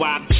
call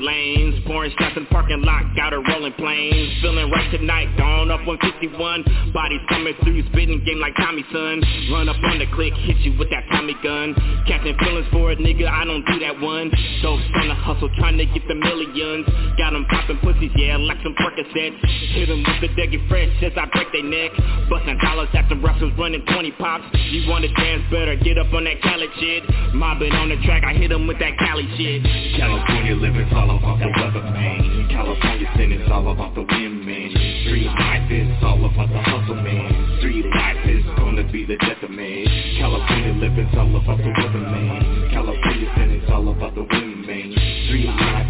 lanes. Pouring shots in parking lot, got a rolling planes. Feeling right tonight, gone up 151. Bodies coming through, spitting game like Tommy son. Run up on the click, hit you with that Tommy gun. Catching feelings for a nigga, I don't do that one. Dope's on the hustle, trying to get the millions. Got them popping pussies, yeah, like some Percocets. Hit them with the Dougie Fresh as I break their neck. Busting dollars the wrestlers running 20 pops. You wanna dance better, get up on that Cali shit. Mobbing on the track, I hit them with that Cali shit. California living, living's all about the weather, man. California sin is all about the man. Street life is all about the hustle, man. Street life is gonna be the death of man. California living's all about the weather, man. California sin is all about the wind,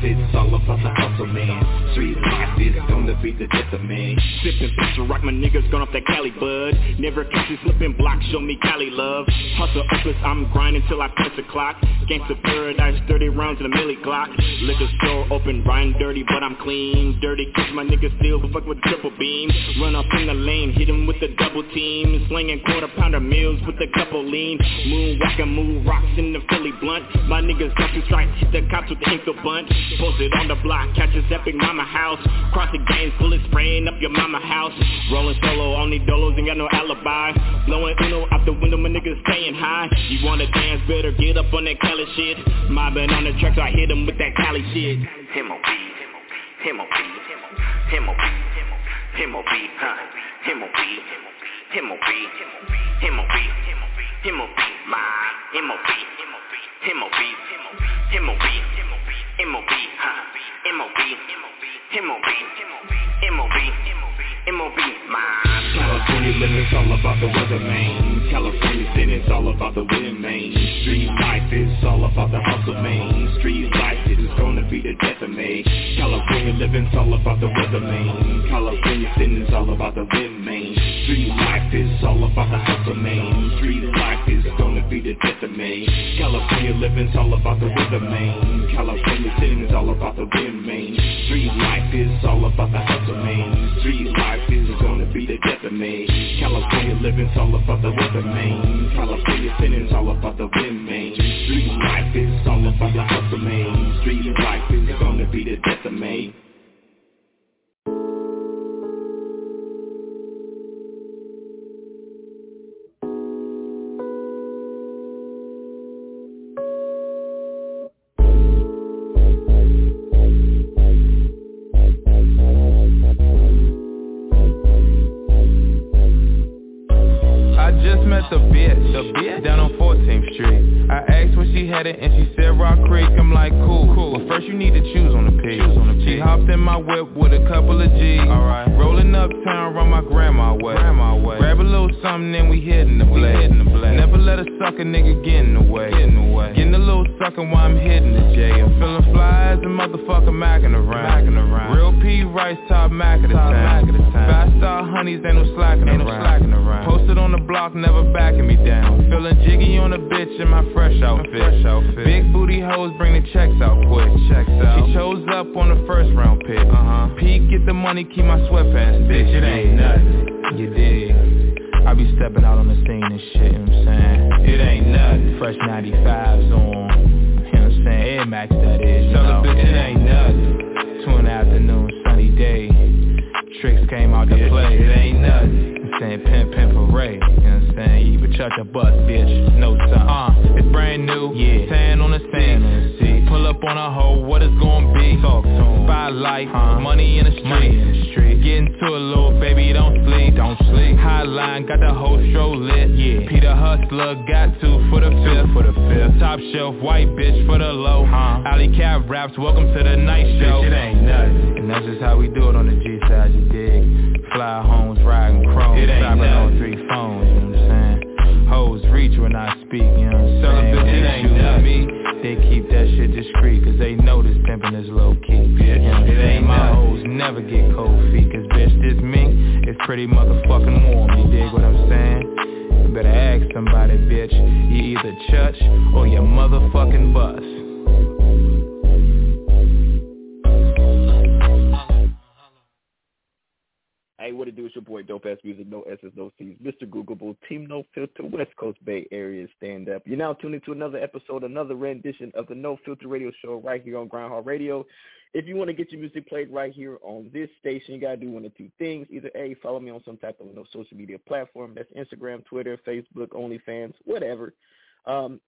is all about the hustle, man. Street is gonna be the death of man. Sipping picture rock, my niggas gone off that Cali bud. Never catch you slipping block, show me Cali love. Hustle uppers, I'm grinding till I punch the clock. Gangsta paradise, 30 rounds in a milli Glock. Liquor store open, riding dirty, but I'm clean. Dirty kiss my niggas still, but fuck with triple beam. Run up in the lane, hit him with the double team. Slinging quarter pounder meals with a couple lean. Moonwalking, move rocks in the Philly blunt. My niggas got two strikes, hit the cops with the ankle bunt. Posted on the block, catch us epic mama house. Cross the games, bullet spraying up your mama house. Rolling solo, only dolos, ain't got no alibi. Blowing Uno out the window, my niggas staying high. You wanna dance better, get up on that Cali shit. Mobbing on the tracks, I hit him with that Cali shit. Him O B, him O B, him O B, him O B, huh? Him O B, him O B, him O B, him O B, my him O B, him O B, him O B, him O B, huh? Him O B, him O B, him O B, him O B, my. California living's all about the weather, man. California is all about the wind, man. Street life is all about the hustle, man. Street life is gonna be the death of me. California living's all about the weather, man. California is all about the wind, man. Street life is all about the hustle, man. Street life is gonna be the death of me. California living's all about the weather, man. California sin is all about the wind, man. Street life is all about the hustle, man. Street life is gonna be the death of me. California living's all about the weather, man. California sin is all about the wind, man. Street life is all about the hustle, man. Street life is gonna be the death of me. And she said Rock Creek. I'm like, cool, cool. But first you need to choose on in my whip with a couple of G's. Alright. Rolling uptown, run my grandma way. Grandma way. Grab a little something and we hitting the blade. Hitting the blade. Never let a sucker nigga get in the way. Get in the way. Getting a little sucker while I'm hitting the J. I'm feeling fly as a motherfucker macking around. Macking around. Real P rice top mac of the time. Five star honeys ain't no slacking ain't around. No slacking around. Posted on the block, never backing me down. Feeling jiggy on a bitch in my fresh outfit. Fresh outfit. Big booty hoes bring the checks out quick. Checks out. She chose up on the first round Uh-huh. Pete get the money, keep my sweatpants. Bitch, it ain't nothing. You dig? I be stepping out on the scene and shit, you know what I'm saying? It ain't nothing. Fresh 95s on. You know what I'm saying? Air Max that is. Tell know? bitch it ain't nothing. Two in the afternoon, sunny day. Tricks came out to play. It ain't nothing. I'm saying pimp, pimp, parade. You know what I'm saying? You even chuck a bus, bitch. No time. Uh, it's brand new. Yeah. Tan on the stand. Pull up on a hoe, what it's gonna be? Talk to 'em. Spotlight, uh, money in the street. Money in the street. Get into a little baby, don't sleep. Don't sleep. Highline, got the whole show lit. Yeah. Peter Hustler, got two for the fifth. For the fifth. Top shelf, white bitch for the low. Huh. Alley Cat raps, welcome to the night show. Bitch, it ain't nothing. And that's just how we do it on the G side, you dig? Fly homes, riding chrome, ain't on three phones, you know what I'm saying? Hoes reach when I speak, you know what I'm saying? it ain't nothing. me, they keep that shit discreet, cause they know this pimpin' is low key. You know it ain't My hoes never get cold feet, cause bitch, this me is pretty motherfucking warm, you dig what I'm saying? You better ask somebody, bitch. You either church or your motherfucking bus. It's your boy Dope Ass Music, no S's, no C's, Mr. Googleable, Team No Filter, West Coast Bay Area stand up. You're now tuning to another episode, another rendition of the No Filter Radio Show right here on Groundhog Radio. If you want to get your music played right here on this station, you gotta do one of two things. Either A, follow me on some type of you know, social media platform. That's Instagram, Twitter, Facebook, OnlyFans, whatever. Um,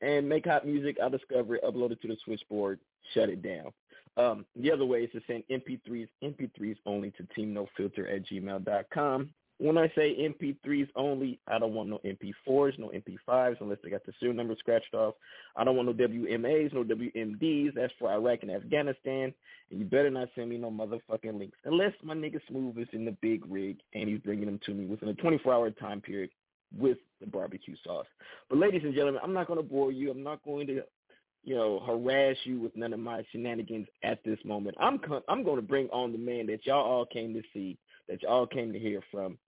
and make hot music. I'll discover it, upload it to the switchboard, shut it down. Um, the other way is to send MP3s, MP3s only to teamnofilter at gmail.com. When I say MP3s only, I don't want no MP4s, no MP5s, unless they got the serial number scratched off. I don't want no WMAs, no WMDs. That's for Iraq and Afghanistan. And you better not send me no motherfucking links. Unless my nigga Smooth is in the big rig and he's bringing them to me within a 24-hour time period with the barbecue sauce. But ladies and gentlemen, I'm not going to bore you. I'm not going to you know, harass you with none of my shenanigans at this moment. I'm I'm going to bring on the man that y'all all came to see, that y'all came to hear from.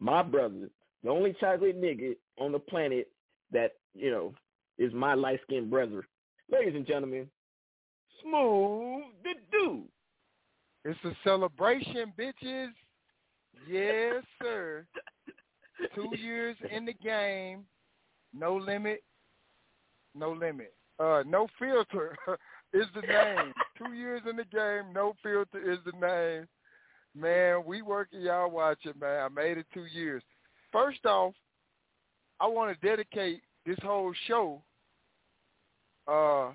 My brother, the only chocolate nigga on the planet that, you know, is my light-skinned brother. Ladies and gentlemen, Smooth the Dude. It's a celebration, bitches. Yes, sir. Two years in the game. No limit. No limit. Uh, no filter is the name. Two years in the game, no filter is the name. Man, we working, y'all watching, man. I made it two years. First off, I want to dedicate this whole show uh,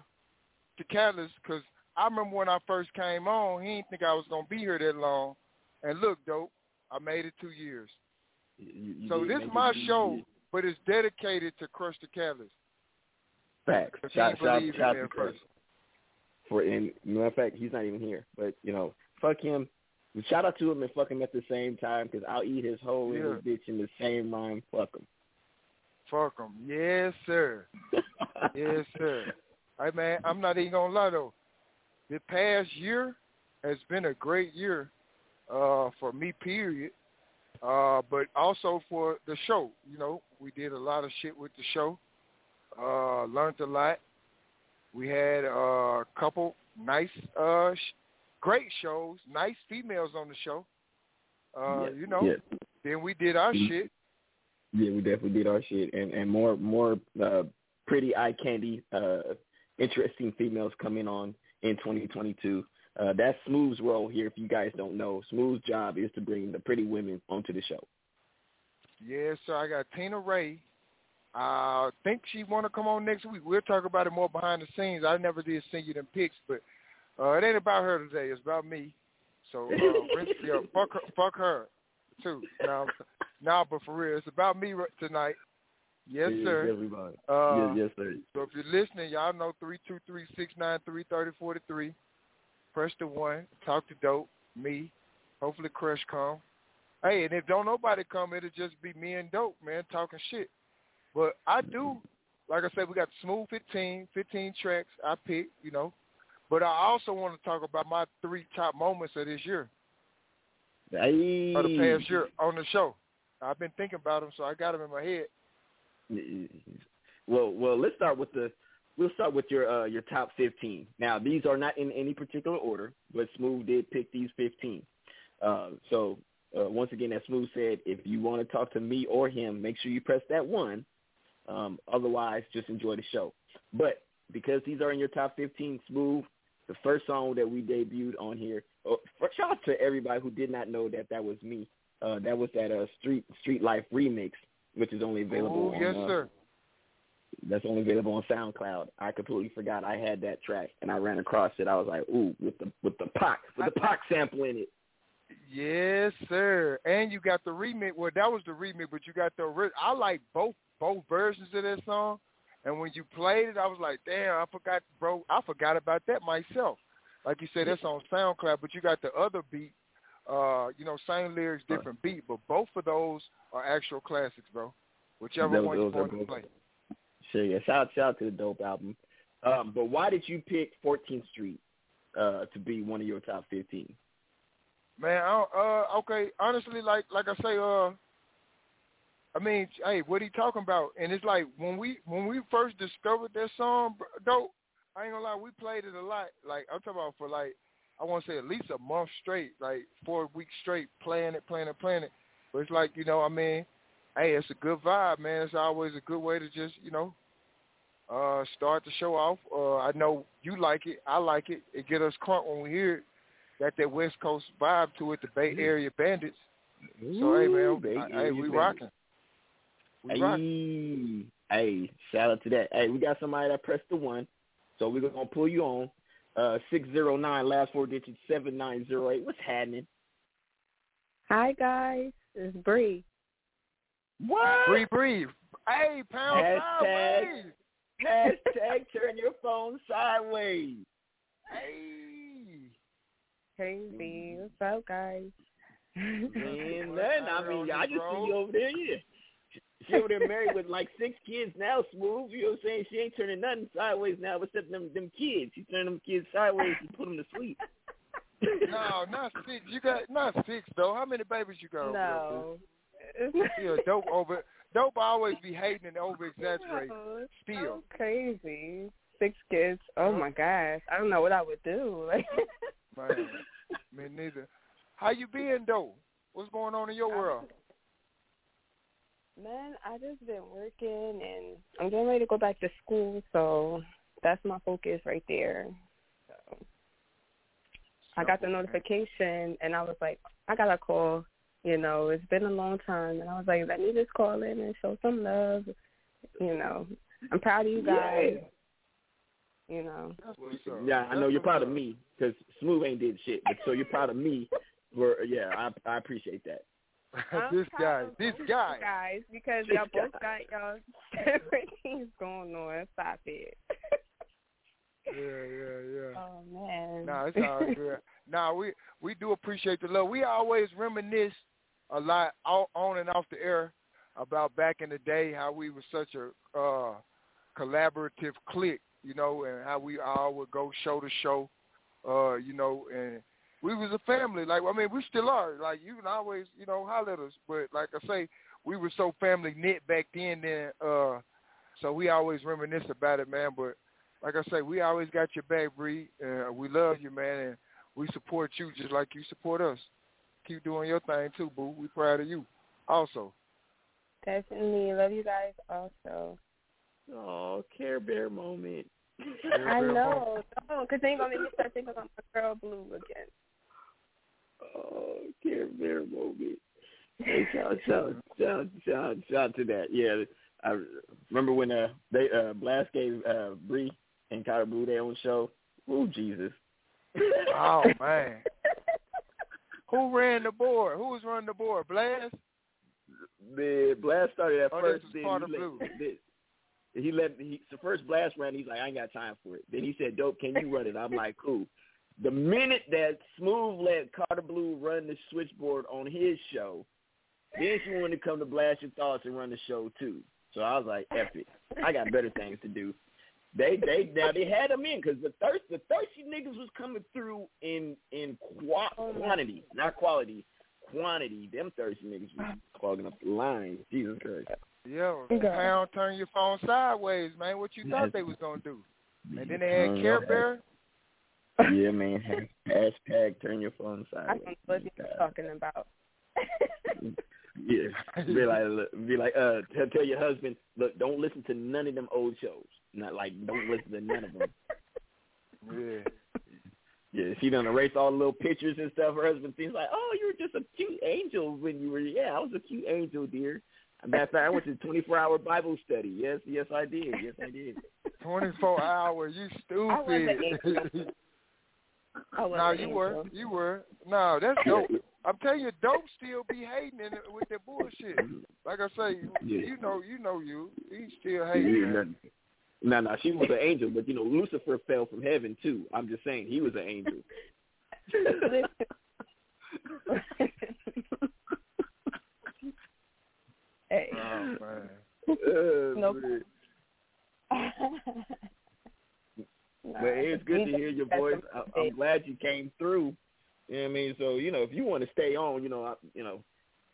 to Catalyst because I remember when I first came on, he didn't think I was going to be here that long. And look, dope, I made it two years. You, you so this is my show, but it's dedicated to Crush the Catalyst. Facts. Shout, shout, shout to Chris. For in matter of fact, he's not even here. But you know, fuck him. Shout out to him and fuck him at the same time because I'll eat his whole yeah. little bitch in the same rhyme. Fuck him. Fuck him. Yes, sir. yes, sir. Hey man, I'm not even gonna lie though. The past year has been a great year uh, for me. Period. Uh, but also for the show. You know, we did a lot of shit with the show. Uh, learned a lot. We had uh, a couple nice, uh, sh- great shows, nice females on the show. Uh, yeah, you know, yeah. then we did our Mhm. shit. Yeah, we definitely did our shit, and and more more uh, pretty eye candy, uh, interesting females coming on in 2022. Uh, that's Smooth's role here. If you guys don't know, Smooth's job is to bring the pretty women onto the show. Yeah, so I got Tina Ray. I think she want to come on next week. We'll talk about it more behind the scenes. I never did send you them pics, but uh, it ain't about her today. It's about me. So uh, rinse, yeah, fuck her, fuck her too. Now, now, but for real, it's about me tonight. Yes, yes sir. everybody. Uh, yes, yes, sir. So if you're listening, y'all know three two three six nine three thirty forty three. Press the one. Talk to dope. Me. Hopefully, Crush come. Hey, and if don't nobody come, it'll just be me and dope, man, talking shit. But I do, like I said, we got Smooth 15, 15 tracks I picked, you know. But I also want to talk about my three top moments of this year, Hey. or the past year on the show. I've been thinking about them, so I got them in my head. Well, well, let's start with the. We'll start with your uh, your top fifteen. Now, these are not in any particular order, but Smooth did pick these fifteen. Uh, so uh, once again, as Smooth said, if you want to talk to me or him, make sure you press that one. Um, otherwise, just enjoy the show. But because these are in your top 15, Smooth, the first song that we debuted on here. Oh, shout out to everybody who did not know that that was me. Uh, that was that uh, Street Street Life remix, which is only available. Oh, on, yes, uh, sir. That's only available on SoundCloud. I completely forgot I had that track, and I ran across it. I was like, ooh, with the with the Pac with the Pac sample in it. Yes, sir. And you got the remix. Well, that was the remix, but you got the I like both both versions of that song. And when you played it, I was like, damn, I forgot, bro. I forgot about that myself. Like you said, that's on SoundCloud, but you got the other beat. Uh, you know, same lyrics, different beat, but both of those are actual classics, bro. Whichever Those- one you want to play. Sure, yeah. Shout shout out to the dope album. Um, but why did you pick 14th Street uh, to be one of your top 15? Man, I uh, okay. Honestly, like like I say, uh, I mean, hey, what he talking about? And it's like when we when we first discovered that song, dope. I ain't gonna lie, we played it a lot. Like I'm talking about for like I want to say at least a month straight, like four weeks straight, playing it, playing it, playing it. But it's like you know, I mean, hey, it's a good vibe, man. It's always a good way to just you know uh start the show off. Uh I know you like it, I like it. It get us crunk when we hear it. Got that West Coast vibe to it, the Bay Area Bandits. So hey man, I- hey, we Bandits. rocking. We rocking. Hey, hey, shout out to that. Hey, we got somebody that pressed the one, so we're gonna pull you on. Uh, six zero nine, last four digits, seven nine zero eight. What's happening? Hi guys, it's Bree. What? Breathe, breathe. Hey, pound Hashtag- sideways. Hashtag turn your phone sideways. Hey. Crazy. What's up, guys? Man, man, I mean, I just Bro. see you over there. Yeah, she, over there married with like six kids now. Smooth, you know what I'm saying? She ain't turning nothing sideways now, except them them kids. She turning them kids sideways to put them to sleep. No, not six. You got not six though. How many babies you got? no. Yeah, dope over. Dope always be hating and over exaggerate. No, Still. so crazy. Six kids. Oh my gosh. I don't know what I would do. Like Man, me neither. How you been though? What's going on in your world? Man, I just been working and I'm getting ready to go back to school, so that's my focus right there. So I got the notification and I was like, I got a call. You know, it's been a long time, and I was like, let me just call in and show some love. You know, I'm proud of you guys. You know, That's what's up. Yeah, I know you're proud of up. me because Smooth ain't did shit, but so you're proud of me. For yeah, I I appreciate that. This guy, this guy. guys, because This y'all both guy. got y'all separate things going on. Stop it. Yeah, yeah, yeah. Oh man. No, it's all good. no, we we do appreciate the love. We always reminisce a lot o- on and off the air about back in the day how we were such a uh collaborative clique, you know, and how we all would go show to show, uh, you know, and we was a family. Like I mean, we still are. Like you can always, you know, holler at us. But like I say, we were so family knit back then. Then, uh, so we always reminisce about it, man. But like I say, we always got your back, Bree. Uh, we love you, man, and we support you just like you support us. Keep doing your thing too, boo. We proud of you. Also, Definitely love you guys. Also, Oh, Care Bear moment. I know, no, because they ain't gonna make me start thinking about my girl Blue again. Oh, Care Bear moment. Hey, shout, shout, shout, shout, shout to that. Yeah, I remember when uh they uh Blast gave uh Bree and Kyra Blue their own show. Ooh, Jesus. oh man, who ran the board? Who was running the board? Blast. the Blast started at Oh, first. this was then part he of let, then- he let he so first Blast ran. He's like, I ain't got time for it. Then he said, Dope, can you run it? I'm like, cool. The minute that Smooth let Carter Blue run the switchboard on his show, then she wanted to come to Blast Your Thoughts and run the show too. So I was like, F it. I got better things to do. They they now they had them in because the thirst the thirsty niggas was coming through in in qua- quantity, not quality, quantity. Them thirsty niggas was clogging up the line. Jesus Christ. Yeah, Okay. pound turn your phone sideways, man. What you thought they was gonna do? And then they had Care Bear. Yeah, man. Hash- Hashtag turn your phone I sideways. don't know what you're God. talking about. Yeah. Be like, look, be like, uh, tell, tell your husband, look, don't listen to none of them old shows. Not like, don't listen to none of them. Yeah. Yeah, she done erased all the little pictures and stuff. Her husband seems like, oh, you were just a cute angel when you were. Yeah, I was a cute angel, dear. Matter of fact, I went to 24-hour Bible study. Yes, yes, I did. Yes, I did. Twenty four hours. You I was an stupid. Angel. I no, you angel. were. You were. No, that's dope. I'm telling you, dope still be hating in it with that bullshit. Like I say, Yeah. you know, you know you. He still hating. man. nothing. No, no, she was an angel, but you know, Lucifer fell from heaven too. I'm just saying, he was an angel. hey. Oh man. Uh, Nope. Man. Nah, But it's good to hear your voice. a I, mistake. I'm glad you came through. You know what I mean? So you know, if you want to stay on, you know, I, you know,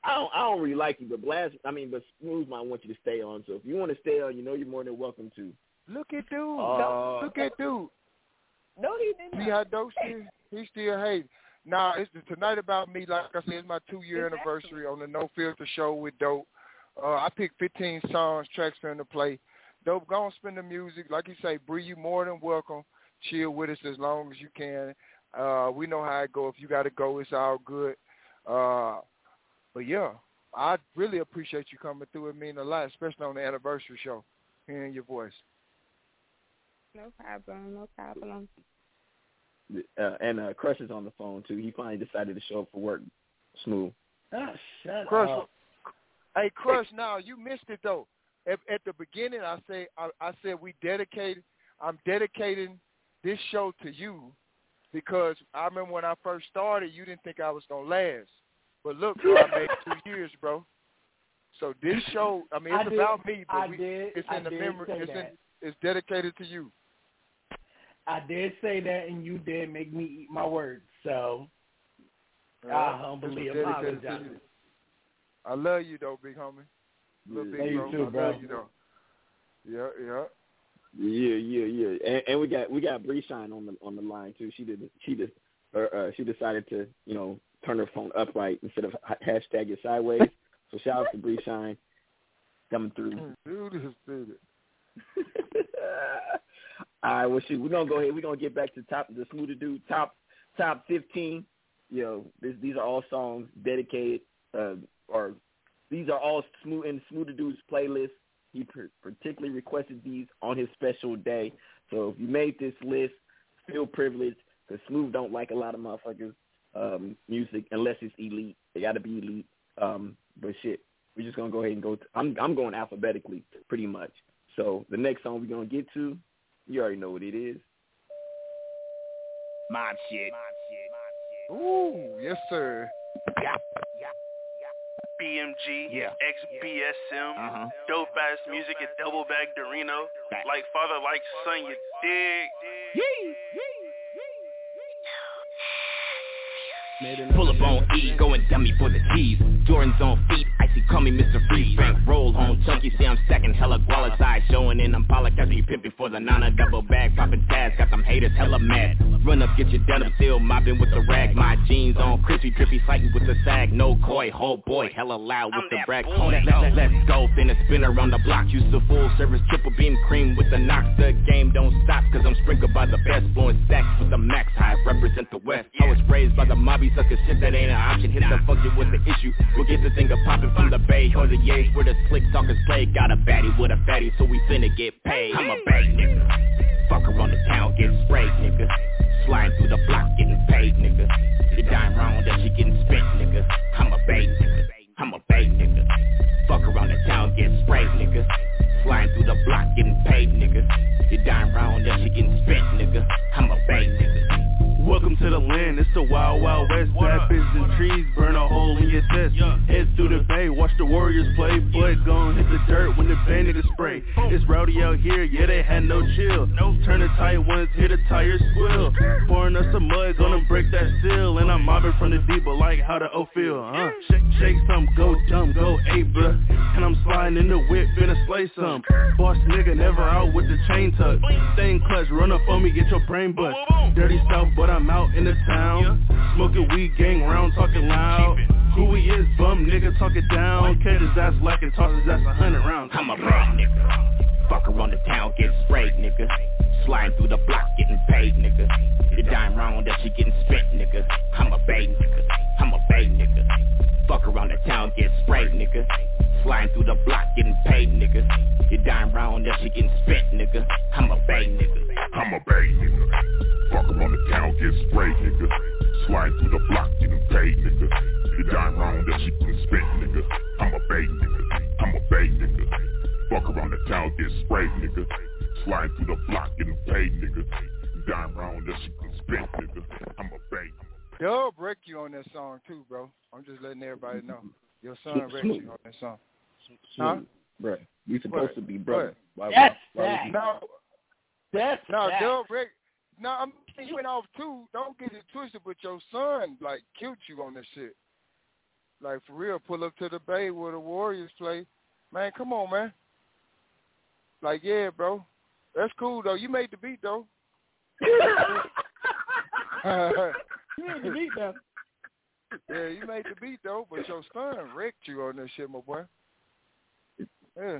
I don't, I don't really like you, but Blast, I mean, but Smooth might want you to stay on. So if you want to stay on, you know, you're more than welcome to. Look at dude. Uh, Look at dude. No, he didn't. See how dope she He still hates. Nah, it's the tonight about me. Like I said, it's my two year Exactly. anniversary on the No Filter show with Dope. Uh, I picked 15 songs, tracks for him to play. Dope, go and spin the music. Like you say, Bree, you more than welcome. Chill with us as long as you can. Uh, we know how it go. If you got to go, it's all good. Uh, but yeah, I really appreciate you coming through. It mean a lot, especially on the anniversary show, hearing your voice. No problem. No problem. Uh, and uh, Crush is on the phone too. He finally decided to show up for work. Smooth. Ah, shut Crush, up. Hey, Crush, now you missed it though. At, at the beginning, I say I, I said we dedicated. I'm dedicating this show to you because I remember when I first started, you didn't think I was gonna last. But look, bro, I made two years, bro. So this show, I mean, it's I did- about me, but we, did- it's I in the did memory. It's in, it's dedicated to you. I did say that, and you did make me eat my words. So Yeah, I humbly was dedicated to apologize. I love you though, big homie. Little Yeah. big Love you too, bro. you though. Yeah, yeah. Yeah, yeah, yeah. And, and we got we got Bree Shine on the on the line too. She did she did or, uh, she decided to you know turn her phone upright instead of hashtag it sideways. so shout out to Bree Shine coming through. Dude, this dude. All right, well, shoot, we're gonna go ahead. We're gonna get back to top the smoother dude top top fifteen. You know, this, these are all songs dedicated, uh, or these are all smooth in smoother dude's playlist. He per- particularly requested these on his special day. So if you made this list, feel privileged because Smooth don't like a lot of motherfuckers um, music unless it's elite. They got to be elite. Um, but shit, we're just gonna go ahead and go. To, I'm I'm going alphabetically, pretty much. So the next song we're gonna get to, you already know what it is. Mob shit. Ooh, yes, sir. BMG, Yeah. XBSM, Uh-huh. dope ass music at Double Bag Dorino, Back. like father, like son, you dig? Yee! Yee! Pull up on E, going dummy for the cheese. Jordan's on feet, call me Mr. Freeze. Bank roll on chunky, see I'm stacking hella guala size, showing in I'm Pollock, I be pimping for the nana double bag, popping tabs, got them haters hella mad. Run up, get your denim, still mopping with the rag. My jeans on crispy, drippy, fighting with the sag. No coy, whole boy, hella loud with I'm the brag. boy. Let, let, let's go, finna spin around the block. Use the full service triple beam cream with the knock. The game don't stop, cause I'm sprinkled by the best. Blowing stacks with the max high, represent the west. I was raised by the mobby sucker shit that ain't an option. Hit the function with the issue. We'll get the thing a poppin' from the bay the yays where the slick talkers play. Got a baddie with a fatty, so we finna get paid. I'm a bay nigga. Fuck around the town, get sprayed, nigga. Slide through the block, getting paid, nigga. You dying wrong, that shit getting spent, nigga. I'm a bay nigga. I'm a bay nigga. Fuck around the town, get sprayed, nigga. Sliding through the block, getting paid, nigga. You dying wrong, that shit getting spent, nigga. I'm a bay nigga. Welcome to the land, it's the wild, wild west. Bad bitches and trees, burn a hole in your chest. Head through the bay, watch the warriors play. Foot gon' hit the dirt when the bay niggas spray. It's rowdy out here, yeah they had no chill. Turn the tight ones, hear the tires squill Pouring us some mud, gonna break that seal. And I'm mobbing from the deep, but like how the O feel, huh? Shake, shake some, go dumb, go eight, bruh. And I'm sliding in the whip, finna slay some. Boss nigga never out with the chain tuck. Stay in clutch, run up on me, get your brain bust. Dirty south, but I'm out in the town Smoking weed, gang round, talking loud Who he is, bum nigga, talk it down Catch his ass like and toss his ass a hundred rounds I'm a bay nigga. Fuck around the town, get sprayed, nigga. Sliding through the block, getting paid, nigga. You dying wrong, that she getting spent, nigga. I'm a bay nigga. I'm a bay nigga. Fuck around the town, get sprayed, nigga. Sliding through the block, getting paid, nigga. You dying wrong, that shit getting spent, nigga. I'm a bay nigga. I'm a bay nigga. Fuck around the town, get sprayed, nigga. Slide through the block, getting paid, nigga. You dying wrong, that shit getting spent, nigga. I'm a bay nigga. I'm a bay nigga. Fuck around the town, get sprayed, nigga. Slide through the block, getting paid, nigga. You dying wrong, that shit getting spent, nigga. I'm a bay. They'll break you on that song too, bro. I'm just letting everybody know. Your son Smooth. wrecked you on that song. Huh? Bro, we supposed What? to be brother. Why, That's why, why that. No, That's no, that. Dub Rick. No, I'm you went off too. Don't get it twisted, but your son like killed you on this shit. Like for real, pull up to the bay where the Warriors play. Man, come on, man. Like yeah, bro. That's cool though. You made the beat though. you made the beat though. Yeah, you made the beat though, but your son wrecked you on this shit, my boy. Yeah.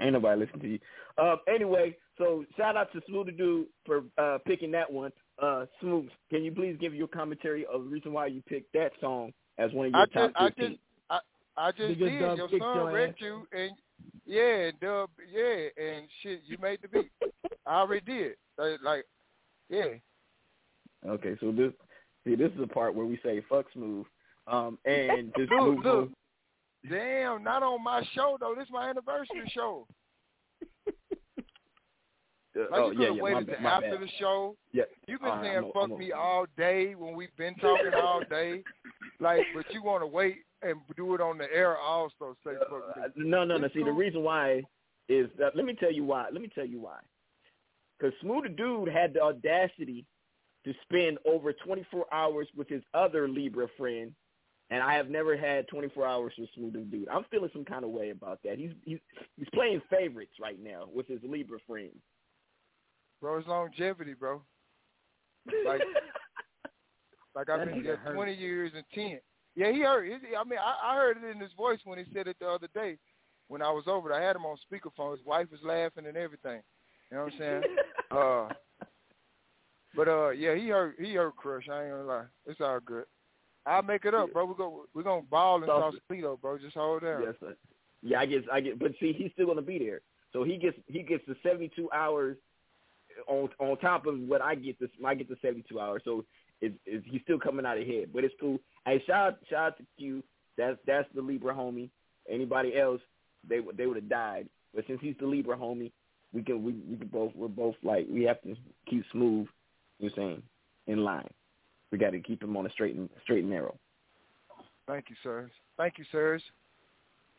Ain't nobody listening to you. Um, anyway, so shout out to Smooth the Dude for uh, picking that one. Uh, Smooth, can you please give your commentary of the reason why you picked that song as one of your I top just, 15? I just, I, I just Because did. Dub Your kicked son your wrecked ass. you, and yeah, Dub, yeah, and shit, you made the beat. I already did. Like, like, yeah. Okay, so this see this is the part where we say fuck Smooth, um, and just Look, move look. on. Damn, not on my show though. This is my anniversary show. Uh, Like oh you yeah, could have yeah, waited my, my after bad. the show. Yeah, You've been All right, saying I'm fuck a- me all day when we've been talking all day. Like, but you want to wait and do it on the air also. Say fuck me. Uh, no, no, no. See, the reason why is that, let me tell you why. Let me tell you why. Because Smooth Dude had the audacity to spend over 24 hours with his other Libra friend, and I have never had 24 hours with Smooth the Dude. I'm feeling some kind of way about that. He's he's he's playing favorites right now with his Libra friend. Bro, it's longevity, bro. Like, like I've been nigga here hurt. 20 years and 10. Yeah, he heard. He, I mean, I, I heard it in his voice when he said it the other day when I was over. there. I had him on speakerphone. His wife was laughing and everything. You know what I'm saying? uh, but uh, yeah, he heard. He heard Crush. I ain't gonna lie. It's all good. I'll make it up, bro. We go. We're gonna ball in Sausalito, bro. Just hold down. Yes, sir. Yeah, I guess I get, but see, he's still gonna be there. So he gets he gets the 72 hours on on top of what I get. This I get the 72 hours. So it's, it's he's still coming out ahead. But it's cool. Hey, shout out, shout out to Q. That's that's the Libra homie. Anybody else, they would they would have died. But since he's the Libra homie, we can we we can both we're both like we have to keep smooth. You're saying in line. We got to keep him on a straight and straight and narrow. Thank you, sirs. Thank you, sirs.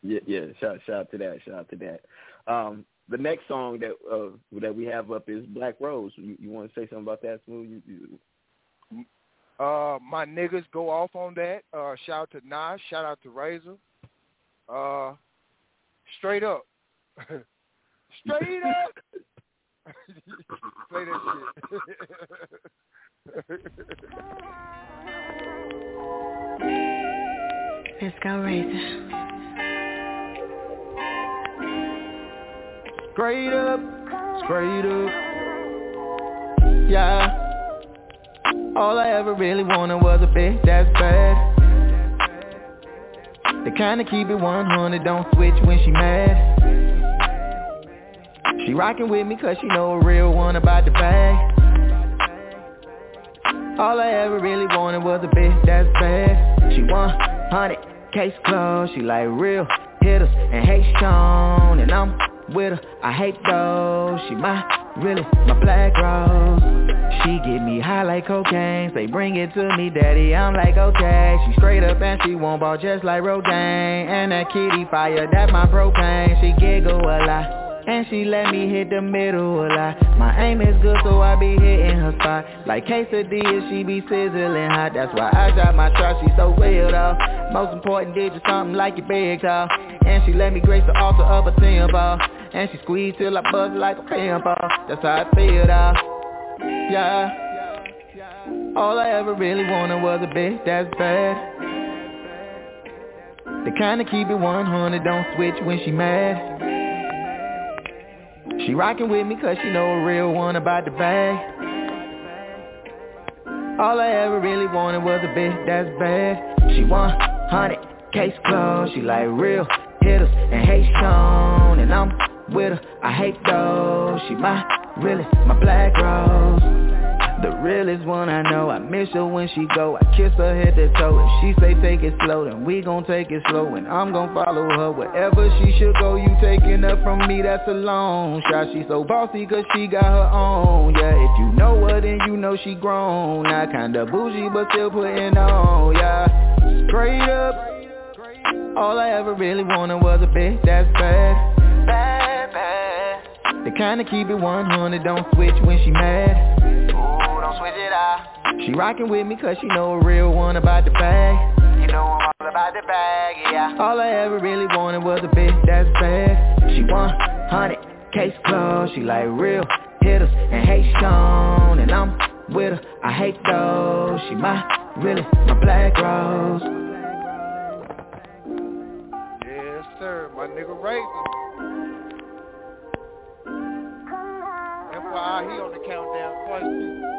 Yeah, yeah. Shout, shout out to that. Shout out to that. Um, the next song that uh, that we have up is Black Rose. You, you want to say something about that, Smooth? You, you, Uh, my niggas go off on that. Uh, shout out to Nas. Shout out to Razor. Uh, straight up. straight up. Play that shit. Let's go, Razor. Straight up, straight up. Yeah. All I ever really wanted was a bitch that's bad. The kind of keep it 100, don't switch when she mad. She rockin' with me cause she know a real one about the bag. All I ever really wanted was a bitch that's bad. She 100, case closed, she like real hitters and hate Sean and I'm with her. I hate those. She my really my black rose. She get me high like cocaine. Say bring it to me, daddy. I'm like okay. She straight up and she won't ball just like Rogaine. And that kitty fire, that my propane. She giggle a lot. And she let me hit the middle a lot My aim is good so I be hitting her spot. Like quesadilla she be sizzling hot. That's why I drop my trap, she so real though. Most important you something like your big toe? And she let me grace the altar of a tempo And she squeeze till I buzz like a pimple. That's how I feel though. Yeah. All I ever really wanted was a bitch that's bad. The kind of keep it 100, don't switch when she mad she rockin' with me cause she know a real one about the bag. All I ever really wanted was a bitch that's bad. She 100, case closed, she like real hitters and hate Sean And I'm with her, I hate those. She my, really, my black rose the realest one I know, I miss her when she go. I kiss her head to toe. If she say take it slow, then we gon' take it slow. And I'm gon' follow her. Wherever she should go You taking her from me, that's a long shot. She so bossy cause she got her own. Yeah, if you know her, then you know she grown. Not kinda bougie, but still putting on. Yeah, straight up. All I ever really wanted was a bitch that's bad. Bad, bad. The kinda keep it 100, don't switch when she mad don't switch it out. She rockin' with me cause she know a real one about the bag. You know I'm all about the bag, yeah. All I ever really wanted was a bitch that's bad. She 100, case closed, she like real hitters and hate strong, and I'm with her. I hate those. She my really my black rose. Yes, sir. My nigga Razor. FYI, he on the countdown twice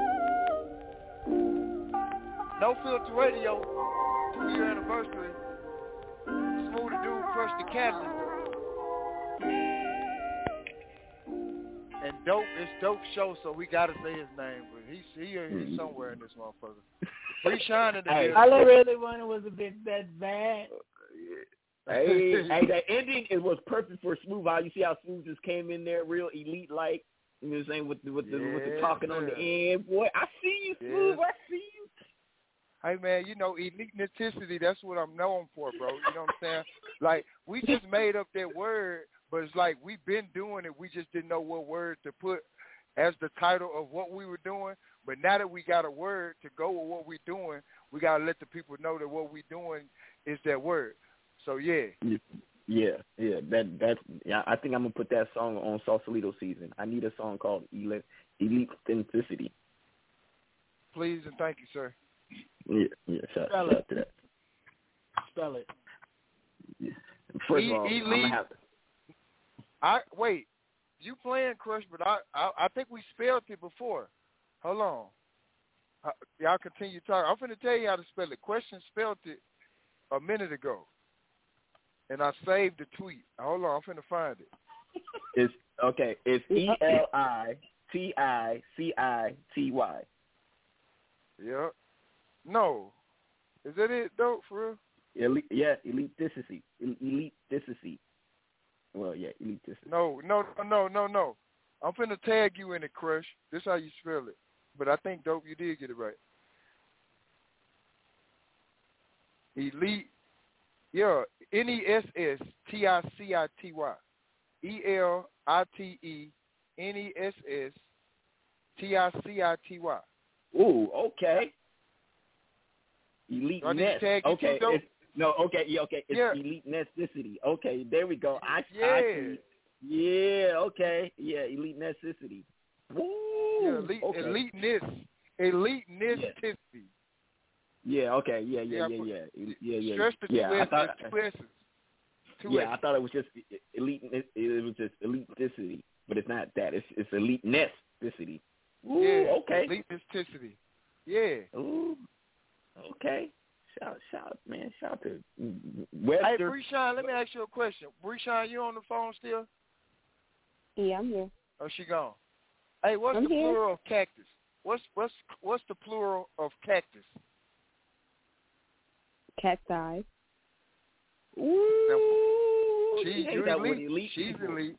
No Filter Radio, two-year anniversary. Smooth the dude, crush the catalyst. And dope, it's dope show, so we gotta say his name, but he's he, he's Mm-hmm. somewhere in this motherfucker. Bree Shine in the Hey. building. All I really wanted was a bit that bad. hey, hey, the ending it was perfect for Smooth. How you see how Smooth just came in there, real elite like. You know what I'm saying with the with the with the Yes, talking on the end, boy. I see you, Smooth. Yes. I see you. Hey man, you know, eliteness, that's what I'm known for, bro. You know what I'm saying? Like we just made up that word, but it's like we've been doing it. We just didn't know what word to put as the title of what we were doing. But now that we got a word to go with what we're doing, we gotta let the people know that what we're doing is that word. So yeah, Yeah, yeah. That that's. Yeah, I think I'm gonna put that song on Sausalito season. I need a song called Elite Elite Authenticity. please and thank you, sir. Yeah, yeah. Shout, Spell shout it. to that. Spell it. First E- of all, I'm gonna have to. I wait, you playing Crush, but I I, I think we spelled it before. Hold on. Uh, y'all continue talking. I'm finna tell you how to spell it. Question spelled it a minute ago, and I saved the tweet. Hold on, I'm finna find it. It's okay. It's E L I T I C I T Y. Yep. No, is that it though? For real? Yeah, Elite, yeah, eliticity, eliticity. Well, yeah. No, no, no, no, no, no. I'm finna tag you in it, Crush. This how you spell it. But I think dope, you did get it right. Elite, yeah, N E S S T I C I T Y, E L I T E N E S S T I C I T Y. Ooh, okay. Elite Do I need to nest. Okay, it's, no, okay, yeah, okay. It's Yeah. elite necessity. Okay, there we go. I, I Yeah. see. Yeah, okay, yeah, elite necessity. Woo. Yeah, elite, okay. eliteness, eliteness. Yeah, okay, yeah, yeah, Yeah, yeah, yeah, yeah, yeah, yeah. Stress two yeah, I thought, two S's. Two yeah, I thought it was just elite. It, was just eliticity, but it's not that. It's it's elite necessity. Ooh, yeah, okay. eliteness. Yeah. Ooh, okay. Shout, shout, man, shout to Hey, Webster. Breeshawn, let me ask you a question. Breeshawn, you on the phone still? Yeah, I'm here. Oh, she gone. Hey, what's I'm the here. plural of cactus? What's what's what's the plural of cactus? Cacti. Ooh, She, ain't you that elite. elite She's people- elite.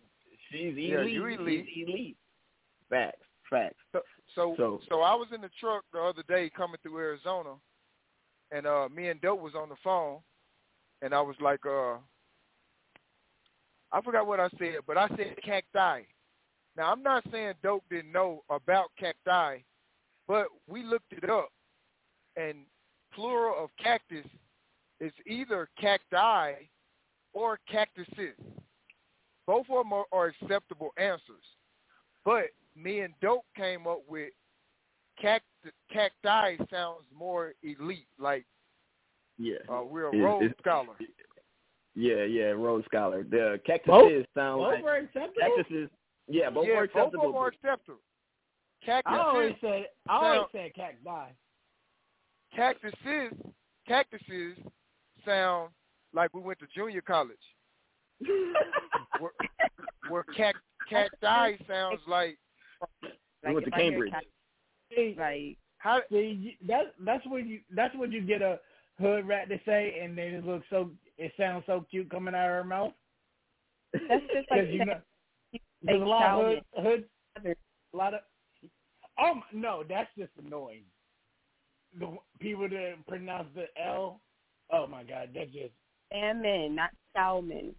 She's elite. Yeah, you elite. She's elite. Facts, facts. So, so So- so I was in the truck the other day coming through Arizona, and uh me and Dope was on the phone, and I was like, uh, I forgot what I said, but I said cacti. Now I'm not saying Dope didn't know about cacti, but we looked it up, and plural of cactus is either cacti or cactuses. Both of them are, are acceptable answers. But me and Dope came up with cact- cacti sounds more elite, like Yeah. uh, we're a It- Rhodes it- scholar. Yeah, yeah, Rhodes Scholar. The cactuses Both- sound Both like were acceptable. cactuses. Yeah, both yeah, were both of acceptable. them are acceptable. Cactuses, I always said I always sound- said cacti. cactuses, cactuses sound like we went to junior college. where where cac- cacti sounds like We went to if I hear Cambridge. cac- See, like how see, you- that that's when you that's when you get a hood rat to say, and then it looks so it sounds so cute coming out of her mouth. that's just like Because you know, a lot of hood, hood, a lot of. Oh my- no, that's just annoying. The people that pronounce the L. Oh my god, that just. salmon, not salmon.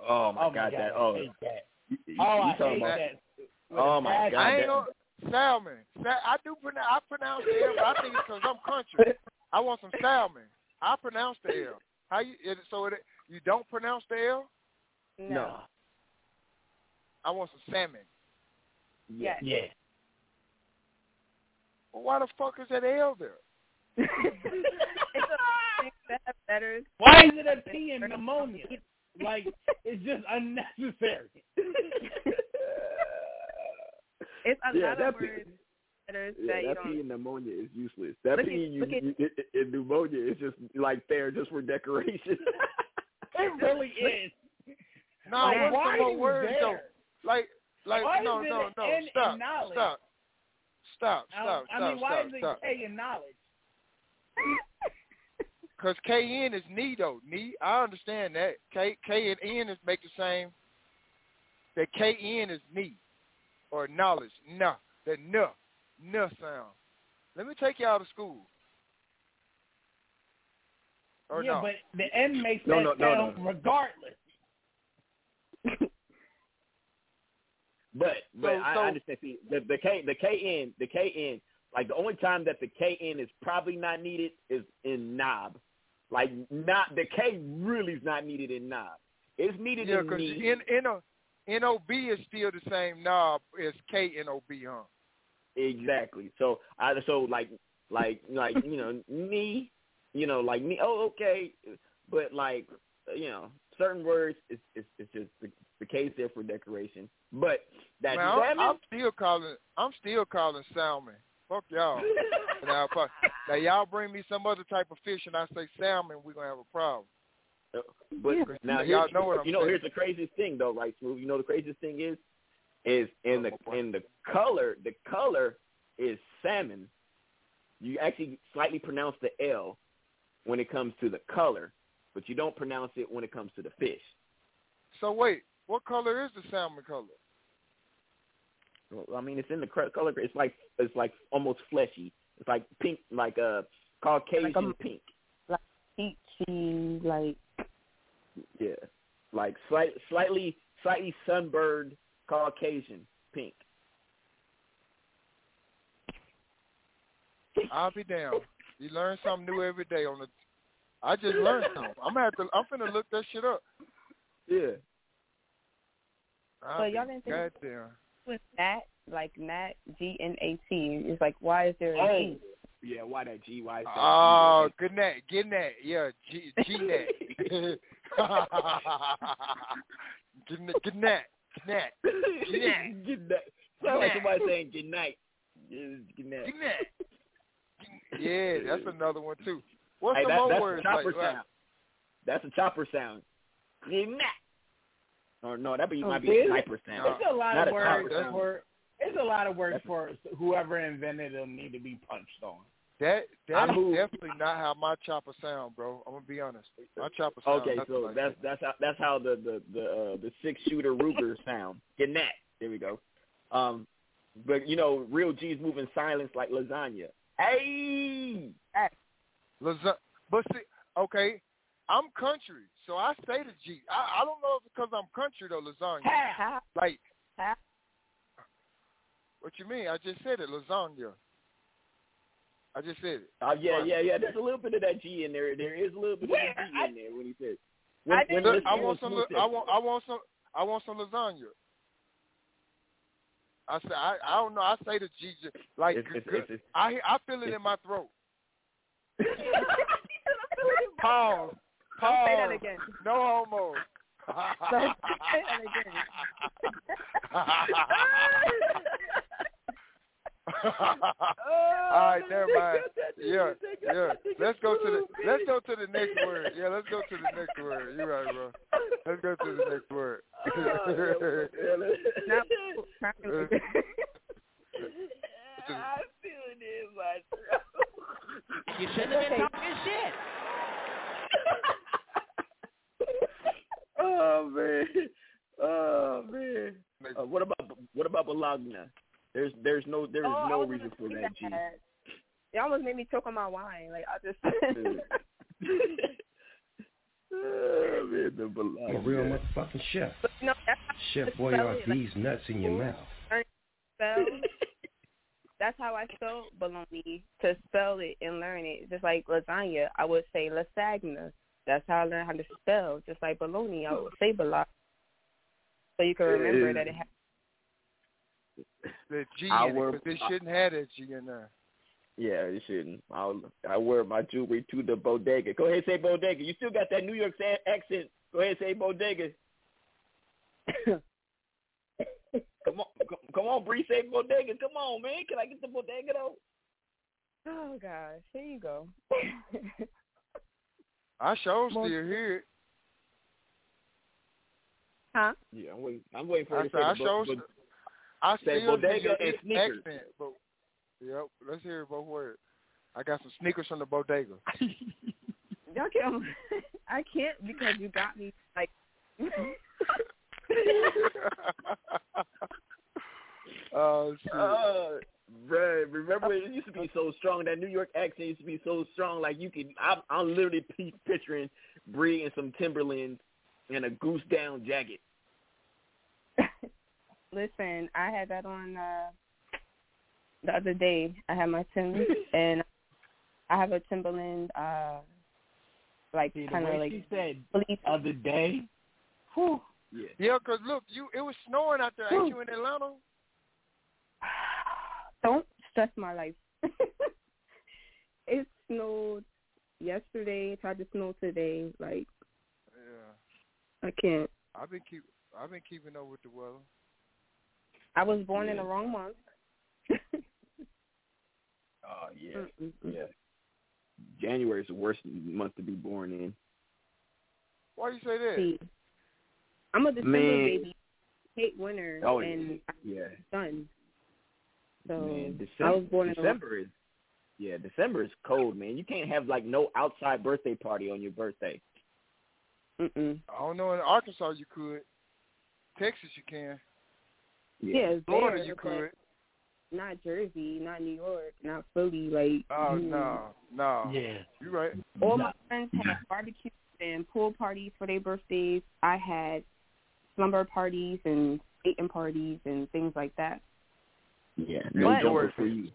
Oh my oh my god, god, that I oh. hate that. You, you Oh, I talking hate about, that. With Oh my. God, I ain't that- gonna salmon. Sa- I do pronounce. I pronounce the L, but I think it's because I'm country. I want some salmon. I pronounce the L. How you? It, so it, you don't pronounce the L? No. I want some salmon. Yes. Yeah. Well, why the fuck is that L there? it's a thing that have letters. Why is it a P in pneumonia? Like it's just unnecessary. It's a Yeah, lot that of P- words letters Yeah, that you that don't. P in pneumonia is useless. That Look P at- you, look at- in- in pneumonia is just like there just for decoration. It really is. No, Like, what's why are more you words there? though? Like, like, Why no, no, no, N in stop, stop, stop, I, stop, I stop, mean, why stop, is it stop. K in knowledge? Because K N is knee though. Knee, I understand that. K K and N is make the same. That K N is knee or knowledge. Nah, that n n sound. Let me take you out of school. Or yeah, no? but the N makes No, that no, no, sound no. regardless. But but So- I so- understand. See, the the K the KN the KN like the only time that the KN is probably not needed is in knob. Like not the K really is not needed in knob. It's needed yeah, in because knee. N N O N O B is still the same knob as K N O B, huh? Exactly. So I so like like like you know me, you know like me. Oh okay, but like you know certain words it's it's, it's just the, the case there for decoration. But that Man, I'm, I'm still calling. I'm still calling salmon. Fuck y'all. now, fuck, now y'all bring me some other type of fish and I say salmon, we're gonna have a problem. But Yeah. now Y'all know what I'm you know saying. here's the craziest thing though, right, Smooth? You know the craziest thing is is in the in the color the color is salmon. You actually slightly pronounce the L when it comes to the color, but you don't pronounce it when it comes to the fish. So wait, what color is the salmon color? Well, I mean, it's in the cr- color. It's like it's like almost fleshy. It's like pink, like uh, a Caucasian Like a- pink. Like peachy, like Yeah, like slight, slightly, slightly sunburned Caucasian pink. I'll be down. You learn something new every day on the. I just learned something. I'm gonna have to. I'm finna look that shit up. Yeah. I'll So y'all didn't think- goddamn. with Nat, like Nat G N A T. It's like why is there a Oh, G? yeah. Why that G? Why? Is that Oh, good net, get net, yeah, G G net, get net, get net, get net, G? net. Good night. Sound like somebody saying good night. Yeah, Good night. get net. Yeah, that's another one too. What's Hey, some that, more that's words a chopper like? sound. That's a chopper sound. Good night. Or no, that be Oh, might be a sniper sound. It's a lot Not of words for. It's a lot of words That's- for whoever invented them need to be punched on. That that's definitely not how my chopper sound, bro. I'm gonna be honest. My chopper sound. Okay, so like that's that. that's how that's how the the the uh, the six shooter Ruger sound. Get that. There we go. Um, but you know, real G's move in silence like lasagna. Hey, Lasa- but see, okay, I'm country, so I say the G. I, I don't know if it's because I'm country though, lasagna. How? Like, How? what you mean? I just said it, lasagna. I just said it. uh, yeah, yeah, yeah. There's a little bit of that G in there. There is a little bit Where? of the G I- in there when he says. I When, didn't- when Look, I want some. Smooth I says- want. I want some. I want some lasagna. I say. I. I don't know. I say the G. j- Like It's- it's- g- it's- it's- I. I feel it in my throat. Pause. Don't say that again. No homo. Say that again. All right, never mind. Yeah, yeah. Let's go to the let's go to the next word. Yeah, let's go to the next word. You're right, bro. Let's go to the next word. Now, I feel it in my throat. You shouldn't have been talking shit. oh man, oh man. Uh, what about what about Bologna? There's there's no there's Oh, no reason for say that G. that. It almost made me choke on my wine. Like I just. oh man, the I'm a Bologna. real motherfucking chef. no, Chef Just boy are like these nuts in your mouth. Spell. That's how I spell bologna. To spell it and learn it, just like lasagna, I would say lasagna. That's how I learned how to spell. Just like bologna, I would say bologna. So you can remember that it has. The G I in it wear- because it shouldn't have that G in there. Yeah, it shouldn't. I'll I wear my jewelry to the bodega. Go ahead, say bodega. You still got that New York accent. Go ahead, say bodega. come on, come, come on, Bree, say bodega. Come on, man. Can I get the bodega though? Oh gosh, here you go. I sure still Most- hear it. huh? Yeah, I'm waiting. I'm waiting for I her to said say I the sure bo- bo- I Say still bodega hear and the sneakers. accent, but yep, let's hear it both words. I got some sneakers from the bodega. Y'all can't. I can't because you got me like. oh shit. Uh, bruh, remember it used to be so strong. That New York accent used to be so strong. Like you could, I'm, I'm literally picturing Bree in some Timberlands and a goose down jacket. Listen, I had that on uh the other day. I had my Timbs and I have a Timberland uh like See, the kind of like she said fleece. other day. Whew. Yeah. Yeah, 'cause look, you it was snowing out there, ain't you in Atlanta? Don't stress my life. it snowed yesterday. It tried to snow today. Like Yeah. I can't. I've been keep I've been keeping up with the weather. I was born in Yeah. the wrong month. Oh yeah, Mm-mm. yeah. January is the worst month to be born in. Why do you say that? See, I'm a December Man. baby. Hate winter Oh and yeah, sun. So man. I December, was born in the December is yeah. December is cold, man. You can't have like no outside birthday party on your birthday. Mm-mm. I don't know in Arkansas you could. Texas you can. Yeah, it's Florida there, you but could. Not Jersey, not New York, not Philly. Like Oh mm. no, no. Yeah. You right. all my friends had barbecues and pool parties for their birthdays. I had slumber parties and skating parties and things like that. Yeah, no But- jumper for you.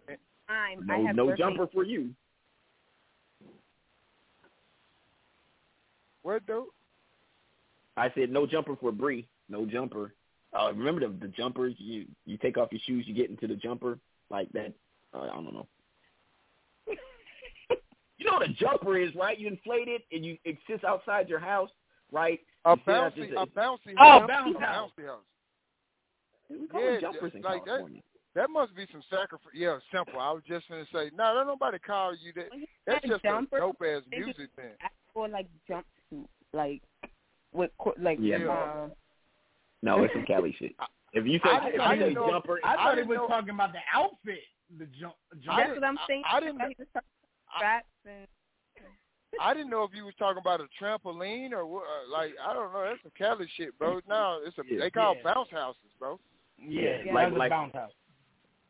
I'm, I No, have no birthday- jumper for you. What though? I said no jumper for Bree. No jumper. Uh, remember the the jumpers? You you take off your shoes, you get into the jumper like that. Uh, I don't know. you know what a jumper is, right? You inflate it and you it sits outside your house, right? A You bouncy, there- a bouncy Oh, house. bounce a house. bouncy house. We call Yeah, them jumpers in like that- California. That must be some sacrifice. Yeah, simple. I was just gonna say, no, don't nobody call you that. That's just jumper, a dope ass music thing. ask for like jumpsuit, like with co- like Yeah. uh, No, it's some Cali shit. If you say I, if I you say know, jumper, I I thought he was know- talking about the outfit. The jump. jump. that's what I'm saying. I didn't- He was talking and I didn't know if you was talking about a trampoline or what. uh, Like I don't know. That's some Cali shit, bro. No, it's a Yeah. they call Yeah. bounce houses, bro. yeah, Yeah. like, Like- was like- a bounce house.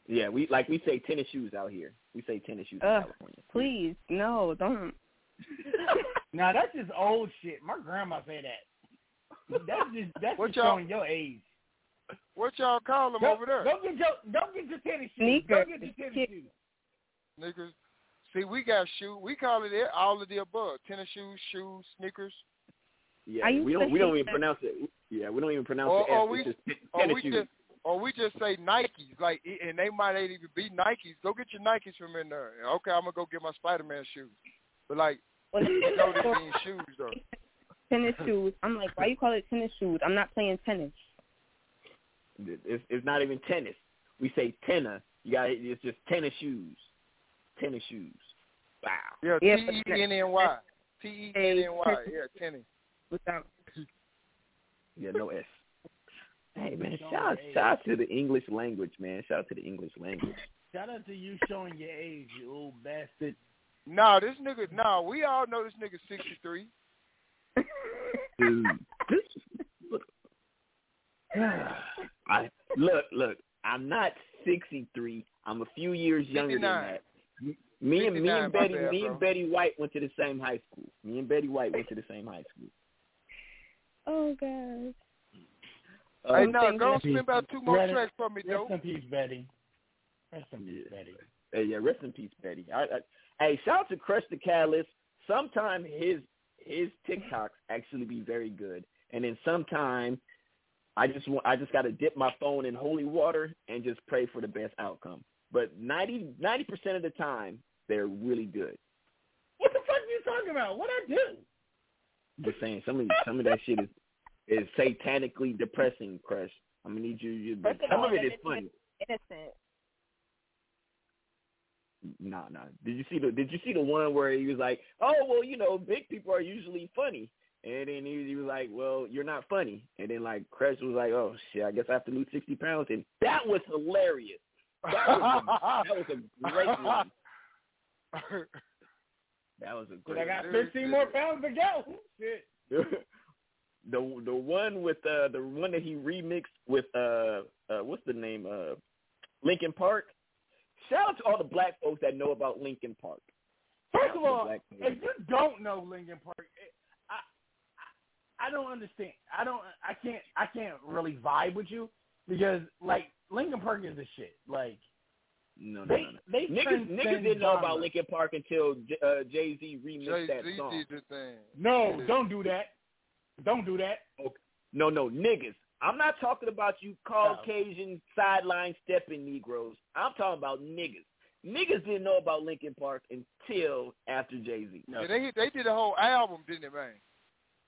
yeah, we like we say tennis shoes out here. We say tennis shoes in California. please no, don't. now that's just old shit. My grandma say that. That's just that's What just y'all- showing your age. What y'all call them Go, over there? Don't get your don't get your tennis shoes. Don't get your tennis shoes. Niggas. See, we got shoe. We call it it- all of the above: tennis shoes, shoes, sneakers, Yeah, we don't we don't even that- pronounce it. Yeah, we don't even pronounce Or- the S. or we- just or we shoes. just or we just say Nikes. Like, and they might not even be Nikes. Go get your Nikes from in there. Okay, I'm gonna go get my Spider Man shoes. But like, Well, you know they mean shoes though. Tennis shoes. I'm like, why you call it tennis shoes? I'm not playing tennis. It's, it's not even tennis. We say tennis. You got it's just tennis shoes. Tennis shoes. Wow. Yeah, Yeah, T but- E N N Y. T E N N Y. Yeah, tennis. Without Yeah, no S. Hey man, Showing shout out, shout out to the English language, man. Shout out to the English language. Shout out to you showing your age, you old bastard. Nah, this nigga. Nah, we all know this nigga 63. Dude, this look, I look, look. I'm not 63. I'm a few years younger than that. Me and me and Betty, bad, me bro. and Betty White went to the same high school. Me and Betty White went to the same high school. Oh god. Uh, hey, nah, thinking go that- spin about two more Rest- tracks for me, Rest in peace, Betty. Rest in peace, Yeah. Betty. Hey, yeah, rest in peace, Betty. I, I, hey, shout out to Crush the Catalyst. Sometime his his TikToks actually be very good, and then sometime I just want I just got to dip my phone in holy water and just pray for the best outcome. But 90 percent of the time, they're really good. What the fuck are you talking about? What I do? Just saying, some of some of that shit is is satanically depressing, Crush. I'm gonna need you. you some all, of it is funny. Innocent. Nah, nah. Did you see the Did you see the one where he was like, "Oh, well, you know, big people are usually funny," and then he, he was like, "Well, you're not funny," and then like Crush was like, "Oh shit, I guess I have to lose sixty pounds," and that was hilarious. That was a, that was a great one. That was a great. I got. 15 more pounds to go. Shit. the the one with uh the one that he remixed with uh uh what's the name uh Linkin Park. Shout out to all the black folks that know about Linkin Park. First of Shout out to the all, if you don't know Linkin Park, it- I, I I don't understand. I don't. I can't. I can't really vibe with you because like Linkin Park is the shit. Like no, no, they no, no. they Niggas, niggas didn't know about genre. Linkin Park until J- uh, Jay Z remixed that Jay-Z song. did the thing. No, don't do that. Don't do that. No, no, niggas. I'm not talking about you Caucasian sideline stepping Negroes. I'm talking about niggas. Niggas didn't know about Linkin Park until after Jay Z. Yeah, they they did a whole album, didn't they, man?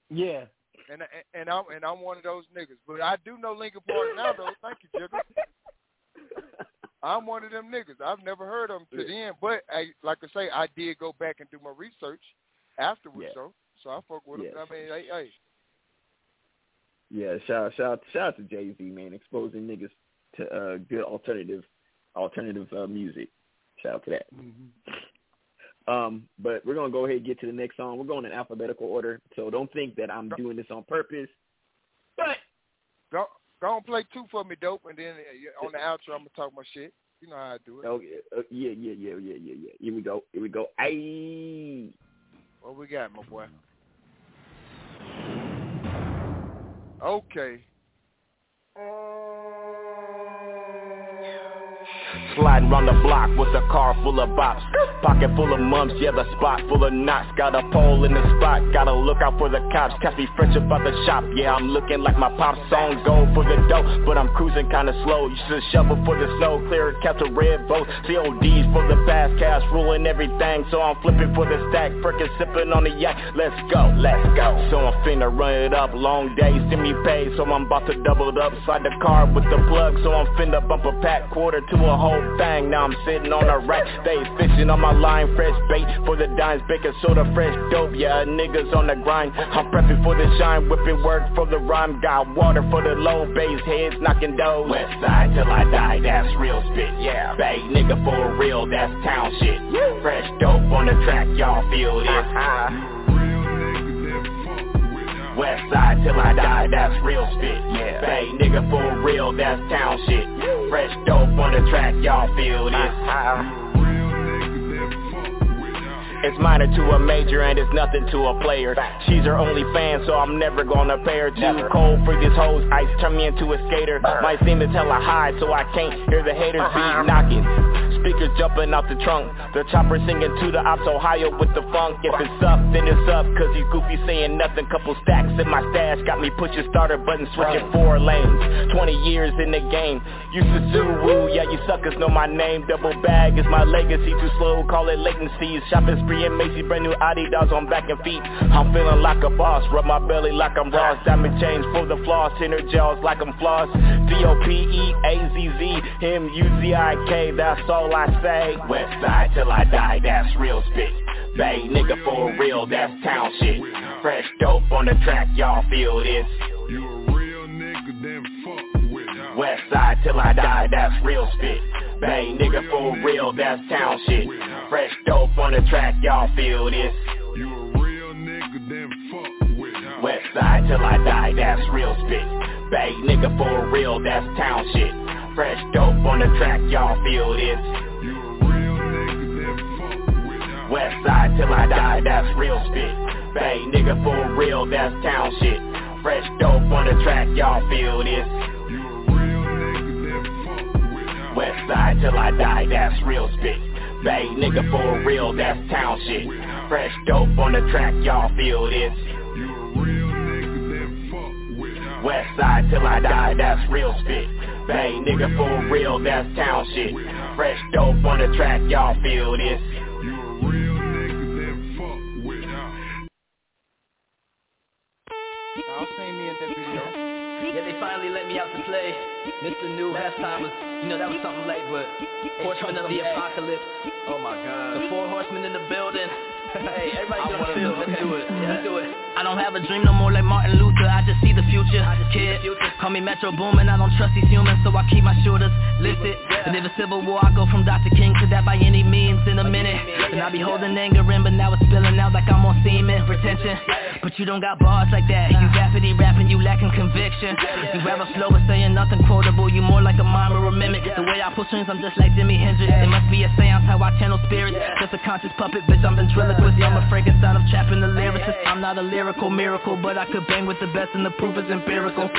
Yeah. And and I'm and I'm one of those niggas. But I do know Linkin Park now, though. Thank you, Jigga. I'm one of them niggas. I've never heard of them to the end, but I, like I say, I did go back and do my research afterwards. Yeah. So, so I fuck with them. I mean, hey, hey, Yeah, shout shout shout out to Jay Z man, exposing niggas to uh, good alternative alternative uh, music. Shout out to that. Um, but we're gonna go ahead and get to the next song. We're going in alphabetical order, so don't think that I'm doing this on purpose. But go go and play two for me, dope, and then uh, on the outro, I'm gonna talk my shit. You know how I do it. oh uh, yeah, yeah, yeah, yeah, yeah, yeah. Here we go. Here we go. Ayy. What we got, my boy? Okay. Uh, Sliding round the block with a car full of bops. Pocket full of mumps, yeah, the spot full of knots. Got a pole in the spot, gotta look out for the cops. Catch me fresh up out the shop, yeah, I'm looking like my pop song. Go for the dough, but I'm cruising kinda slow. Used to shovel for the snow, clear catch a red boat. CODs for the fast cash, ruling everything. So I'm flipping for the stack, frickin' sipping on the yak. Let's go, let's go. So I'm finna run it up, long days, me pay. So I'm about to double it up, slide the car with the plug. So I'm finna bump a pack, quarter to a whole thing. Now I'm sitting on a rack, they fishing on my line, fresh bait for the dimes, baking soda, fresh dope. Yeah, niggas on the grind. I'm prepping for the shine, whipping work for the rhyme. Got water for the low bass heads, knocking doors. West side till I die, that's real spit. Yeah, Bay nigga for real, that's town shit. Fresh dope on the track, y'all feel this. West side till I die, that's real spit. Yeah, Bay nigga for real, that's town shit. Fresh dope on the track, y'all feel this. It's minor to a major and it's nothing to a player. She's her only fan so I'm never gonna pay her Too cold for these hoes, ice turn me into a skater. Might seem to tell her high so I can't hear the haters beat uh-huh. knocking Speakers jumping out the trunk. The chopper singing to the ops Ohio with the funk. If it's up then it's up cause these goofies saying nothing. Couple stacks in my stash got me pushing starter button switching four lanes. 20 years in the game. Used to yeah you suckers know my name. Double bag is my legacy too slow call it latency. Shopping spree and Macy brand new Adidas on back and feet. I'm feeling like a boss rub my belly like I'm Ross. Diamond chains for the floss inner jaws like I'm floss. D-O-P-E-A-Z-Z M-U-Z-I-K that's all I say West side till I die that's real spit Bay nigga for real that's town shit Fresh dope on the track y'all feel this West side till I die, that's real spit. Bay nigga for real, that's town shit. Fresh dope on the track, y'all feel this. West side till I die, that's real spit. Bay nigga for real, that's town shit. Fresh dope on the track, y'all feel this. West side till I die, that's real spit. Bay nigga for real, that's town shit. Fresh dope on the track, y'all feel this. West side till I die, that's real spit. Bay nigga for real, that's town shit. Fresh dope on the track, y'all feel this. West side till I die, that's real spit. Bang, nigga, for real, that's town shit. Fresh dope on the track, y'all feel this. Y'all seen me in that video. Yeah, they finally let me out to play. Mr. New halftime was, you know, that was something late, but horsemen of the apocalypse. Oh my God. The four horsemen in the building. Hey, everybody get on the field. Let's do it. Let's do it. I don't have a dream no more like Martin Luther. I just see the future. Kid, call me Metro Boomin. I don't trust these humans, so I keep my shooters listed. And if a civil war, I go from Dr. King to that by any means in a minute. And I be holding anger in, but now it's spilling out like I'm on semen retention. But you don't got bars like that. You rapidly rapping, you lacking conviction. You rather slow but saying nothing quotable. You more like a mime or a mimic. The way I pull strings, I'm just like Jimi Hendrix. It must be a seance how I channel spirits. Just a conscious puppet, bitch. I'm ventriloquist. I'm a Frankenstein of trapping the lyricist. I'm not a lyrical miracle, but I could bang with the best, and the proof is empirical.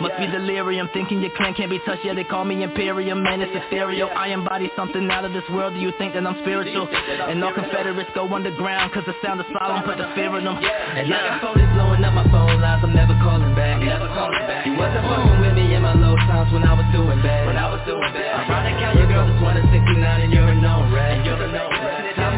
Must be delirium, thinking your clan can't be touched. Yeah, they call me Imperium, man. It's ethereal. I embody something out of this world. Do you think that I'm spiritual? And all Confederates go underground, cause the sound is solemn, put the fear in them. And like a phone is blowing up my phone lines, I'm never calling back. Never calling back. You wasn't fucking with me in my low times when I was doing bad. When I was doing bad. Ironic how your girl is 169 and you're a known rat. And you're a known rat.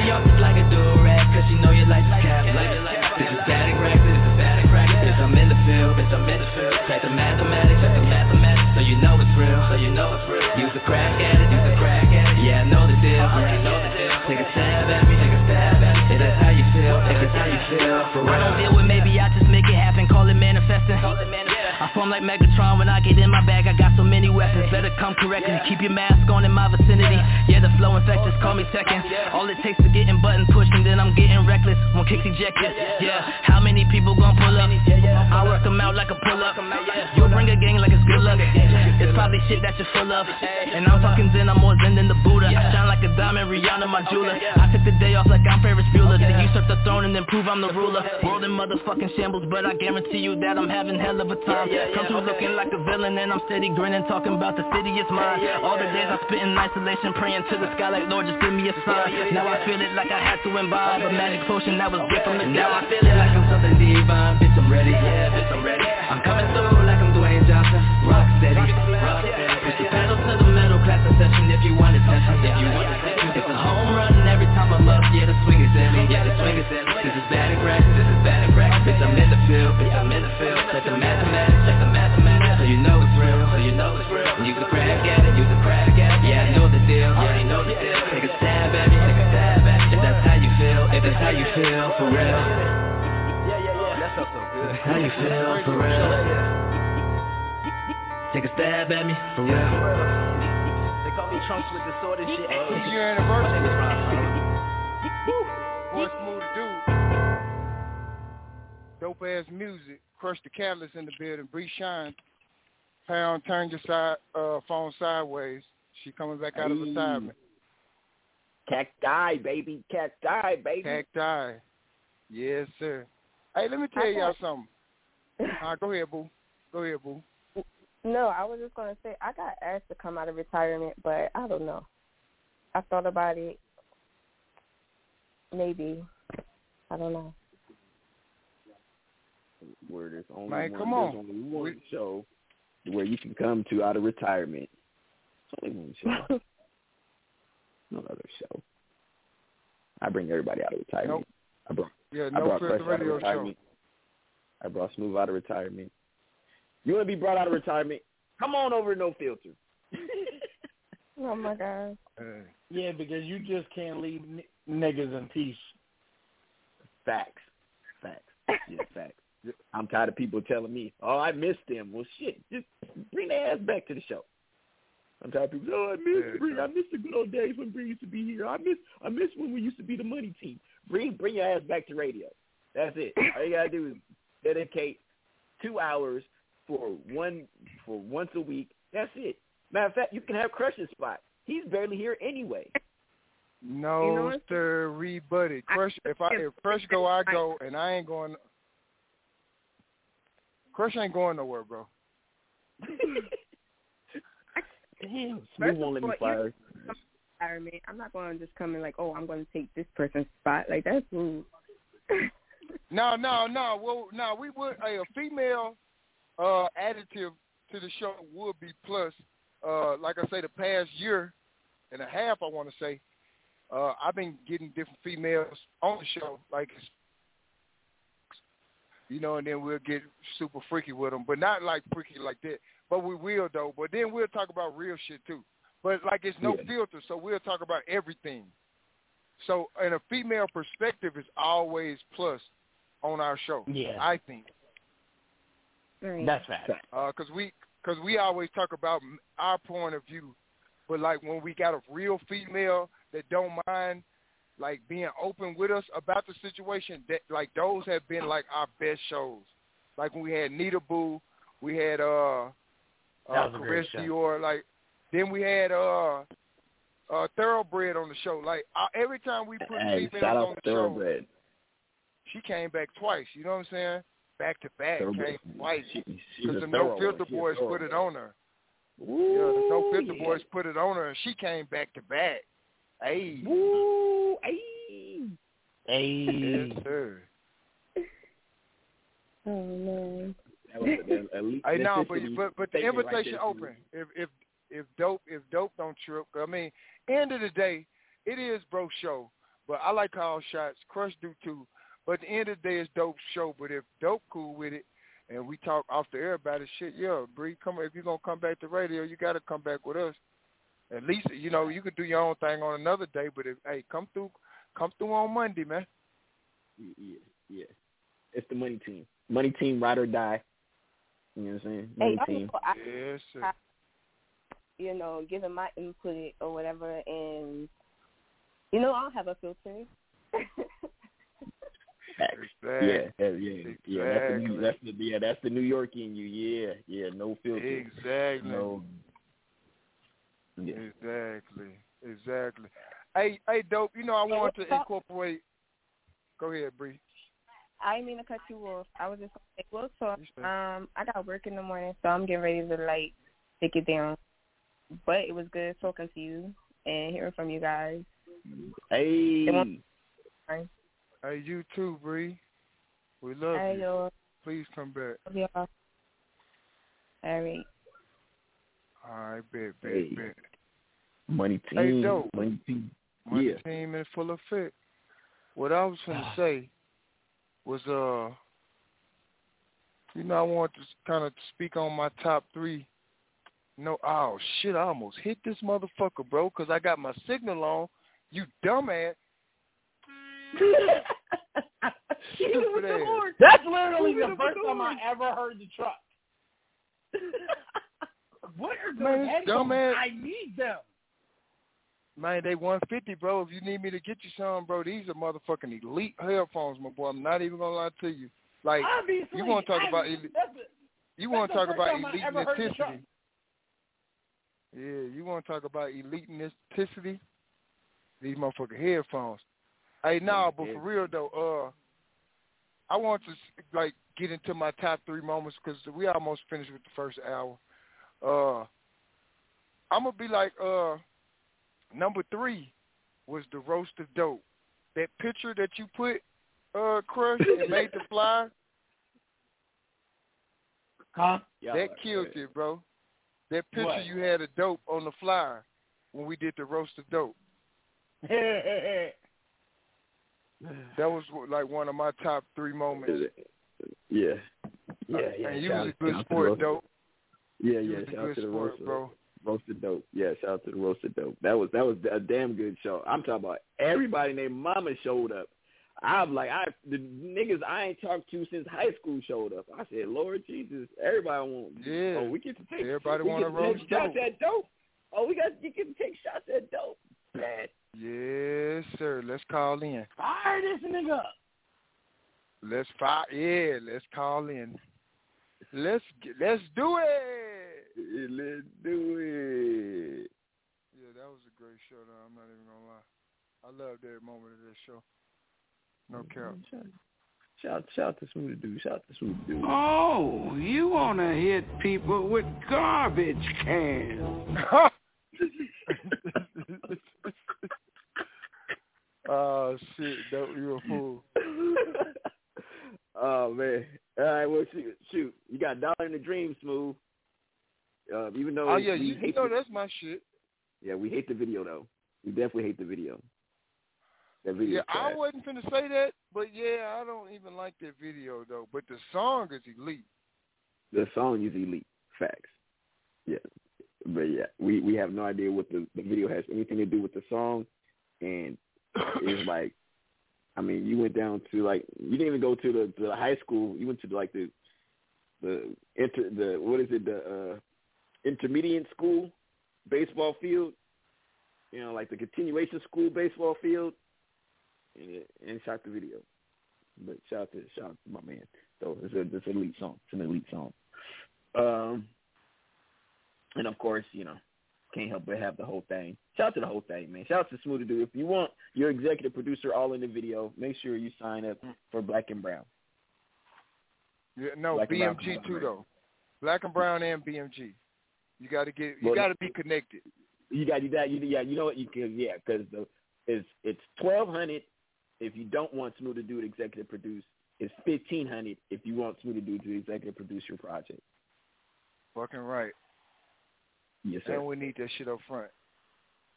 Me off just like a do-rag, cause you know your life's a cap. This is static rack, this is static rack. Bitch, I'm in the field, bitch, I'm in the field. Check the mathematics, check the mathematics. So you know it's real, so you know it's real. Use a crack at it, use a crack at it. Yeah, I know the deal, yeah, I know the deal. Take a stab at me, take a stab at me. If that's how you feel, if that's how you feel, for real. I don't deal with maybe, I just make it happen, call it manifesting. Call it manifesting. I form like Megatron when I get in my bag. I got so many weapons, better come correctly Keep your mask on in my vicinity. Yeah, the flow infectious, call me Tekken All it takes to getting button pushed and then I'm getting reckless. When kicks ejected, yeah. How many people gon' pull up? I work them out like a pull up You'll bring a gang like it's good luck. It's probably shit that you're full of. And I'm talking Zen, I'm more Zen than the Buddha. I Shine like a diamond, Rihanna my jeweler. I took the day off like I'm Ferris Bueller. To usurp the throne and then prove I'm the ruler. World in motherfucking shambles But I guarantee you that I'm having hell of a time Come through looking like a villain and I'm steady grinning Talking about the city is mine. All the days I spit in isolation Praying to the sky like Lord just give me a sign. Now I feel it like I had to imbibe A magic potion that was gift from the Now I feel it like I'm something divine. Bitch I'm ready, yeah bitch I'm ready. I'm coming through like I'm Dwayne Johnson. Rock steady, rock steady. Push the pedal to the metal, class a session if you want attention If you want attention It's a home run every time I'm up. Yeah the swing is in me, yeah the swing is in me. This is batting rack, this is batting rack Bitch I'm in the field, bitch I'm in the field. Check the mathematics, check the mathematics know it's real Use a crack at it, use a crack at it Yeah I know the deal, already know the deal Take a stab at me, take a stab at me If that's how you feel, if that's how you feel, for real Yeah, yeah, yeah, that so good How you feel, for real Take a stab at me, for real They call me Trunks with the sword and shit It's your anniversary. Boy, smooth dude. Dope ass music. Crush the catalyst in the building. Bree Shine. Pound, turn your side, uh, phone sideways. She coming back out of Hey. retirement. Cacti, baby. Cacti, baby. Cacti. Yes, sir. Hey, let me tell y'all something. Uh, go ahead, boo. Go ahead, boo. No, I was just gonna say I got asked to come out of retirement, but I don't know. I thought about it. Maybe. I don't know. Where there's only Man, one, come there's on. only one show where you can come to out of retirement. It's only one show. no other show. I bring everybody out of retirement. Nope. I brought Yeah, I no brought filter Fresh out of radio show. I brought Smooth out of retirement. You want to be brought out of retirement? Come on over to No Filter. Oh my god. Uh, yeah, because you just can't leave n- niggas in peace. Facts. Facts. Yeah, facts. I'm tired of people telling me, "Oh, I missed them." Well, shit, just bring their ass back to the show. I'm tired of people. saying, Oh, I miss Bree. I miss the good old days when Bree used to be here. I miss I miss when we used to be the money team. Bring bring your ass back to radio. That's it. All you gotta do is dedicate two hours for one for once a week. That's it. Matter of fact, you can have Crush's spot. He's barely here anyway. No, You know sir, rebutted. Crush. If I if Crush go, I go, and I ain't going. Crush ain't going nowhere, bro. Damn, Smooth won't let me all, fire. Retirement. I'm not gonna just come in like, oh, I'm gonna take this person's spot. Like that's rude. No, no, no. Well, no, we would. Hey, a female, uh, additive to the show would be plus. Uh, like I say, the past year and a half, I want to say, uh, I've been getting different females on the show, like you know, and then we'll get super freaky with them, but not like freaky like that. But we will though. But then we'll talk about real shit too. But like it's no Yeah. filter, so we'll talk about everything. So, and a female perspective is always plus on our show. Yeah. I think. That's fact. Uh, because we, cause we always talk about our point of view, but like when we got a real female that don't mind like being open with us about the situation, that like those have been like our best shows. Like when we had Nita Boo, we had uh, That uh was a great Caress show. Dior, like then we had uh, uh Thoroughbred on the show. Like uh, every time we put Hey, females shout on out the show, she came back twice. You know what I'm saying? Back to back, came twice. Because a the No Filter one. She's a Boys put it on her. yeah, the No Filter yeah. Boys put it on her, and she came back to back. Hey. Woo, hey. Hey. Yes, sir. Oh man. That was the elite I know, but but but the statement right invitation there, open. If if if dope if dope don't trip, I mean, end of the day, it is bro show. But I like all shots. Crush do too. But the end of the day, it's dope show. But if dope cool with it, and we talk off the air about it, shit, yeah, Bree, come if you're gonna come back to radio, you gotta come back with us. At least you know you could do your own thing on another day. But if hey, come through, come through on Monday, man. Yeah, yeah. It's the money team. Money team, ride or die. You know what I'm saying? Money I team. know I, Yes, sir. I, you know, giving my input or whatever, and you know, I don't have a filter. Exactly. Yeah, hell yeah, yeah. That's the, New- that's the yeah, that's the New York in you. Yeah, yeah. No filter. Exactly. No. Yeah. Exactly. Exactly. Hey, hey, dope. You know, I want to incorporate. Go ahead, Bree. I didn't mean to cut you off. I was just gonna say, well, so um, I got work in the morning, so I'm getting ready to like take it down. But it was good talking to you and hearing from you guys. Hey. Bye. Hey, you too, Bree. We love Hey, you. y'all. Please come back. Love y'all. All right. All right, bet, bet, Hey. bet. Money team. Hey, dope. Money team. Money Yeah. team in full effect. What I was going to say was, uh, you know, I want to kind of speak on my top three. No, oh shit! I almost hit this motherfucker, bro, because I got my signal on. You dumbass. Stupid ass. That's literally the first time I ever heard the truck. what are Man, those it's headphones? I need them. Man, they 150, bro. If you need me to get you some, bro, these are motherfucking elite headphones, my boy. I'm not even gonna lie to you. Like, Obviously, you want to talk I- about elite? that's You want to talk about time I ever heard the truck. eliteness? Yeah, you want to talk about eliteness? These motherfucking headphones. Hey, nah, but for real though, uh, I want to like get into my top three moments because we almost finished with the first hour. Uh, I'm gonna be like, uh, number three was the roast of dope. That picture that you put, uh, Crush, and made the flyer. Huh? that killed it, bro. That picture What? you had of dope on the flyer when we did the roast of dope. That was like one of my top three moments. Yeah. Yeah, yeah. And you was a good shout out to the sport, dope. Yeah, yeah. Shout out to the sport, roasted, bro. roasted dope. Yeah, shout out to the roasted dope. That was that was a damn good show. I'm talking about everybody named Mama showed up. I'm like I the niggas I ain't talked to since high school showed up. I said, Lord Jesus, everybody want Yeah. Oh, we get to take Everybody get take roast shots dope. at dope. Oh, we got you get to take shots at dope. Man. Yes, sir. Let's call in. Fire this nigga. Let's fire. Yeah, let's call in. Let's let's do it. Let's do it. Yeah, that was a great show. Though. I'm not even gonna lie. I loved every moment of this show. No cap. Shout shout to Smooth Dude. Shout to Smooth Dude. Oh, you want to hit people with garbage cans. oh shit, dope, you a fool. oh man. All right, well, shoot, shoot. You got Dollar in the Dream, Smooth. Uh, even though Oh yeah, you, you hate know the, that's my shit. yeah, we hate the video though. We definitely hate the video. That video. Yeah, I wasn't finna say that, but yeah, I don't even like that video though. But the song is elite. the song is elite. Facts. Yeah. But yeah, we we have no idea what the the video has anything to do with the song, and it's like, I mean, you went down to like you didn't even go to the the high school. You went to like the the inter the what is it the uh intermediate school baseball field, you know, like the continuation school baseball field, and, and shot the video. But shout out to shout out to my man. So it's a it's an elite song. It's an elite song. Um, and of course, you know, can't help but have the whole thing. Shout out to the whole thing, man. Shout out to Smooth Dude. If you want your executive producer all in the video, make sure you sign up for Black and Brown. Yeah, no, Black BMG too though. Black and Brown and BMG. You got to get. You Well, got to be connected. You got you that you yeah you know what you can yeah because the it's it's twelve hundred if you don't want Smooth to do it executive produce. It's fifteen hundred if you want Smooth to do to executive produce your project. Fucking right. Yes sir. And we need that shit up front.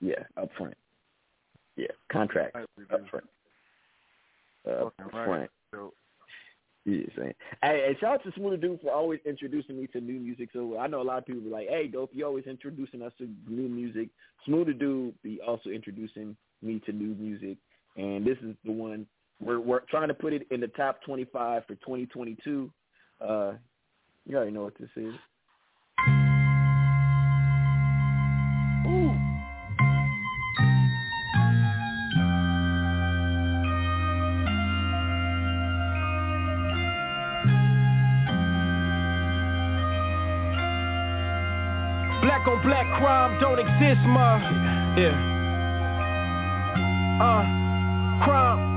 Yeah, up front. Yeah, contract Right, up front. Uh, right. front. So, Yeah, saying. Hey, shout out to Smooth Dude for always introducing me to new music. So I know a lot of people are like, "Hey, dope, you always introducing us to new music." Smooth Dude be also introducing me to new music, and this is the one we're we're trying to put it in the top twenty-five for 2022. Uh, you already know what this is. Don't exist, ma. Yeah. Uh, crime.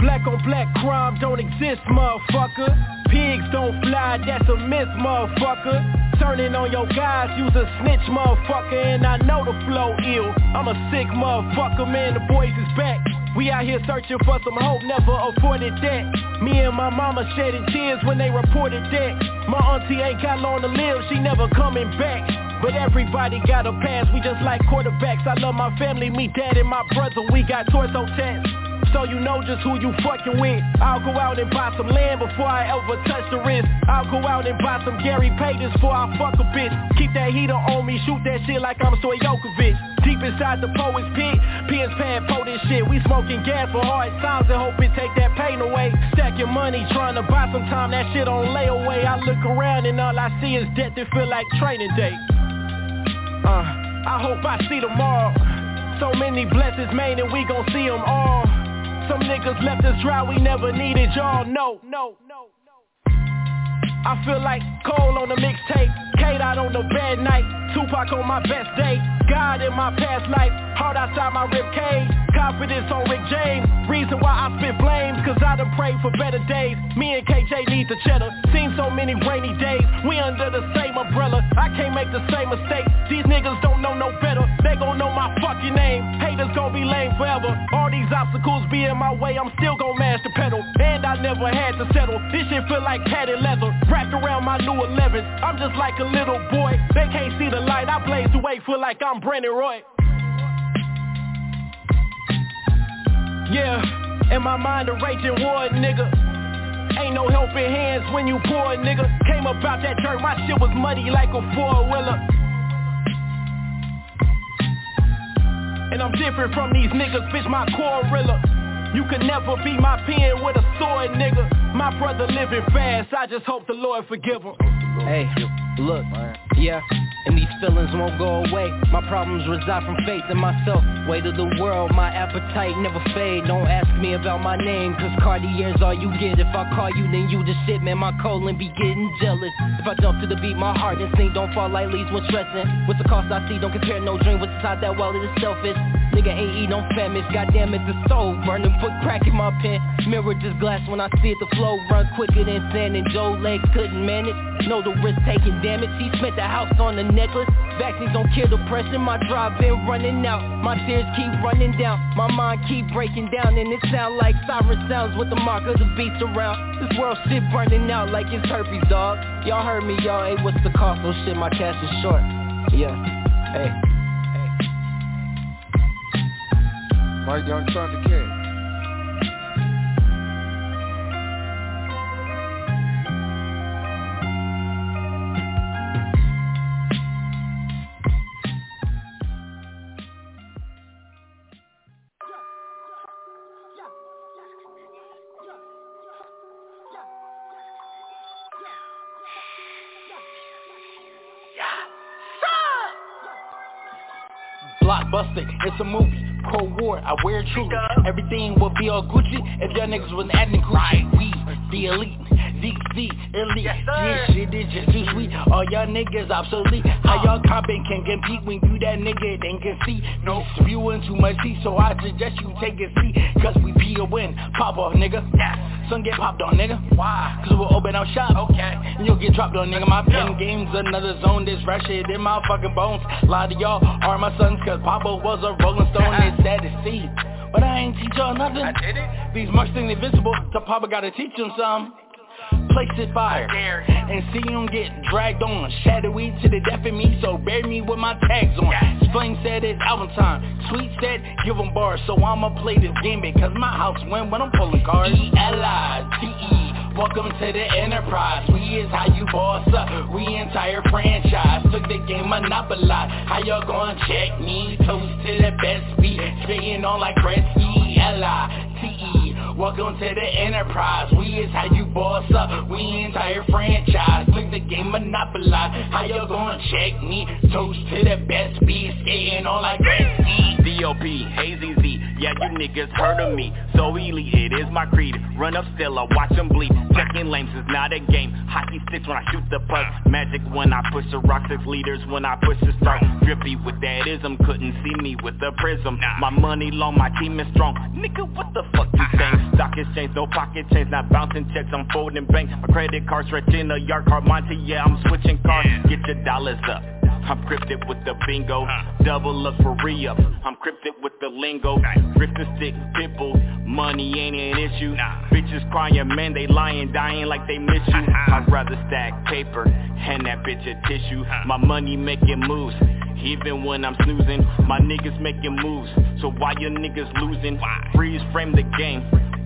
Black on black crime don't exist, motherfucker. Pigs don't fly, that's a myth, motherfucker. Turning on your guys, use a snitch, motherfucker. And I know the flow ill. I'm a sick motherfucker, man. The boys is back. We out here searching for some hope, never afforded that. Me and my mama shedding tears when they reported that. My auntie ain't got long to live, she never coming back. But everybody got a pass, we just like quarterbacks. I love my family, me dad and my brother, we got torso tats. So you know just who you fucking with. I'll go out and buy some land before I ever touch the wrist. I'll go out and buy some Gary Paytons before I fuck a bitch. Keep that heater on me, shoot that shit like I'm Stojakovic. Deep inside the poet's pit, pins pad po this shit. We smoking gas for hard times and hope it take that pain away. Stack your money, trying to buy some time, that shit on layaway. I look around and all I see is death that feel like training day. Uh, I hope I see them all. So many blessings made and we gon' see them all. Some niggas left us dry, we never needed y'all. No, no, no, no. I feel like Cole on the mixtape, Kate out on the bad night, Tupac on my best day, God in my past life, heart outside my rib cage, confidence on Rick James. Reason why I spit flames, cause I done prayed for better days. Me and KJ need the cheddar, seen so many rainy days. We under the same umbrella, I can't make the same mistake. These niggas don't know no better, they gon' know my fucking name. Haters gon' be lame forever. All these obstacles be in my way, I'm still gon' mash the pedal. And I never had to settle. This shit feel like padded leather, wrapped around my new 11s. I'm just like a little boy, they can't see the light. I blaze the way, feel like I'm Brandon Roy. Yeah, in my mind a raging war, nigga. Ain't no helping hands when you poor, nigga. Came about that dirt, my shit was muddy like a four-wheeler. And I'm different from these niggas, bitch, my realer. You could never be my pen with a sword, nigga. My brother living fast, I just hope the Lord forgive him. Hey, look, yeah, and these feelings won't go away. My problems reside from faith in myself. Weight of the world, my appetite never fade. Don't ask me about my name, cause Cartier's all you get. If I call you, then you the shit, man. My colon be getting jealous. If I jump to the beat, my heart instinct don't fall like leaves when stressing. What's the cost I see? Don't compare no dream with the that wallet is selfish. Nigga ain't eat no famished, goddamn it, the soul burning, foot crack in my pen. Mirror just glass when I see it, the flow run quicker than sand, and Joe legs couldn't manage. Know the risk taking damage. He spent the house on the necklace. Vaccines don't kill depression. My drive been running out. My tears keep running down. My mind keep breaking down, and it sound like siren sounds with the mark of the beast around. This world shit burning out like it's herpes, dog. Y'all heard me, y'all. Hey, what's the cost? Oh shit, my cash is short. Yeah. Hey. Mike Young Thunder Blockbuster, it's a movie. Cold War, I wear truly. Everything will be all Gucci if y'all niggas wasn't acting Gucci. We, the elite, DC, elite. This shit is just too sweet. All y'all niggas obsolete. How y'all comping can compete when you that nigga then can see. No spewing too much tea, so I suggest you take a seat. Cause we be a win. Pop off, nigga. Son get popped on, nigga. Why? Cause we'll open our shop. Okay. And you'll get dropped on, nigga. My pen game's another zone. This fresh shit in my fucking bones. Lot of y'all are my sons, cause Papa was a rolling stone. It's sad to see. But I ain't teach y'all nothing. I did it. These much things invisible, so Papa gotta teach them some. Place it fire and see them get dragged on. Shadowy to the death of me, so bury me with my tags on. Spling said it's album time. Sweet said give them bars, so I'ma play this game because my house win when I'm pulling cards. E-L-I-T-E. Welcome to the enterprise. We is how you boss up. We entire franchise. Took the game monopolized. How y'all gonna check me? Toast to the best beat. Spitting on like Gretzky. L-I-T-E. Welcome to the enterprise. We is how you boss up. We entire franchise. Took the game monopolized. How y'all gonna check me? Toast to the best beat. Skating on like Gretzky. D.O.P. Hazy Z, yeah you niggas heard of me So elite, it is my creed Run up still, I watch them bleed Checking lanes is not a game Hockey sticks when I shoot the puck Magic when I push the rock Six leaders when I push the start Drippy with that ism Couldn't see me with the prism My money long, my team is strong Nigga, what the fuck you saying? Stock exchange, no pocket change Not bouncing checks, I'm folding bank My credit card stretch in a yard card Monty, yeah, I'm switching cars Get your dollars up I'm cryptic with the bingo, double up for re-up. I'm cryptic with the lingo, grip the stick, pimple. Money ain't an issue. Bitches crying, man, they lying, dying like they miss you. Uh-huh. I'd rather stack paper, hand that bitch a tissue. My money making moves. Even when I'm snoozing, my niggas making moves. So why your niggas losing? Freeze frame the game.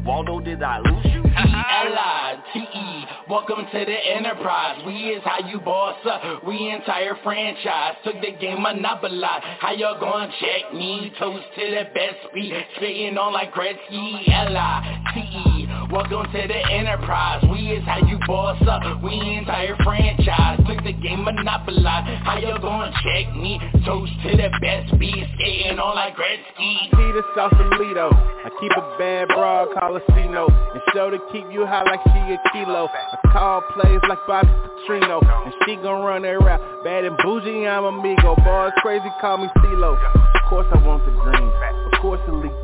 Waldo, did I lose you? E-L-I-T-E. Welcome to the enterprise. We is how you boss up. We entire franchise. Took the game monopolized. How y'all gonna check me? Toast to the best beat. Spitting on like Gretzky. L-I-T-E. Welcome to the enterprise. We is how you boss up. We entire franchise. Took the game monopolized. How y'all gonna check me? Toast to the best beat. Skating on like Gretzky. See the Sausalito. I keep a bad broad, her And show to keep you high like she a kilo. I call plays like Bobby Petrino. And she gon' run her out. Bad and bougie, I'm amigo. Boys crazy, call me CeeLo. Of course I want the green. Of course the team.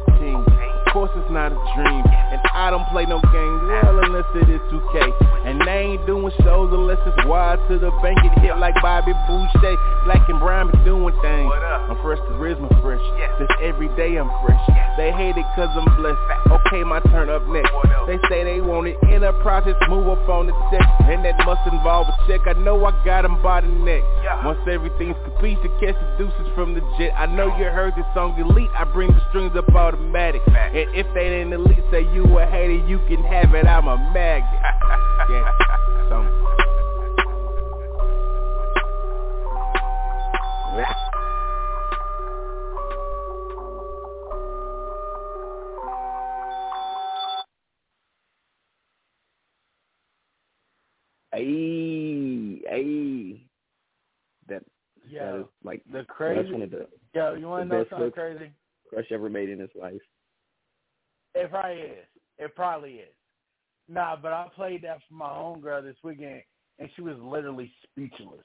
Course it's not a dream. And I don't play no games, well unless it is 2K. And they ain't doing shows unless it's wide to the bank. It hit like Bobby Boucher. Black and brown be doing things. I'm fresh, charisma fresh. Just every day I'm fresh. They hate it cause I'm blessed. Okay, my turn up next. They say they want it in a process, move up on the check. And that must involve a check. I know I got them by the neck. Once everything's complete, to catch the deuces from the jet. I know you heard this song elite. I bring the strings up automatic. And if they ain't elite, say you a hater, you can have it. I'm a magnet. yeah. So. Hey, hey. That, that Yo, is like the crazy. that's one of the Yo, you want to know something crazy? Crush ever made in his life. It probably is. It probably is. Nah, but I played that for my homegirl this weekend, and she was literally speechless.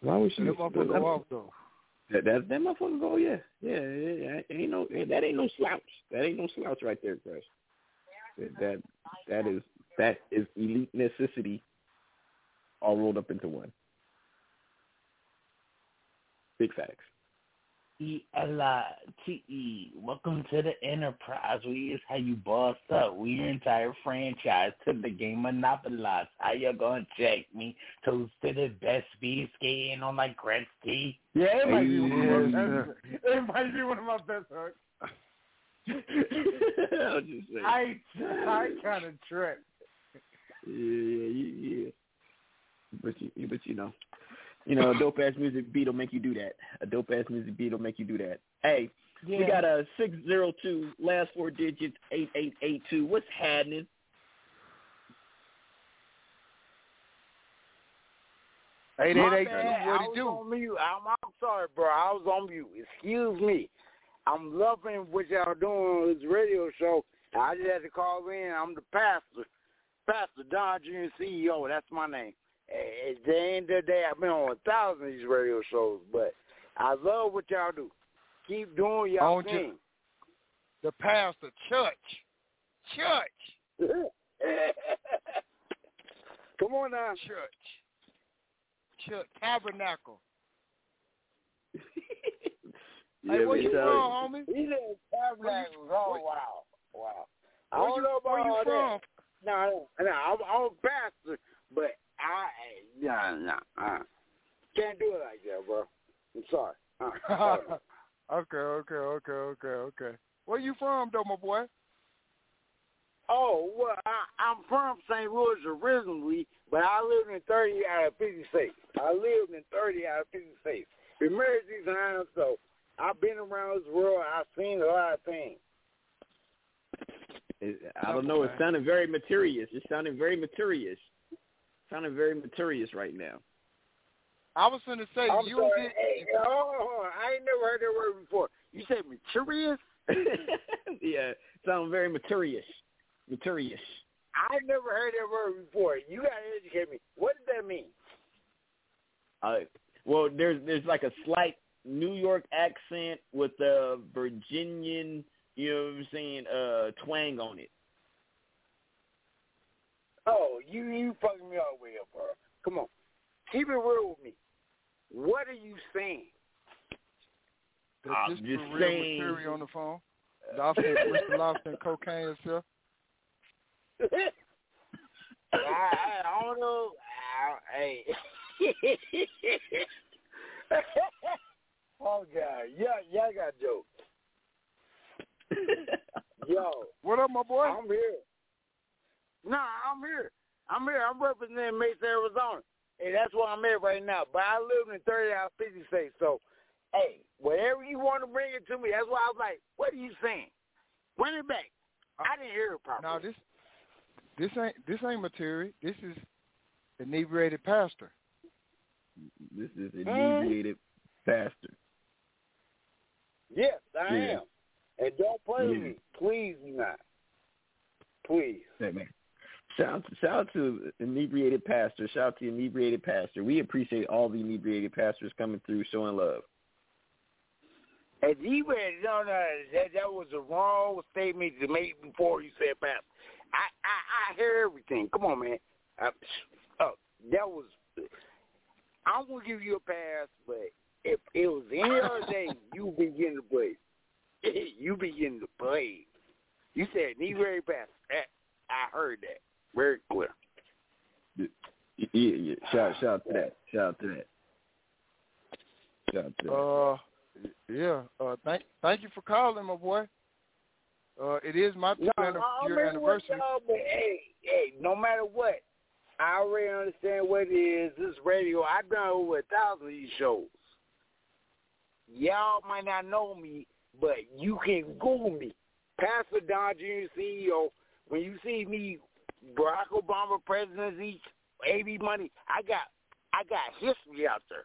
Why was she? That motherfucker walked though. That that that motherfucker go, yeah, yeah, yeah. Ain't no that ain't no slouch. That ain't no slouch right there, Crush. That that, that is that is elite necessity, all rolled up into one. Big facts. E L I T E. Welcome to the enterprise. We is how you boss up. We your entire franchise to the game monopolize. How you gonna check me? Toast to the best speed skating on like Gretzky. Yeah, it might be one of my best. It might be one of my best hooks. I'll just say. I I kind of tripped. Yeah, yeah, yeah. But you, but you know, you know, a dope ass music beat will make you do that. A dope ass music beat will make you do that. Hey, we got a six zero two last four digits eight eight eight two. What's happening? Eight My eight eight bad. two. What I you was do? on mute. I'm, I'm sorry, bro. I was on mute. Excuse me. I'm loving what y'all doing on this radio show. I just had to call in. I'm the pastor, Pastor Don Jr. CEO. That's my name. At the end of the day, I've been on a thousand of these radio shows, but I love what y'all do. Keep doing y'all On thing. The pastor, church, church, Come on now. church, church, tabernacle. Yeah, hey, where man, you from, homie? He said tabernacles. Oh, wow. Wow. I Where don't you, know about where you all from? that. No, no, I'm, I'm a pastor, but I, no, no, uh, can't do it like that, bro. I'm sorry. Uh, sorry. okay, okay, okay, okay, okay. Where you from, though, my boy? oh, well, I, I'm from St. Louis originally, but I lived in 30 out of 50 states. I lived in 30 out of 50 states. Been married six times, so I've been around this world. I've seen a lot of things. I don't know. It sounded very materious. It sounded very materious. Sounded very materious right now. I was going to say, I'm you sorry. get, Hey, hold on. I ain't never heard that word before. You said materious? yeah, sound very materious. Materious. I never heard that word before. You gotta educate me. What does that mean? Uh, well, there's there's like a slight New York accent with a Virginian, you know what I'm saying, uh, twang on it. Oh, you you fucking me all the way up, bro. Come on, keep it real with me. What are you saying? I'm just just for real saying. material on the phone. Lobster, Mr. Lobster and cocaine himself. I, I, I don't know. I, hey. oh God, yeah, y'all got jokes. Yo, what up, my boy? I'm here. Nah, I'm here. I'm here. I'm representing Mesa, Arizona. Hey, that's where I'm at right now. But I live in 30 out 50 states. So, hey, whatever you want to bring it to me, that's why I was like, what are you saying? Bring it back. Uh, I didn't hear it properly. No, this, this ain't this ain't material. This is inebriated pastor. This is hmm? inebriated pastor. Yes, I Yeah. am. And don't play with me. Please do not. Please. Hey, man. Shout out, to, shout out to inebriated pastor. Shout out to the inebriated pastor. We appreciate all the inebriated pastors coming through showing love. And you read no, no, that that was a wrong statement to make before you said pastor. I I, I hear everything. Come on, man. I, oh, that was. I'm gonna give you a pass, but if it was any other day, you be getting the blade. you be getting the blade. You said knee very pass. I heard that very clear. Yeah, yeah. Shout, shout out to that. Shout out to that. Shout out to that. Uh, yeah. Uh, thank thank you for calling, my boy. Uh, it is my No, 10th I year mean, anniversary. What y'all, but hey, hey, no matter what, I already understand what it is. This radio, I've done over a thousand of these shows. Y'all might not know me, but you can Google me. Pastor Don Jr. CEO. When you see me, Barack Obama presidency, AB money, I got, I got history out there.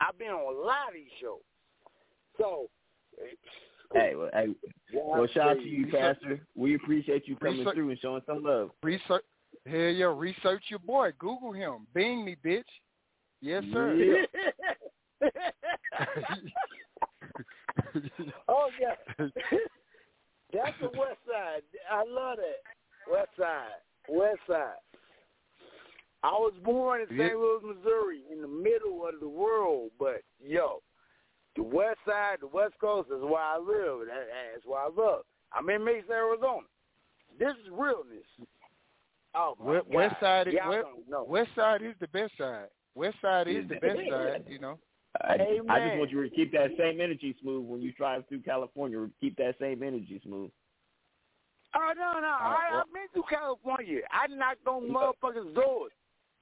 I've been on a lot of these shows. So, Hey, well, hey, well, shout out to you, Research- Pastor. We appreciate you coming Research- through and showing some love. Research. Hell yeah, research your boy. Google him. Bing me, bitch. Yes, sir. Yeah. oh yeah, that's the West Side. I love that West Side. West Side. I was born in St. Louis, Missouri, in the middle of the world, but yo, the West Side, the West Coast is where I live. That, that's where I love. I'm in Mesa, Arizona. This is realness. Oh my West, God. West Side is Y'all West. West Side is the best side. West Side is the best side. You know. I, I just want you to keep that same energy smooth when you drive through California. Keep that same energy smooth. Oh no, no! I, well- I've been to California. I knocked on motherfuckers' doors.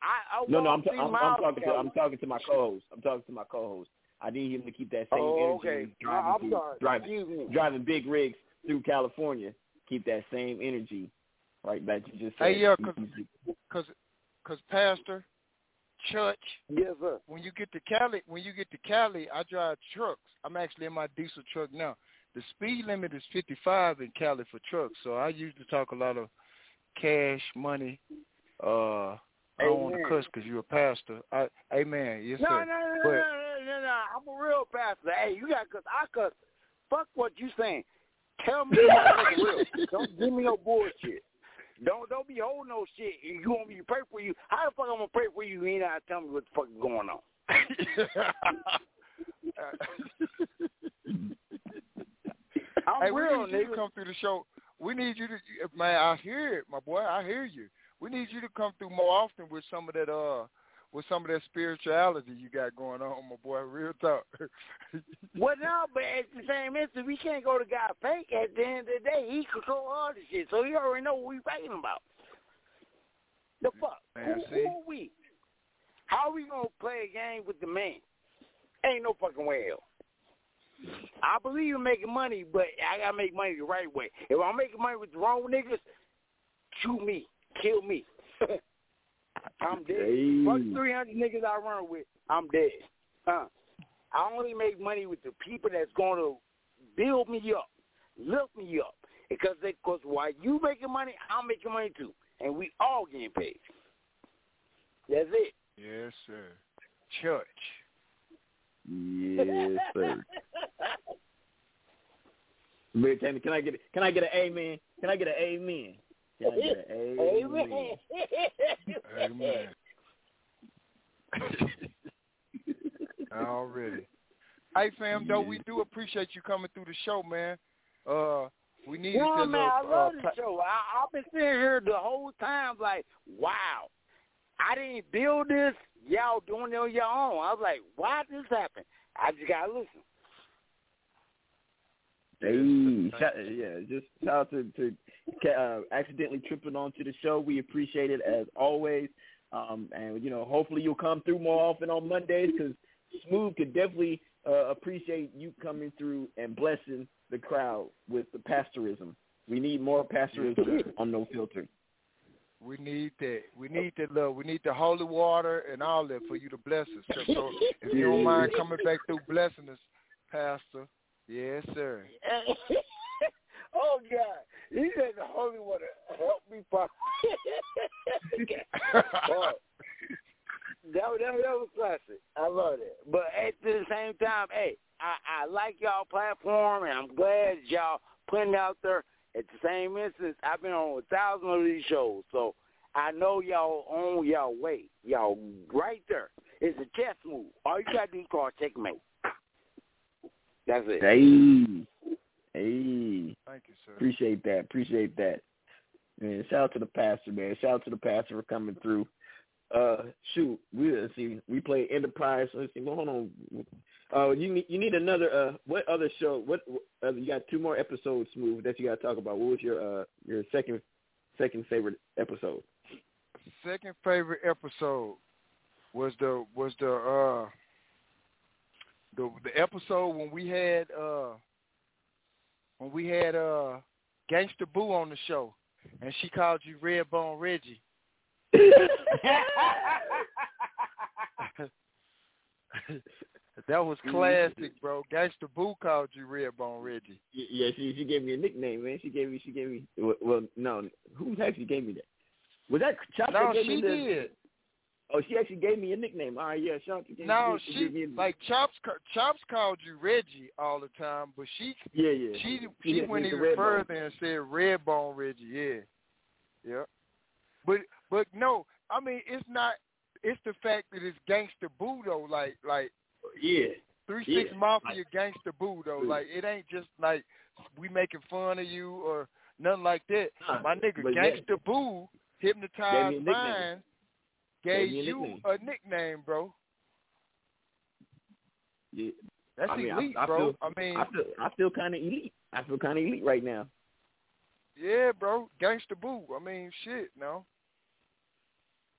I, I No, no, I'm, walked t- three I'm, I'm talking to I'm talking to my co-host. I'm talking to my co-host. I need him to keep that same Oh, energy. okay. when he's Driving, I'm through- sorry. driving, driving big rigs through California. Keep that same energy, right? That you just said. Hey, yeah, You- 'cause- Cause, cause Pastor, church. Yes, sir. When you get to Cali, when you get to Cali, I drive trucks. I'm actually in my diesel truck now. The speed limit is 55 in Cali for trucks, so I usually talk a lot of cash, money. Uh, I don't want to cuss because you're a pastor. I, amen. Yes, no, sir. no, no, no, but no, no, no, no. I'm a real pastor. Hey, you got cuss. I cuss. Fuck what you saying. Tell me what's real. Don't give me no bullshit. Don't don't be holding no shit. You want me to pray for you? How the fuck I'm gonna pray for you? You ain't not tell me what the fuck is going on. I'm hey, we real, need you to come through the show. We need you to, man. I hear it, my boy. I hear you. We need you to come through more often with some of that, uh, with some of that spirituality you got going on, my boy. Real talk. Well, no, but at the same instant, we can't go to God fake. At the end of the day, he control all the shit, so he already know what we fighting about. The fuck? Man, who, who are we? How are we gonna play a game with the man? Ain't no fucking way hell. I believe in making money, but I gotta make money the right way. If I'm making money with the wrong niggas, shoot me, kill me. I'm dead. Hey. Fuck 300 niggas I run with, I'm dead. Huh? I only make money with the people that's going to build me up, lift me up. Because they, cause while you making money, I'm making money too, and we all getting paid. That's it. yes, sir. Church. Yes, sir. But Can, can I get can I get an amen? Can I get an amen? Can I get an amen? Amen. Amen. Already. Hey, fam, though we do appreciate you coming through the show, man. Uh, we need No, to man, I uh, love the show. I, I've been sitting here the whole time like, wow, I didn't build this. Y'all doing it on your own. I was like, why did this happen? I just got to listen. Hey, shout, yeah, just shout out to, to uh, accidentally tripping onto the show. We appreciate it as always, um, and you know, hopefully you'll come through more often on Mondays because Smooth could definitely uh, appreciate you coming through and blessing the crowd with the pastorism. We need more pastorism on No Filter. We need that. We need that love. We need the holy water and all that for you to bless us. So, so if you don't mind coming back through blessing us, Pastor. Yes, sir. oh God, he said the Holy Water help me, Pop. oh, that, was- that, that was classic. I love it. But at the same time, hey, I, I like y'all platform, and I'm glad y'all putting it out there. At the same instance, I've been on a thousand of these shows, so I know y'all on y'all way. Y'all right there. It's a chess move. All you gotta do is call checkmate. That's it. Hey, hey, Thank you, sir. appreciate that. Appreciate that. Man, shout out to the pastor, man. Shout out to the pastor for coming through. Uh, shoot, we let's see. We play Enterprise. Let's see. Well, hold on. Uh, you need you need another. Uh, what other show? What uh, you got? Two more episodes, smooth that you got to talk about. What was your uh your second second favorite episode? Second favorite episode was the was the uh the the episode when we had uh when we had uh Gangsta Boo on the show and she called you Redbone Reggie. that was classic, bro. Gangsta Boo called you Redbone Reggie. Yeah, she she gave me a nickname, man. She gave me she gave me well, no, who actually gave me that? Was that Chop No, gave she me the, did. Oh, she actually gave me a nickname. All right, yeah, shout out to No, she, she like Chops. Chops called you Reggie all the time, but she yeah, yeah. she She she went even further and said Redbone Reggie. Yeah, yeah. But but no, I mean it's not. It's the fact that it's Gangsta Boo though. Like like yeah. Three Yeah, Six Mafia Gangsta Boo though. Yeah. Like it ain't just like we making fun of you or nothing like that. Nah, My nigga but yeah. Gangsta Boo hypnotized me a nickname. mind Gave gave you nickname. a nickname, bro. Yeah. That's I mean, I- elite, I, bro. Feel, I mean, I feel, I feel kind of elite. I feel kind of elite right now. yeah, bro. Gangsta Boo. I mean, shit, no.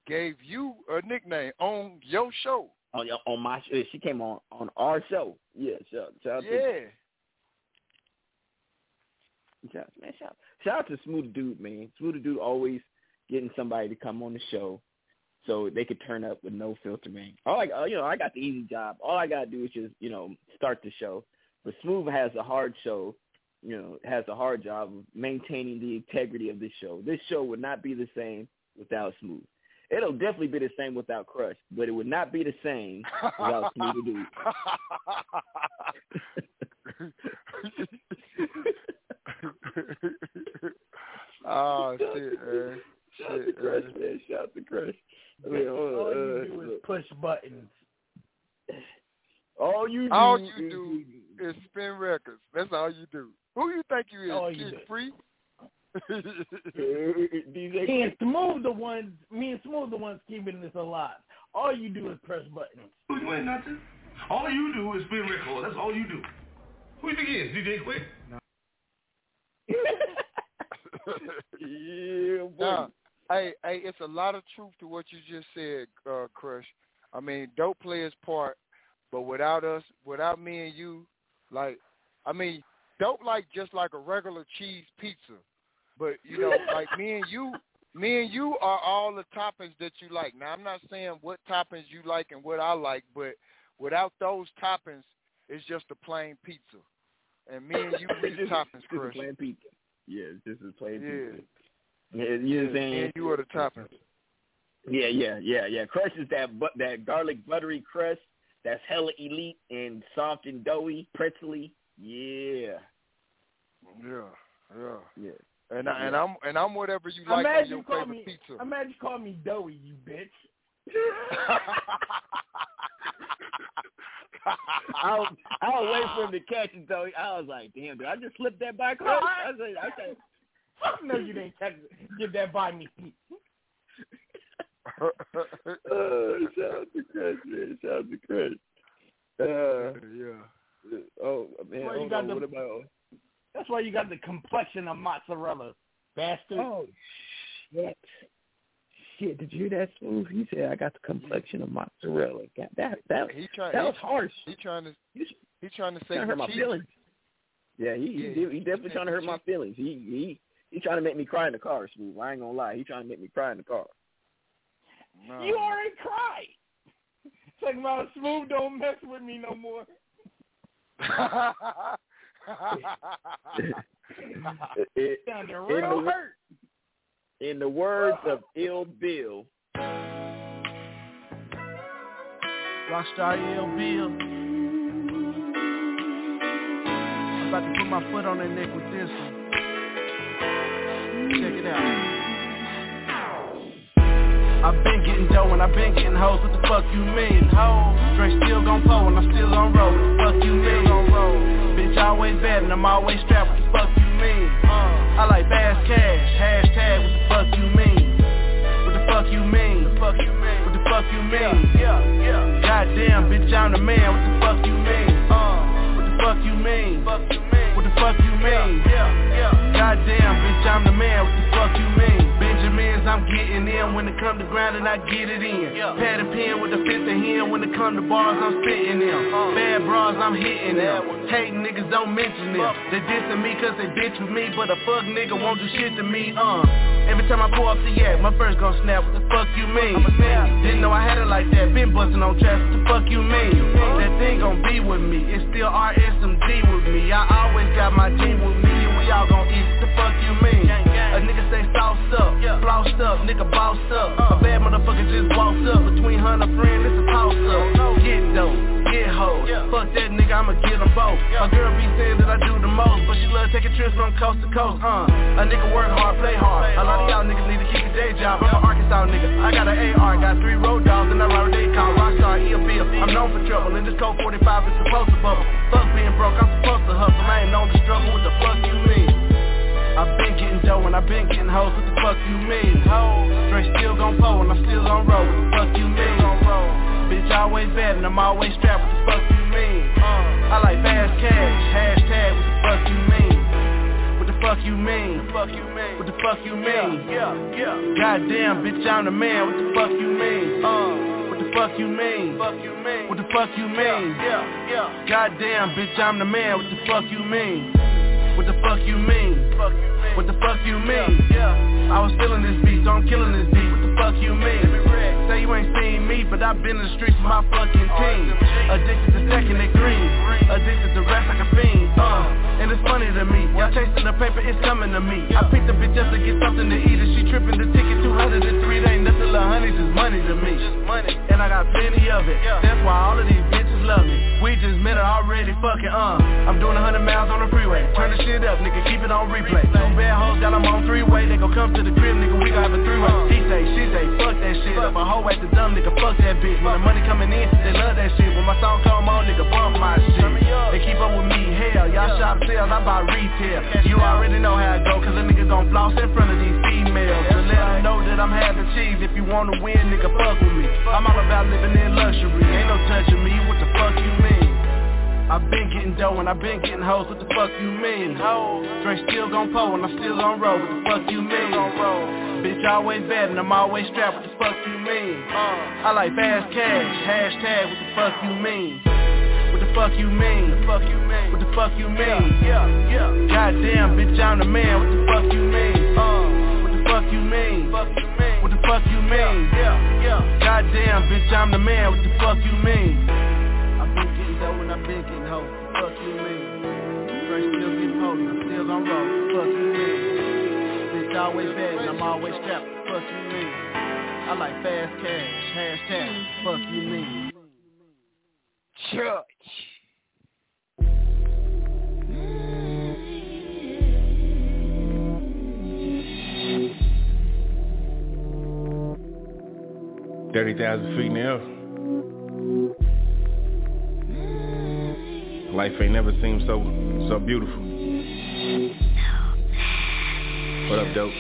Gave you a nickname on your show. On your- on my, sh- she came on on our show. Yeah, shout, shout out to Yeah. Shout, man, shout, shout out to Smooth Dude, man. Smooth Dude always getting somebody to come on the show so they could turn up with no filter, man. All I, you know, I got the easy job. All I gotta do is just, you know, start the show. But Smooth has a hard show, you know, has a hard job of maintaining the integrity of this show. This show would not be the same without Smooth. It'll definitely be the same without Crush, but it would not be the same without Smooth Dude. oh shit, man. Shout out to Crush, man. man. Shout out to Crush. I mean, hold on, All you uh, do is push buttons. All you do, All you is- do is spin records. That's all you do. Who you think you is? All you Kid do. free? DJ Me and Smooth the ones, me and Smooth the ones keeping this alive. All you do is press buttons. You ain't nothing. All you do is spin record. That's all you do. Who you think is? DJ Quik? yeah, boy. Nah, hey, hey, it's a lot of truth to what you just said, uh, Crush. I mean, dope plays part, but without us, without me and you, like, I mean, dope like just like a regular cheese pizza, but you know, like me and you, me and you are all the toppings that you like. Now, I'm not saying what toppings you like and what I like, but without those toppings, it's just a plain pizza. And me and you, we the Just- toppings, just a plain pizza. Yeah, just a plain Yeah. pizza. Yeah, you know what I'm saying? and you are the toppings. Yeah, yeah, yeah, yeah. Crush is that but that garlic buttery crust that's hella elite and soft and doughy, pretzely. Yeah, Yeah, yeah. yeah. And I, and I'm and I'm whatever you like on imagine your call favorite me, pizza. imagine you call me Doughy, you bitch. I was I was waiting for him to catch it though. I was like, damn, did I just slip that by Crush? I was like, I said, Fuck no, you didn't catch, it. give that by me. oh, shout out to Crush, man. Shout out to Crush. Uh, yeah. Oh man, Well, you got on. the- what about? That's why you got the complexion of mozzarella, bastard. Oh shit! Shit, did you hear that smooth? He said I got the complexion of mozzarella. God, that that He trying. that he, was harsh. He trying to. You He trying to say trying to hurt my feelings. Yeah, he he, Yeah, he he definitely said trying to hurt my feelings. He he he trying to make me cry in the car, smooth. I ain't gonna lie. He trying to make me cry in the car. Nah. You already cried. Talking about smooth, don't mess with me no more. It- in the- in the words of Ill Bill, Rockstar Ill Bill. I'm about to put my foot on their neck with this one. Check it out. I've been getting dough and I've been getting hoes, what the fuck you mean? Drink still gon' pull and I'm still on roll, what the fuck you mean? Always and I'm always strapped, what the fuck you mean? I like fast cash, hashtag, what the fuck you mean? What the fuck you mean? What the fuck you mean? Yeah, yeah. Goddamn, bitch, I'm the man. What the fuck you mean? What the fuck you mean? What the fuck you mean? Goddamn, bitch, I'm the man. What the fuck you mean? I'm getting in when it come to grinding, I get it in. Pad and pen with the fifth of him when it come to bars, I'm spitting them. Bad bras, I'm hitting them. Hating niggas don't mention them. They dissing me cause they bitch with me, but a fuck nigga won't do shit to me, uh. Every time I pull off the yak, my first gon' snap, what the fuck you mean? Didn't know I had it like that, been busting on traps, what the fuck you mean? That thing gon' be with me, it's still RSMD with me. I always got my team with me, and we all gon' eat, the fuck you mean? A nigga say sauce up, flossed up, nigga bossed up. A bad motherfucker just walks up between ain't hunt a friend, it's a toss up. Get dope, get hoes. Fuck that nigga, I'ma get them both. A girl be saying that I do the most, but she love taking trips from coast to coast. Uh, a nigga work hard, play hard. A lot of y'all niggas need to keep a day job. I'm an Arkansas nigga. I got an AR, got three road dogs, and I ride a day called Rockstar E Bill. I'm known for trouble, and this code 45 is supposed to bubble. Fuck being broke, I'm supposed to hustle. I ain't known to struggle. What the fuck you mean? I've been getting dough and I've been getting hoes, what the fuck you mean? Straight still gon' pull and I'm still gon' roll, what the fuck you mean? Bitch always bad and I'm always strapped, what the fuck you mean? I like fast cash, hashtag, what the fuck you mean? What the fuck you mean? What the fuck you mean? Goddamn, bitch, I'm the man, what the fuck you mean? What the fuck you mean? What the fuck you mean? Goddamn, bitch, I'm the man, what the fuck you mean? What the fuck you mean? What the fuck you mean? I was feeling this beat, so I'm killing this beat. What the fuck you mean? Say you ain't seen me, but I've been in the streets with my fucking team. Addicted to it green. Addicted to rap like a fiend. Uh, and it's funny to me. Y'all chasing the paper, it's coming to me. I picked the bitch up to get something to eat, and she tripping the ticket 203. That ain't nothing, little honey, just money to me. And I got plenty of it. That's why all of these bitches love me. We just met her already fucking, uh. I'm doing 100 miles on the freeway. Turn the shit up, nigga, keep it on replay. Two bad hoes got them on three-way. They gon' come to the crib, nigga, we gon' have a three-way. He say, she say, fuck that shit. If a hoe act the dumb, nigga, fuck that bitch. When the money coming in, they love that shit. When my song come on, nigga, bump my shit. They keep up with me, hell. Y'all shop sales, I buy retail. You already know how it go, cause the niggas gon' floss in front of these females. To let them know that I'm having cheese. If you wanna win, nigga, fuck with me. I'm all about living in luxury. Ain't no touching me, what the fuck? I've been getting dough and I've been getting hoes, what the fuck you mean? Straight still gon' pull and I'm still gon' roll, what the fuck you mean? Bitch always bad and I'm always strapped, what the fuck you mean? I like fast cash, hashtag, what the fuck you mean? What the fuck you mean? What the fuck you mean? Goddamn, bitch, I'm the man, what the fuck you mean? What the fuck you mean? What the fuck you mean? Goddamn, bitch, I'm the man, what the fuck you mean? I've been getting dough and I've been getting hoes, fuck you mean? Straight still get potent, I'm still gon' roll, fuck you mean? Bitch always bad and I'm always strapped, what fuck you mean? I like fast cash, hashtag, what fuck you mean? Church. Thirty thousand feet in the air. Life ain't never seemed so so beautiful. What up, dope?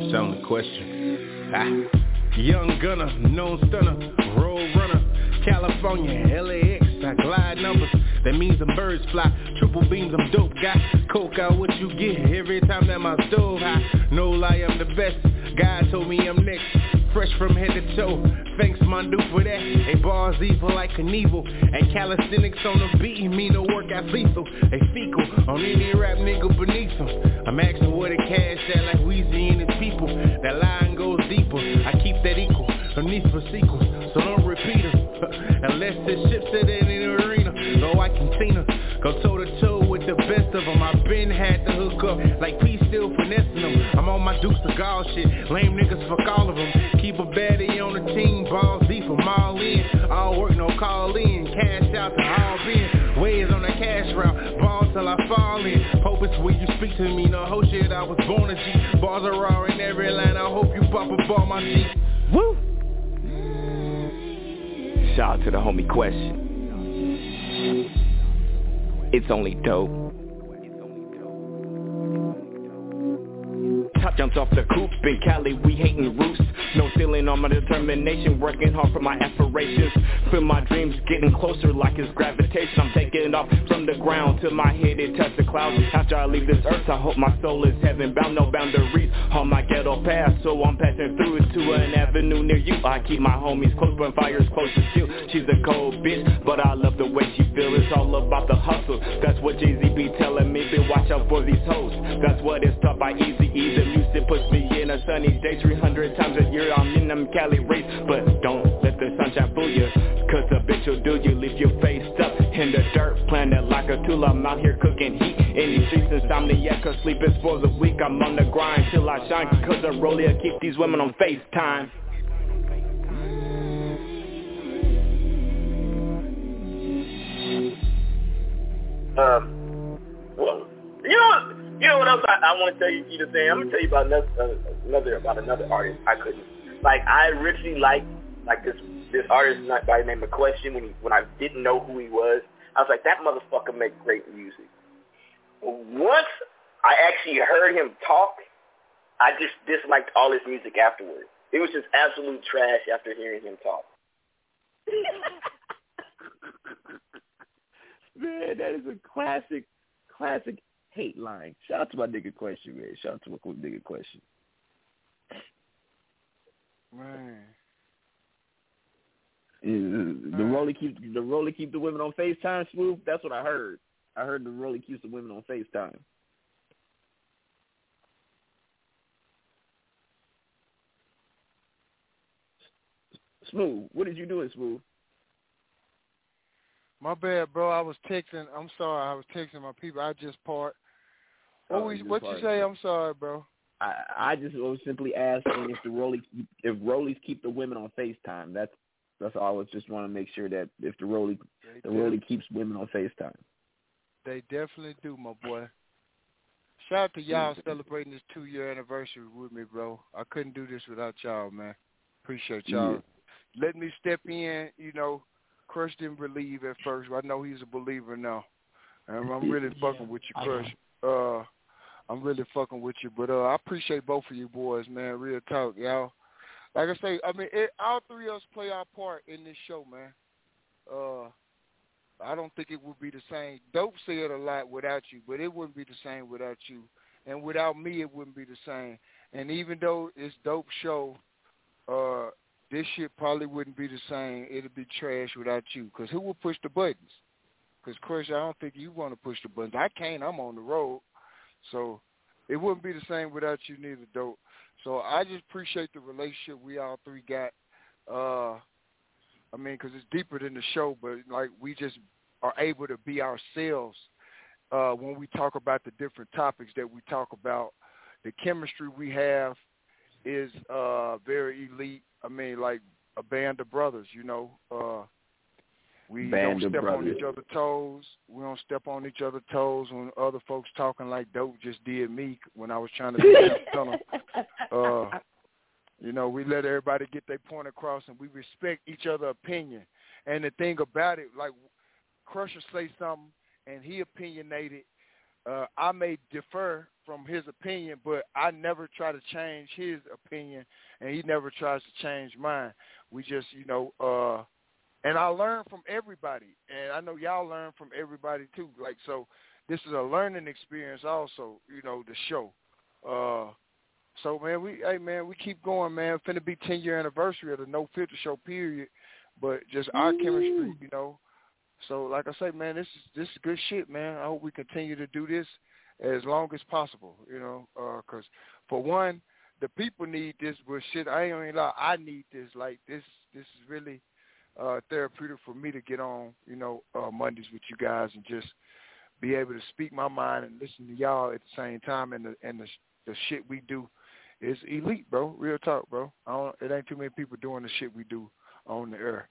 It's the question. Ah. Young gunner, known stunner, road runner, California, LAX, I glide numbers. That means them birds fly, triple beams, I'm dope got Coke out what you get every time that my stove high. No lie, I'm the best. God told me I'm next. Fresh from head to toe. Thanks, my dude, for that. They bars evil like Knievel. And calisthenics on the beat mean the workout lethal. They fecal on any rap nigga beneath them. I'm asking where the cash at like Weezy and his people. That line goes deeper. I keep that equal. No need for sequels, so don't repeat them. Unless the ship's at in the arena. No, I can see her. Go toe to toe with the best of them. I been had to hook up like P still finessing them. I'm on my Dukes of Gall shit. Lame niggas fuck all of them. Keep a baddie on the team. Balls deep from all in. All work, no call in. Cash out to all bin. Ways on the cash route. Ball till I fall in. Hope it's when you speak to me. No whole shit, I was born to a G. Balls are raw in every line. I hope you pop a ball my G. Woo! Shout out to the homie Question. It's only dope. Top jumps off the coop in Cali, we hating roots. No ceiling on my determination, working hard for my aspirations. Feel my dreams getting closer like it's gravitation. I'm taking off from the ground till my head it touch the clouds. After I leave this earth, I hope my soul is heaven bound, no boundaries on my ghetto path. So I'm passing through it to an avenue near you. I keep my homies close, but fire's close to you. She's a cold bitch, but I love the way she feel. It's all about the hustle. That's what Jay-Z be telling me. Be watch out for these hoes. That's what it's taught by Easy E. Houston puts me in a sunny day 300 times a year. I'm in them Cali rates But don't let the sunshine fool you. Cause the bitch will do you Leave your face up in the dirt Planet like a tool I'm out here cooking heat In these streets. Insomniac Cause sleep is for the weak. I'm on the grind till I shine Cause the roller keep these women on FaceTime. Um, well, you know, you know what else I, I want to tell you, to say? I'm gonna tell you about another, another about another artist. I couldn't like. I originally liked like this this artist by the name of Question when he when I didn't know who he was. I was like, that motherfucker make great music. Once I actually heard him talk, I just disliked all his music afterwards. It was just absolute trash after hearing him talk. man, that is a classic, classic hate line. Shout out to my nigga question, man. Shout out to my nigga question. Man. The Rolly keep the Rolly keep the women on FaceTime smooth. That's what I heard. I heard the Rolly keeps the women on FaceTime. Smooth, what did you do in Smooth? My bad, bro. I was texting. I'm sorry. I was texting my people. I just part. What Oh, we, you what just you say? I'm sorry, bro. I I just was simply asking if the Rollies if Rollies keep the women on FaceTime. That's that's all. I was just want to make sure that if the Rolly the do. Rolly keeps women on FaceTime. They definitely do, my boy. Shout out to y'all celebrating this two year anniversary with me, bro. I couldn't do this without y'all, man. Appreciate y'all. Let me step in, you know, Crush didn't believe at first, but I know he's a believer now. And I'm really fucking with you, Crush. Uh I'm really fucking with you. But uh I appreciate both of you boys, man. Real talk, y'all. Like I say, I mean it, all three of us play our part in this show, man. Uh I don't think it would be the same. Dope said a lot without you, but it wouldn't be the same without you. And without me, it wouldn't be the same. And even though it's dope show, uh, this shit probably wouldn't be the same. It'd be trash without you. Cause who will push the buttons? Cause Chris, I don't think you want to push the buttons. I can't. I'm on the road, so it wouldn't be the same without you neither, dope. So I just appreciate the relationship we all three got. Uh, I mean, because it's deeper than the show, but like we just are able to be ourselves uh, when we talk about the different topics that we talk about. The chemistry we have is uh, very elite. I mean, like a band of brothers, you know. Uh, we Band don't step on each other's toes. We don't step on each other's toes when other folks talking like dope just did me when I was trying to be tunnel. Uh, you know, we let everybody get their point across, and we respect each other's opinion. And the thing about it, like Crusher say something, and he opinionated. Uh, I may defer from his opinion, but I never try to change his opinion, and he never tries to change mine. We just, you know, uh, and I learn from everybody, and I know y'all learn from everybody too. Like so, this is a learning experience also. You know, the show. Uh, so man, we hey man, we keep going, man. Finna be ten year anniversary of the No Filter Show period, but just our chemistry, you know. So like I say, man, this is this is good shit, man. I hope we continue to do this as long as possible, you know, because for one, the people need this, but shit, I ain't gonna lie, I need this. Like this, this is really uh therapeutic for me to get on, you know, uh Mondays with you guys and just be able to speak my mind and listen to y'all at the same time. And the and the the shit we do is elite, bro. Real talk, bro. I don't, it ain't too many people doing the shit we do on the air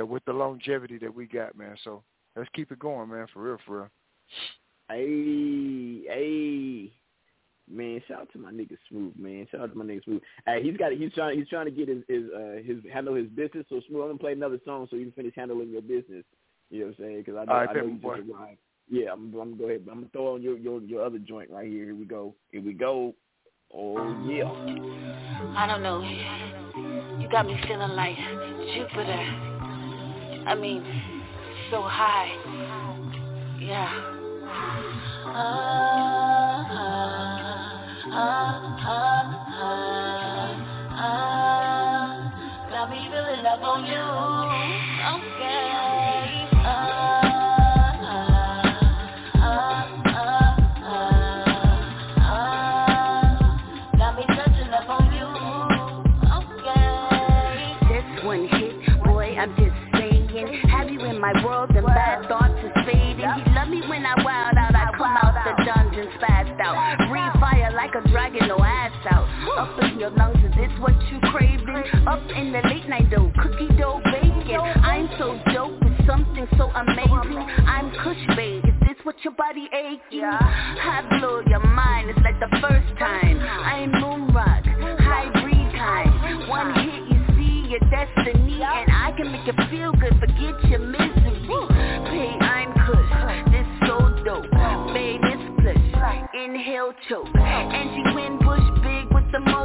uh, with the longevity that we got, man. So let's keep it going, man. For real, for real. Hey, hey, man! Shout out to my nigga Smooth, man. Shout out to my nigga Smooth. Hey, he's got he's trying he's trying to get his his uh, his handle his business. So Smooth, I'm gonna play another song so you can finish handling your business. You know what I'm saying? Because I know, All right, I know bet, you boy. just arrived. Yeah, I'm, I'm gonna go ahead. I'm gonna throw on your your your other joint right here. Here we go. Here we go. Oh yeah. I don't know. You got me feeling like Jupiter. I mean, so high. Yeah. Ah, ah, ah, ah, ah. Got me feeling love on you. A no ass out. Up in your lungs, is this what you craving? Up in the late night dough, cookie dough bacon. I'm so dope with something so amazing. I'm Kush babe, is this what your body aching? I blow your mind, it's like the first time. I'm moon rock, hybrid time. One hit, you see your destiny, and I can make you feel good, forget your misery. Pay, inhale choke. Angie Winbush, big with the multiple.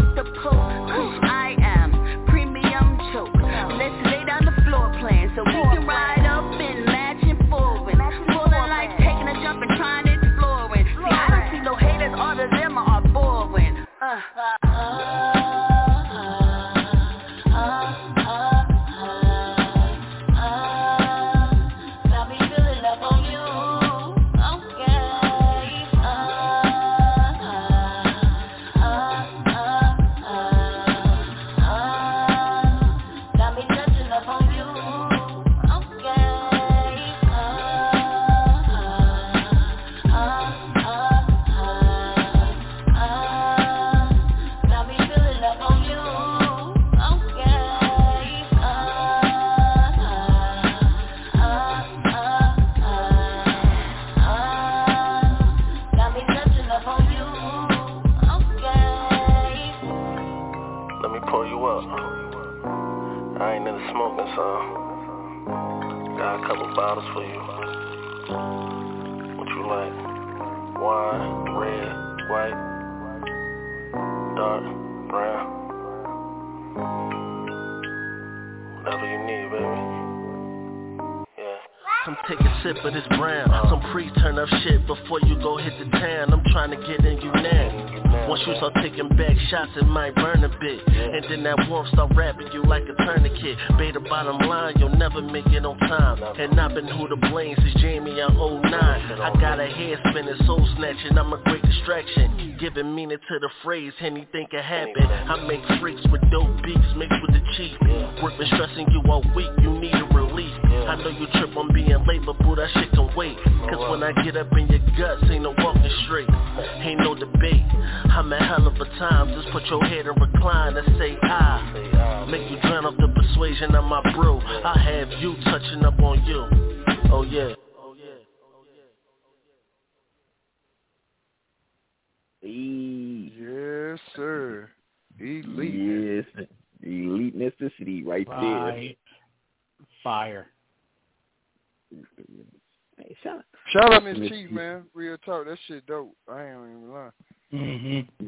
That shit dope. I ain't even lying. Mm-hmm.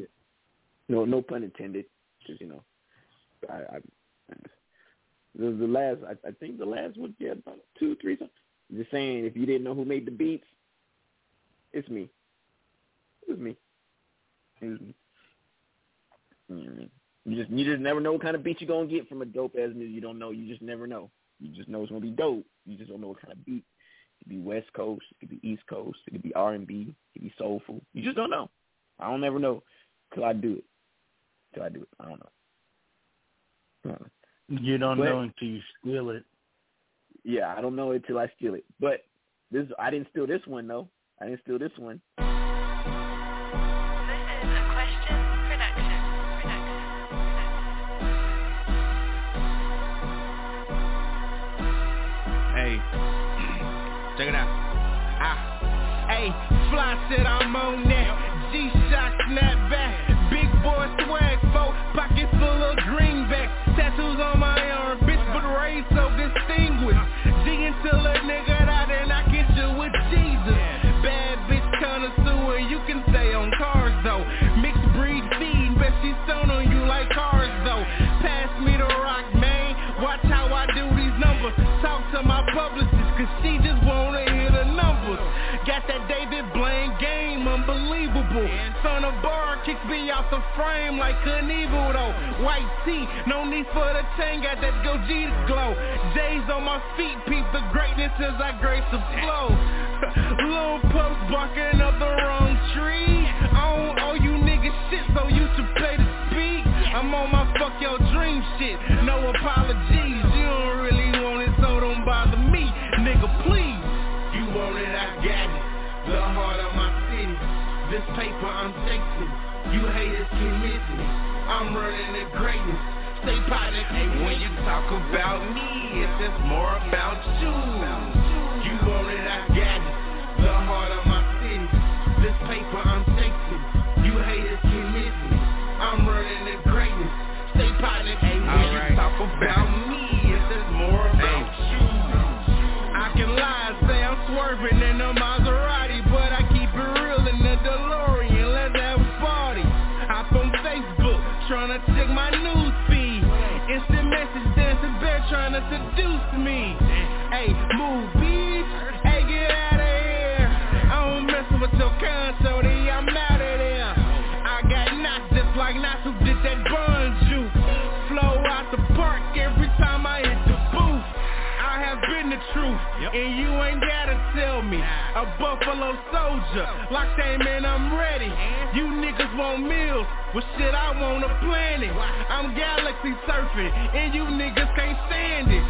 No, no pun intended. Because you know, I, I the, the last, I, I think the last one, yeah, about two, three songs. Just saying, if you didn't know who made the beats, it's me. It was me. It was me. Mm. You just, you just never know what kind of beat you're gonna get from a dope ass music. You don't know. You just never know. You just know it's gonna be dope. You just don't know what kind of beat. It could be West Coast. It could be East Coast. It could be R and B. It could be soulful. You just don't know. I don't ever know till I do it. Till I do it. I don't know. I don't know. You don't But- know until you steal it. Yeah, I don't know it till I steal it. But this, I didn't steal this one though. I didn't steal this one. Said I'm on that. G-Shock snapback, big boy swag, folk, pocket full of greenbacks, tattoos on my arm, bitch, but raised so distinguished. G until a nigga out and I get you with Jesus. Bad bitch connoisseur, you can stay on cars though. Mixed breed feed, bet she stone on you like cars though. Pass me the rock, man. Watch how I do these numbers. Talk to my publicist, cause she just kicks me out the frame like Knievel though. White tee, no need for the chain, got that go G glow. J's on my feet, peep the greatness as I grace the flow. Little pups barking up the wrong I'm running the greatest. Stay positive. And when you talk about me, it's just more about you. You want it, I got it. The heart of my city. This paper I'm chasing. You haters can miss me. I'm running the greatest. Stay positive. And when right. you talk about me, it's just more about hey. you. I can lie and say I'm swerving and A Buffalo soldier, like that man, I'm ready. You niggas want meals, well shit, I want a planet. I'm galaxy surfing, and you niggas can't stand it.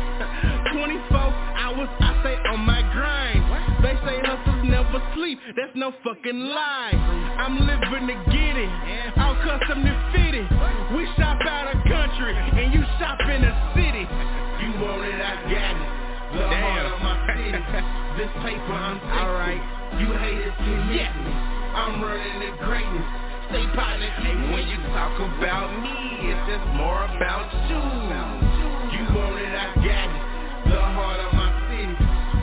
24 hours, I stay on my grind. They say hustlers never sleep, that's no fucking lie. I'm living to get it, all custom to fitted. We shop out of country, and you shop in the city. You want it, I got it. The heart my city. This paper I'm taking. Alright. You haters can miss me. I'm running to greatness. Stay positive when you talk about me. It's just more about you. You want it, I got it. The heart of my city.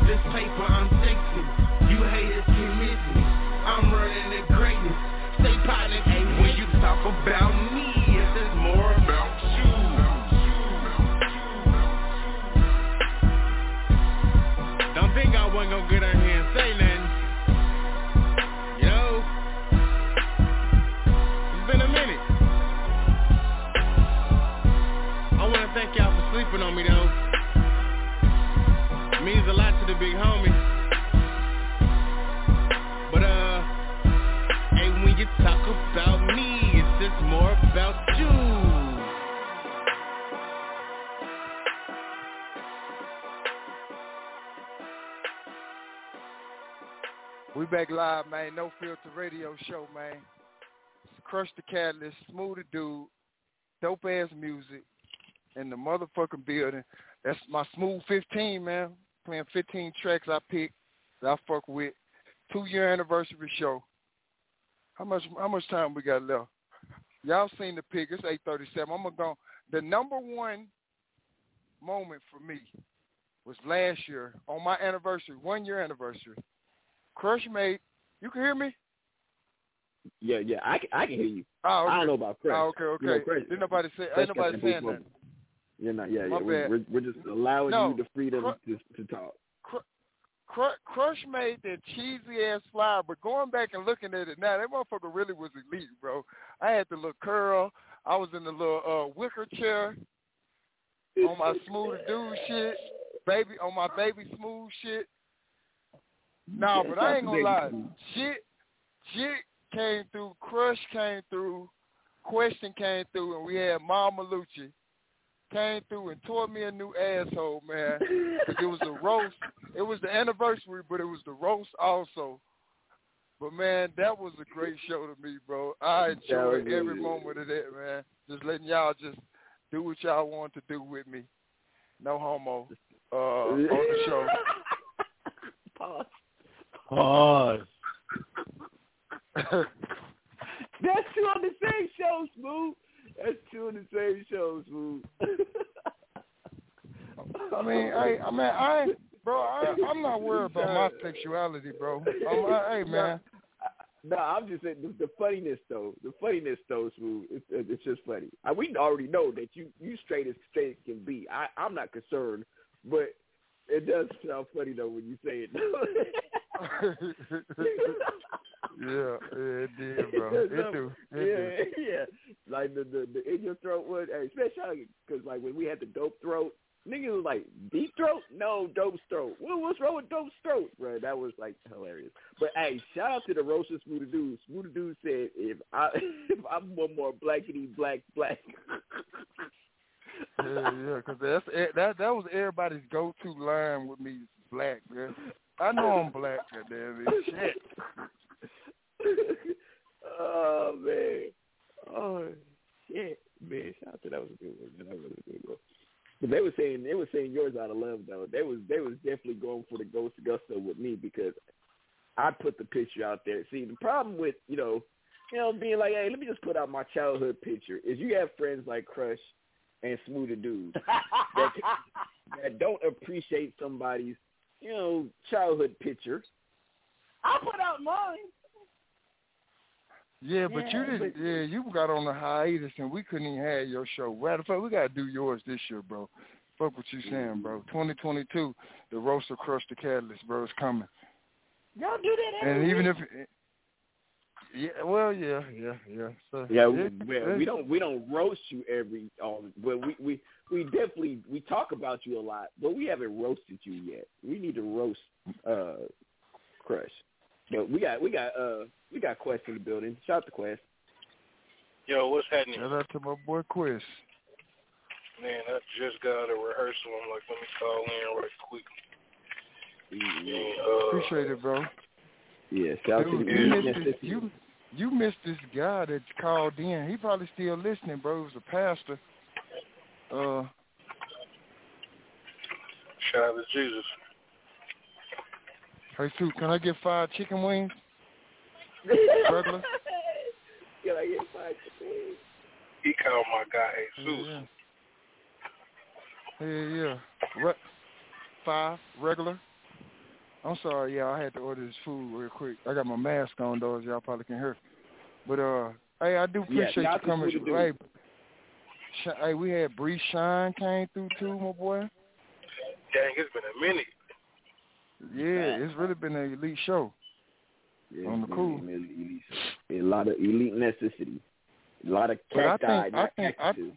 This paper I'm taking. You haters can miss me. I'm running to greatness. Stay positive when you talk about me. Wasn't gonna get on here and say nothing. Know, it's been a minute. I wanna thank y'all for sleeping on me though. It means a lot to the big homie. But uh, hey, when you talk about me, it's just more about you. We back live, man. No filter radio show, man. Crush the Catalyst, Smooth Dude, dope ass music in the motherfucking building. That's my Smooth 15, man. Playing 15 tracks I picked that I fuck with. Two year anniversary show. How much how much time we got left? Y'all seen the pick. It's 837. I'm gonna go. The number one moment for me was last year on my anniversary, one year anniversary. Crush made. You can hear me? Yeah, yeah, I can, I can hear you. Oh, okay. I don't know about Crush. Oh, okay, okay. You know, Crush- nobody say. Crush Ain't nobody saying that. You're not. Yeah, My yeah. bad. We're, we're just allowing No, you the freedom Cru- to to talk. Cru- Crush made that cheesy ass flyer, but going back and looking at it now, that motherfucker really was elite, bro. I had the little curl. I was in the little uh, wicker chair on my smooth dude shit, baby on my baby smooth shit. No, but I ain't gonna lie. Shit, shit came through. Crush came through. Question came through, and we had Mama Lucci came through and tore me a new asshole, man. it was the roast. It was the anniversary, but it was the roast also. But man, that was a great show to me, bro. I enjoyed every moment of that, man. Just letting y'all just do what y'all want to do with me. No homo uh, on the show. Pause. Pause. That's two on the same show, Smooth. That's two on the same show, Smooth. I mean, hey, I mean, I bro. I, I'm not worried about my sexuality, bro. I'm, I, hey, man. No, I'm just saying the, the funniness though. The funniness though, smooth. It's, it's just funny. I, we already know that you you straight as straight can be. I I'm not concerned, but it does sound funny though when you say it. yeah, yeah, it did, bro. It do. It yeah, yeah. Like the, the the in your throat one, especially because like when we had the dope throat, niggas was like deep throat, no dope throat. What what's wrong with dope throat, bro? That was like hilarious. But hey, shout out to the roaster Smoothie Dude. Smoothie Dude said if I if I'm one more blackity black black. Yeah, yeah, because that's that that was everybody's go-to line with me. Black, man. I know I'm black, goddamn it. Shit. oh man, oh shit, man. Shout out to that was a good one. Man. That was a good one. But they were saying they were saying yours out of love though. They was they was definitely going for the ghost gusto with me because I put the picture out there. See, the problem with you know, you know, being like, hey, let me just put out my childhood picture is you have friends like Crush and Smoother Dudes that, that don't appreciate somebody's you know childhood picture. I put out mine. Yeah, but you didn't. but- Yeah, you got on a hiatus, and we couldn't even have your show. Matter of fact, we gotta do yours this year, bro. fuck what you saying, mm-hmm. bro. 2022, the roaster crush the catalyst, bro. It's coming. Y'all do that every And even week. if, yeah, well, yeah, yeah, yeah. So Yeah, it- we, we, we don't we don't roast you every um, but we, we we definitely we talk about you a lot, but we haven't roasted you yet. We need to roast uh Crush. But we got we got uh we got Quest in the building. Shout out to Quest. Yo, what's happening? Shout out to my boy Quest. Man, I just got a rehearsal. I'm like, let me call in right quick. And, uh, Appreciate it, bro. Yeah, shout out to Dude, the you Elite missed, this, Necessity. you, you missed this guy that called in. He probably still listening, bro. He was a pastor. Uh, shout out to Jesus. hey, Sue, can I get five chicken wings? Regular? Can I get five chicken wings? He called my guy Jesus. Yeah, yeah. Yeah, yeah. Re- five, regular? I'm sorry, yeah, I had to order this food real quick. I got my mask on, though, as y'all probably can hear. But, uh, hey, I do appreciate shout you out to coming. Hey, Sh- hey, we had Bree Shine came through, too, my boy. Dang, it's been a minute. Yeah, it's really been an elite show. Yeah, On the cool. elite- elite- A lot of elite necessity. A lot of But I cacti, think- I not think- I- cactus.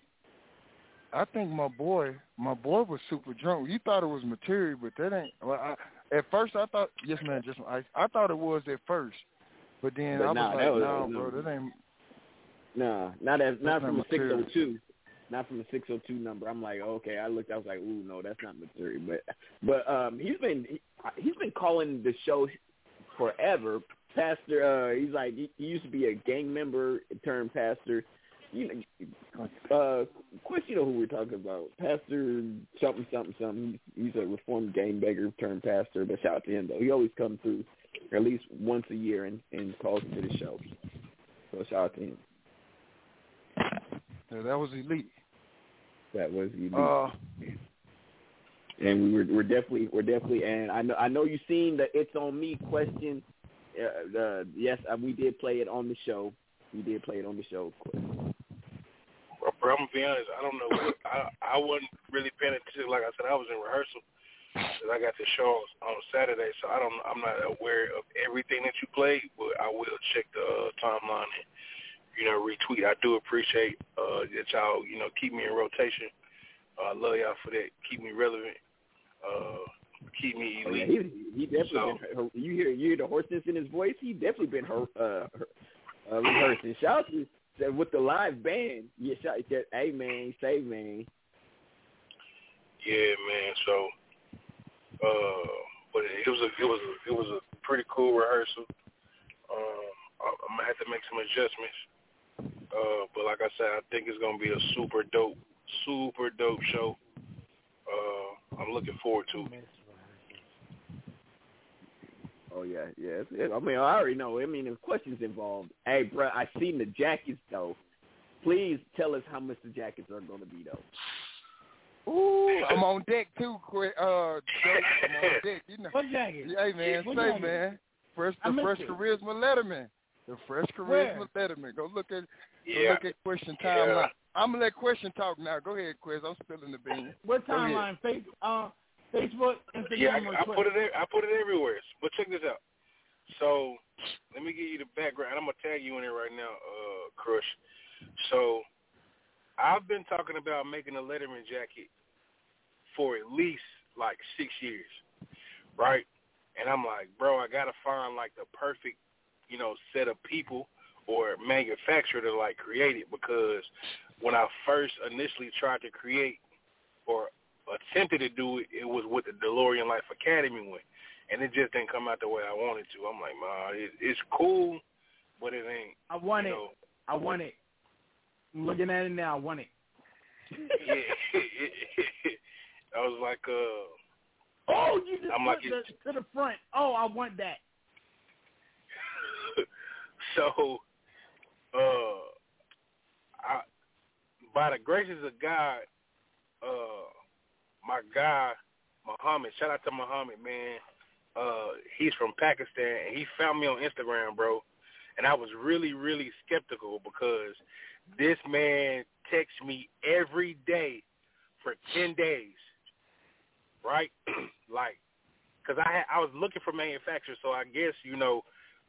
I think my boy, my boy was super drunk. You thought it was material, but that ain't. Well, I, at first I thought, yes, man, just I, I thought it was at first, but then But I was nah, like, was- no, no. bro, that ain't. Nah, not as not from a six oh two. Not from a six oh two number. I'm like, okay. I looked. I was like, ooh, no, that's not material. But but um, he's been he, he's been calling the show forever. Pastor, uh, he's like he, he used to be a gang member turned pastor. You know, uh, of course you know who we're talking about. Pastor something something something. He's a reformed gang beggar turned pastor. But shout out to him though. He always comes through at least once a year and and calls into the show. So shout out to him. Yeah, that was elite. That was elite. Uh, and we were we're definitely we're definitely and I know I know you've seen the it's on me question. Uh, uh, yes, uh, we did play it on the show. We did play it on the show. Of course. Bro, I'm gonna be honest. I don't know. I I wasn't really paying attention. Like I said, I was in rehearsal. 'cause I got the show on, on Saturday, so I don't. I'm not aware of everything that you played, but I will check the uh, timeline and you know retweet. I do appreciate uh, that y'all you know keep me in rotation. Uh, I love y'all for that. Keep me relevant. Uh, keep me Oh, yeah, elite. he he definitely So- been. You hear you hear the hoarseness in his voice. He definitely been her, uh, her, uh, rehearsing. Shout out to with the live band. Yeah, shout that. Hey man, say man. Yeah, man. So, uh, but it was a it was a, it was a pretty cool rehearsal. Um, I'm gonna have to make some adjustments. Uh, but like I said, I think it's gonna be a super dope, super dope show. Uh, I'm looking forward to it. Oh yeah, yeah. it's- I mean, I already know. I mean, there's questions involved. Hey, bro, I seen the jackets though. Please tell us how much the jackets are going to be though. ooh, I'm on deck too. Quick, uh, Joe, I'm on deck. You know. What jacket? Hey man, What say jacket? man, fresh the fresh it. charisma Letterman, the fresh Where? charisma Letterman. Go look at, go look at question time. Yeah. I'm gonna let question talk now. Go ahead, Quiz. I'm spilling the beans. What Go ahead. timeline? Face, uh, Facebook, Instagram, Yeah, I, I put it. I put it everywhere. But check this out. So let me give you the background. I'm gonna tag you in it right now, uh, Crush. So I've been talking about making a Letterman jacket for at least like six years, right? And I'm like, bro, I gotta find like the perfect, you know, set of people or manufacturer to like create it because when I first initially tried to create or attempted to do it, it was with the DeLorean Life Academy one, and it just didn't come out the way I wanted to. I'm like, man, it, it's cool, but it ain't. I want it. know, I want it. I'm looking at it now. I want it. yeah, I was like, uh, Oh, you just I'm put like, the, to the front. Oh, I want that. so, uh, I, by the graces of God, uh, my guy Muhammad, shout out to Muhammad, man. Uh, he's from Pakistan, and he found me on Instagram, bro. And I was really, really skeptical because this man texts me every day for ten days, right? like, cause I had, I was looking for manufacturers, so I guess you know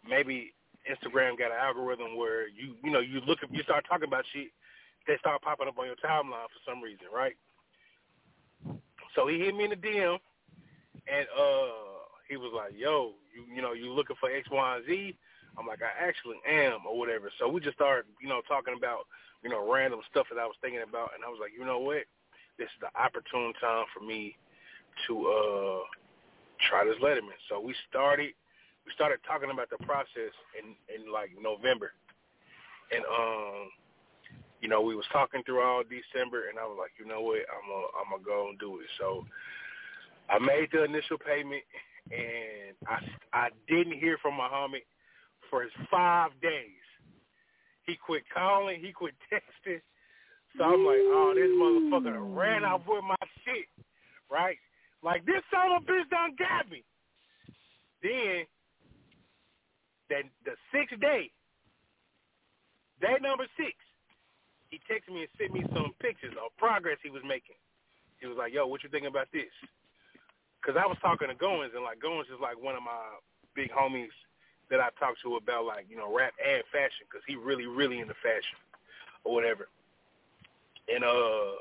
maybe Instagram got an algorithm where you you know you look you start talking about shit, they start popping up on your timeline for some reason, right? So he hit me in the DM, and uh he was like, "Yo, you you know you looking for X, Y, and Z?" I'm like, "I actually am, or whatever." So we just started you know talking about you know random stuff that I was thinking about, and I was like, "You know what? This is the opportune time for me to uh try this Letterman." So we started we started talking about the process in in like November, and um, you know, we was talking through all December, and I was like, you know what, I'm gonna I'm gonna go and do it. So I made the initial payment, and I I didn't hear from Muhammad for five days. He quit calling, he quit texting. So I'm like, oh, this motherfucker ran off with my shit, right? Like this son of a bitch done got me. Then that the sixth day, day number six, he texted me and sent me some pictures of progress he was making. He was like, "Yo, what you thinking about this?" Because I was talking to Goins, and like Goins is like one of my big homies that I talk to about like you know rap and fashion because he really really into fashion or whatever. And uh,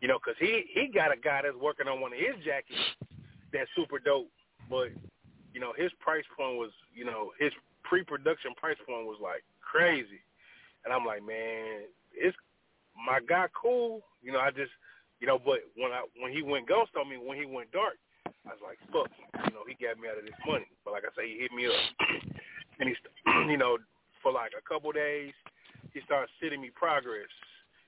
you know, because he he got a guy that's working on one of his jackets that's super dope, but you know his price point was you know his pre-production price point was like crazy, and I'm like, man, it's my guy cool. You know, I just you know, but when I when he went ghost on me, when he went dark, I was like, fuck, you know, he got me out of this money. But like I say, he hit me up, and he's you know, for like a couple days, he started sending me progress.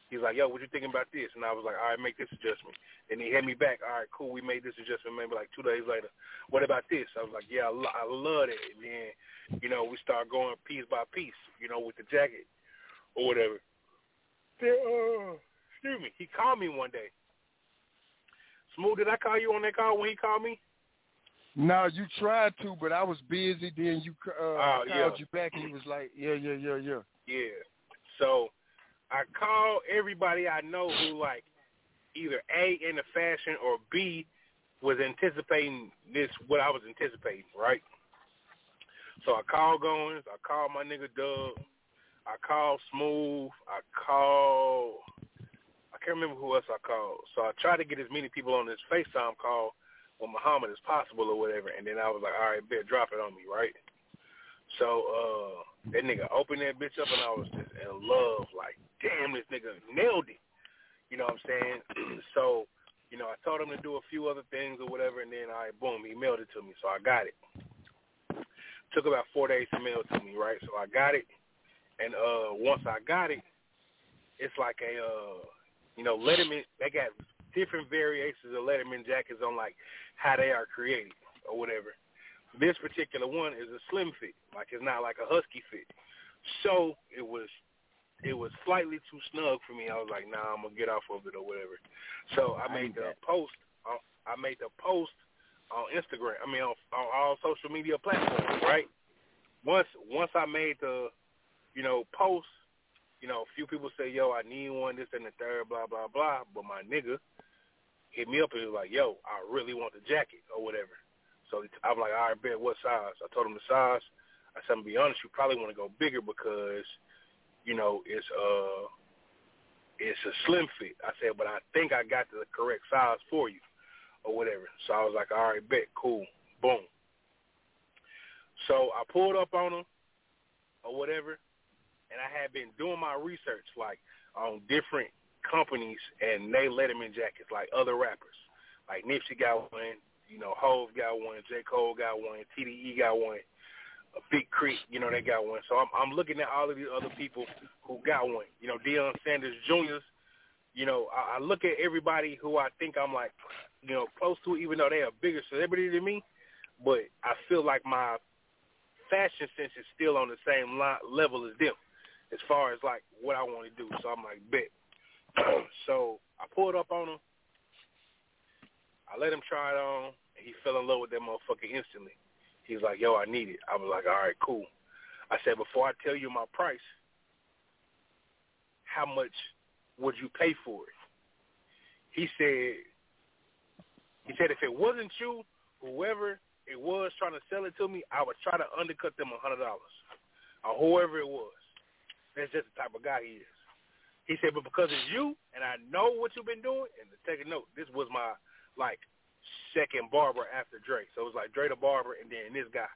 He's like, yo, what you thinking about this? And I was like, all right, make this adjustment. And he hit me back, all right, cool, we made this adjustment maybe like two days later. What about this? I was like, yeah, I, lo- I love it. And then, you know, we start going piece by piece, you know, with the jacket or whatever. Uh, excuse me, he called me one day. Smooth, did I call you on that call when he called me? No, you tried to, but I was busy. Then you uh, Oh, called yeah. you back, and he was like, "Yeah, yeah, yeah, yeah." Yeah. So I call everybody I know who like either A in the fashion or B was anticipating this what I was anticipating, right? So I call Goins, I call my nigga Doug, I call Smooth, I call I can't remember who else I called. So I tried to get as many people on this FaceTime call with Muhammad as possible or whatever and then I was like, All right, bet drop it on me, right? So uh that nigga opened that bitch up and I was just in love, like, damn this nigga nailed it. You know what I'm saying? so, you know, I told him to do a few other things or whatever and then I boom, he mailed it to me. So I got it. Took about four days to mail to me, right? So I got it and uh once I got it, it's like a uh you know, Letterman they got different variations of Letterman jackets on like how they are created or whatever. This particular one is a slim fit, like it's not like a husky fit. So it was it was slightly too snug for me. I was like, nah, I'm gonna get off of it or whatever. So I made the post. On, I made the post on Instagram. I mean, on, on all social media platforms, right? Once once I made the, you know, post, you know, a few people say, yo, I need one, this and the third, blah blah blah. But my nigga hit me up and was like, yo, I really want the jacket or whatever. So I'm like, all right, bet what size? I told him the size. I said, I'm gonna be honest, you probably want to go bigger because, you know, it's uh, it's a slim fit. I said, but I think I got the correct size for you, or whatever. So I was like, all right, bet, cool, boom. So I pulled up on him, or whatever, and I had been doing my research, like on different companies and they Letterman jackets, like other rappers, like Nipsey got one, you know, Hove got one, J. Cole got one, TDE got one, a Big Creek, you know, they got one. So I'm I'm looking at all of these other people who got one. You know, Deion Sanders Jr.'s, you know, I, I look at everybody who I think I'm like, you know, close to, even though they are bigger celebrity than me, but I feel like my fashion sense is still on the same li- level as them, as far as like what I want to do. So I'm like, bet. so I pulled up on him. I let him try it on, and he fell in love with that motherfucker instantly. He was like, yo, I need it. I was like, all right, cool. I said, before I tell you my price, how much would you pay for it? He said, He said if it wasn't you, whoever it was trying to sell it to me, I would try to undercut them a hundred dollars, or whoever it was. That's just the type of guy he is. He said, but because it's you and I know what you've been doing, and take a note, this was my like second barber after Dre. So it was like Dre the barber, and then this guy.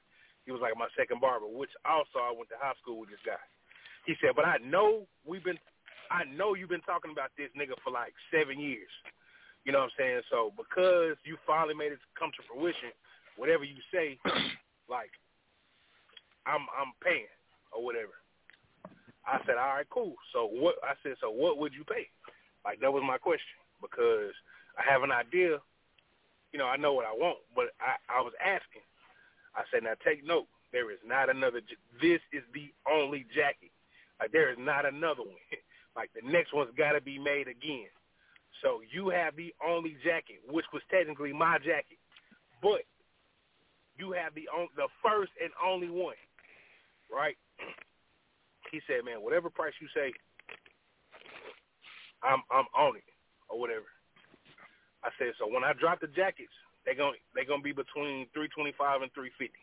He was like my second barber, which also I went to high school with this guy. He said, but I know we've been, I know you've been talking about this nigga for like seven years. You know what I'm saying? So because you finally made it come to fruition, whatever you say, like I'm I'm paying or whatever. I said, all right, cool. So what? I said, so what would you pay? Like that was my question because I have an idea. You know, I know what I want, but I I was asking. I said, now take note. There is not another. This is the only jacket. Like there is not another one. like the next one's got to be made again. So you have the only jacket, which was technically my jacket, but you have the on, the first and only one, right? He said, "Man, whatever price you say, I'm I'm on it or whatever." I said, "So when I drop the jackets, they going they gonna be between three twenty five and three fifty.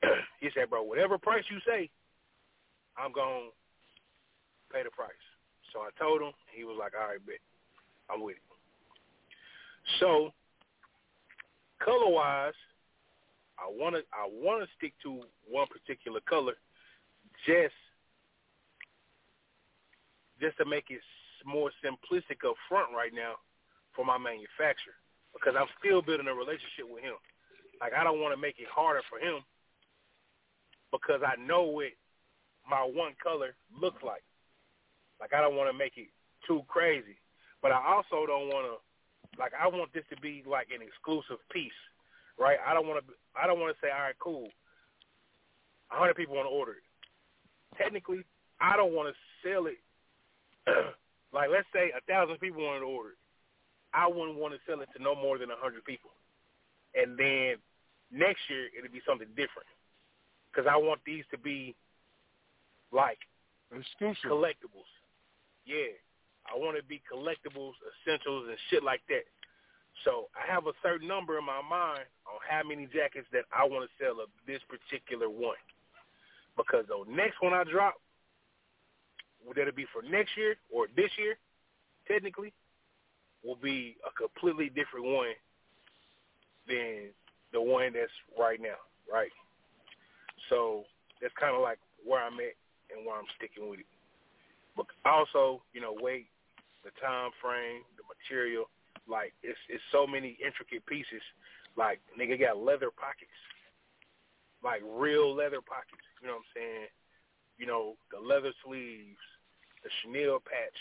he said, "Bro, whatever price you say, I'm gonna pay the price." So I told him. He was like, "All right, bet, I'm with it." So color wise, I wanna I wanna stick to one particular color, just just to make it more simplistic up front right now for my manufacturer because I'm still building a relationship with him. Like I don't want to make it harder for him because I know what my one color looks like. Like I don't want to make it too crazy, but I also don't want to like I want this to be like an exclusive piece, right? I don't want to I don't want to say all right, cool. A hundred people want to order it. Technically, I don't want to sell it. like let's say a thousand people wanted to order it. I wouldn't want to sell it to no more than a hundred people, and then next year it'll be something different because I want these to be like exclusive collectibles. Yeah, I want to be collectibles, essentials, and shit like that. So I have a certain number in my mind on how many jackets that I want to sell of this particular one. Because the next one I drop, whether it be for next year or this year, technically, will be a completely different one than the one that's right now, right? So that's kind of like where I'm at and where I'm sticking with it. But also, you know, weight, the time frame, the material, like it's it's so many intricate pieces. Like nigga got leather pockets, like real leather pockets. You know what I'm saying? You know the leather sleeves, the chenille patch,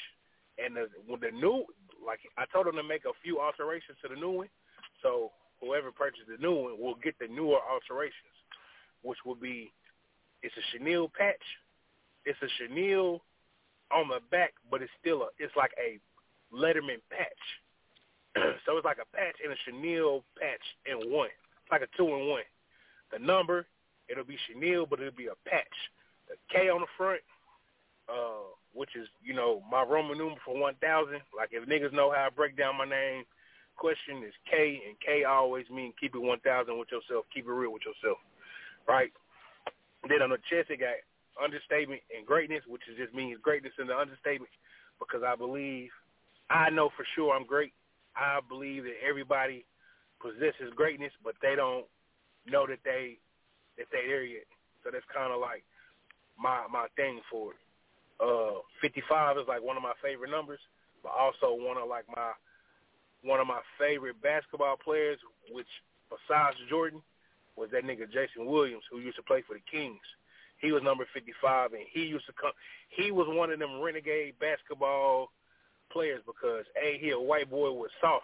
and the when the new like I told them to make a few alterations to the new one, so whoever purchased the new one will get the newer alterations, which will be it's a chenille patch, it's a chenille on the back, but it's still a it's like a Letterman patch. so it's like a patch and a chenille patch in one. It's like a two in one. The number, it'll be chenille, but it'll be a patch. The K on the front, uh, which is, you know, my Roman numeral for 1,000. Like, if niggas know how I break down my name, question is K, and K always mean keep it 1,000 with yourself, keep it real with yourself, right? Then on the chest, it got understatement and greatness, which is just means greatness in the understatement, because I believe, I know for sure I'm great. I believe that everybody possesses greatness, but they don't know that they that they there yet. So that's kind of like my my thing for it uh 55 is like one of my favorite numbers, but also one of like my one of my favorite basketball players, which besides Jordan, was that nigga Jason Williams, who used to play for the Kings. He was number 55, and he used to come. He was one of them renegade basketball players because a he a white boy with sauce.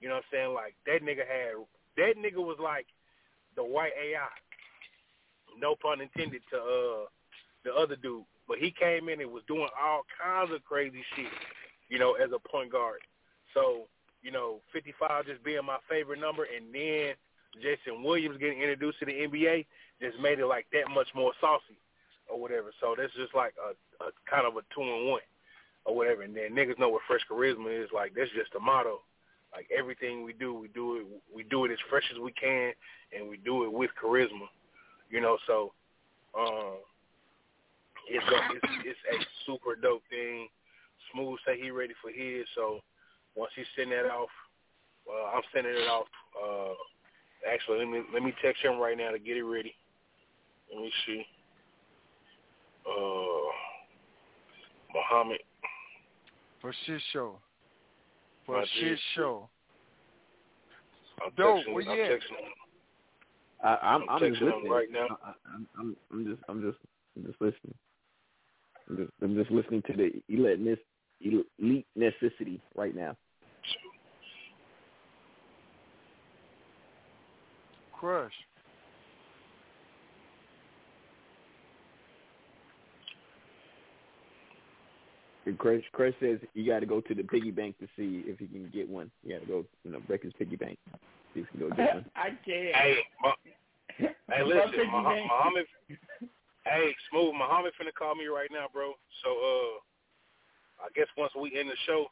You know what I'm saying? Like that nigga had that nigga was like the white AI. No pun intended to uh the other dude. But he came in and was doing all kinds of crazy shit, you know, as a point guard. So, you know, 55 just being my favorite number, and then Jason Williams getting introduced to the NBA just made it like that much more saucy or whatever. So that's just like a, a kind of a two in one or whatever. And then niggas know what fresh charisma is like. That's just a motto Like everything we do, we do it we do it as fresh as we can, and we do it with charisma. You know, so um, it's a, it's it's a super dope thing. Smooth say he ready for his, so once he send that off, uh, I'm sending it off. Uh, actually, let me let me text him right now to get it ready. Let me see. Uh, Muhammad. For shit show. For I shit did. show. I'm Dope, texting, where you I'm at? texting him. I, I'm, I'm I'm, texting just him right now. I, I, I'm, I'm just, I'm just, I'm just listening. I'm just, I'm just listening to the elite, elite necessity right now. Crush. And Chris, Chris says you got to go to the piggy bank to see if he can get one. You got to go, you know, break his piggy bank. See if he can go get one. I can't. Hey, Ma- hey, listen, Piggy Mah- bank. Muhammad. Hey, smooth. Muhammad finna call me right now, bro. So, uh, I guess once we end the show,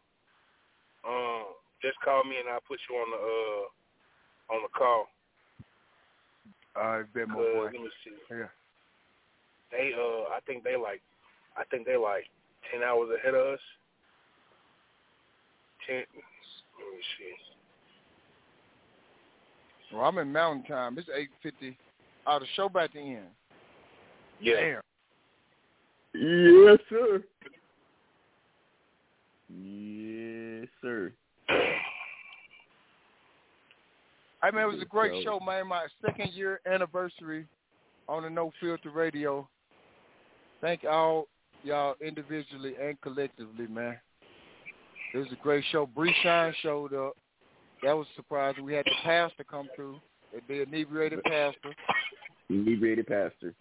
um, just call me and I'll put you on the uh on the call. All right, bet my boy. let me see. Yeah. They uh, I think they like, I think they like ten hours ahead of us. Ten. Let me see. Well, I'm in Mountain Time. It's eight fifty. Oh, the show about to end. Yeah. Damn. Yes, sir. Yes, sir. Hey man, it was a great show, man. My second year anniversary on the No Filter Radio. Thank all y'all individually and collectively, man. It was a great show. Bree Shine showed up. That was surprising. We had the pastor come through. The inebriated pastor. Inebriated pastor.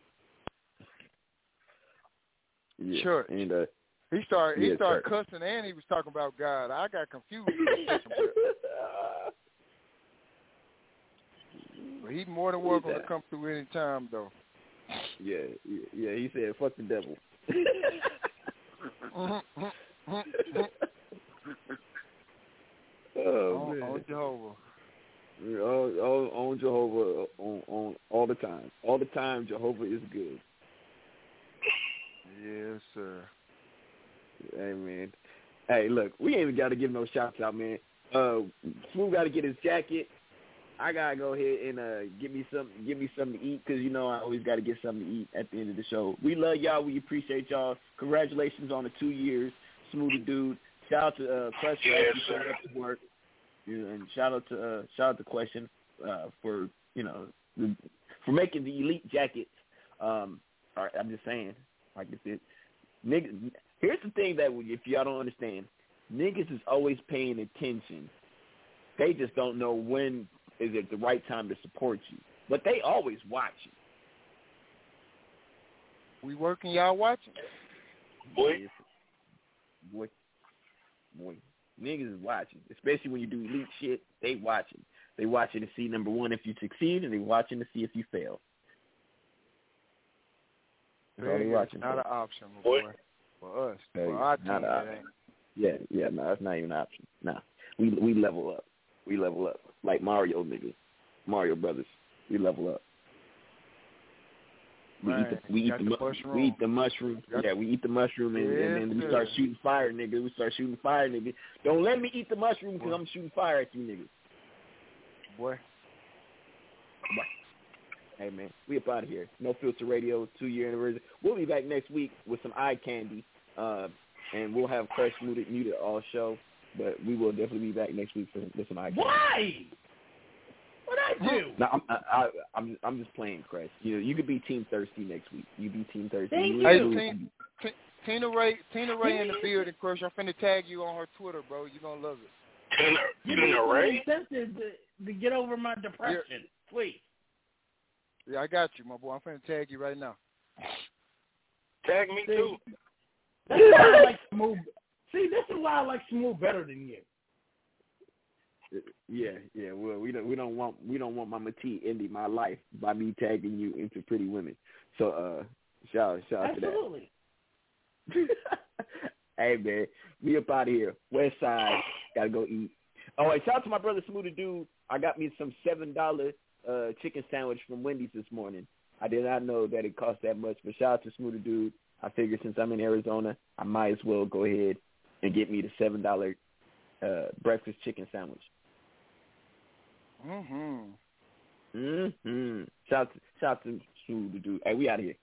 Yeah. Church. And uh, He started he Yeah, started church. cussing and he was talking about God. I got confused. but he's more than welcome to come through any time though. yeah, yeah, yeah, he said, "Fuck the devil." oh on, man. on Jehovah. On, on, on Jehovah on, on all the time. All the time Jehovah is good. Yes, sir. Hey man. Hey, look, we ain't even gotta give no shouts out, man. Uh Smooth gotta get his jacket. I gotta go ahead and uh give me some give me something to eat because you know I always gotta get something to eat at the end of the show. We love y'all, we appreciate y'all. Congratulations on the two years, Smoothie dude. Shout out to uh for Yes, sir. work. You know, and shout out to uh shout out to Question uh for, you know, for making the elite jackets. Um all right, I'm just saying, like I said, niggas here's the thing that if y'all don't understand, niggas is always paying attention. They just don't know when is it the right time to support you. But they always watch you. We working, y'all watching? Boy. Boy. Boy. Niggas is watching. Especially when you do elite shit, they watching. They watching to see number one if you succeed and they watching to see if you fail. That's all watching. Not an option, my boy. For us. Hey, For our not team, a it option. Yeah, yeah, no, that's not even an option. Nah. We we level up. We level up. Like Mario niggas. Mario brothers. We level up. We Man, eat the we eat the, the mu- mushroom. we eat the mushroom. Got- Yeah, we eat the mushroom and, and then we start shooting fire, nigga. We start shooting fire, nigga. Don't let me eat the mushroom because I'm shooting fire at you, niggas. Boy. Hey man, we up out of here. No filter radio, two year anniversary. We'll be back next week with some eye candy, uh, and we'll have Crush muted muted all show. But we will definitely be back next week for, with some eye candy. Why? What I do? No, I'm I, I, I'm I'm just playing, Chris. You know, you could be Team Thirsty next week. You be Team Thirsty. Thank You Hey, and Tina, T- Tina Ray, Tina Ray in the building, Crush. I'm finna tag you on her Twitter, bro. You gonna love it. Tina, Tina Ray. incentive to, to get over my depression, please. Yeah, I got you, my boy. I'm finna tag you right now. Tag me too. That's why I like Smooth. See, this is why I like Smooth better than you. Yeah, yeah. Well, we don't we don't want we don't want Mama T ending my life by me tagging you into Pretty Women. So uh, shout shout out to that. Absolutely. hey man, we up out of here. West Side, gotta go eat. Oh, wait, shout out to my brother Smoothie Dude. I got me some seven dollar uh chicken sandwich from Wendy's this morning. I did not know that it cost that much, but shout out to Smooth Dude. I figured since I'm in Arizona, I might as well go ahead and get me the seven dollar uh breakfast chicken sandwich. Mhm. Mhm. Shout out to, shout out to Smooth Dude. Hey, we out of here.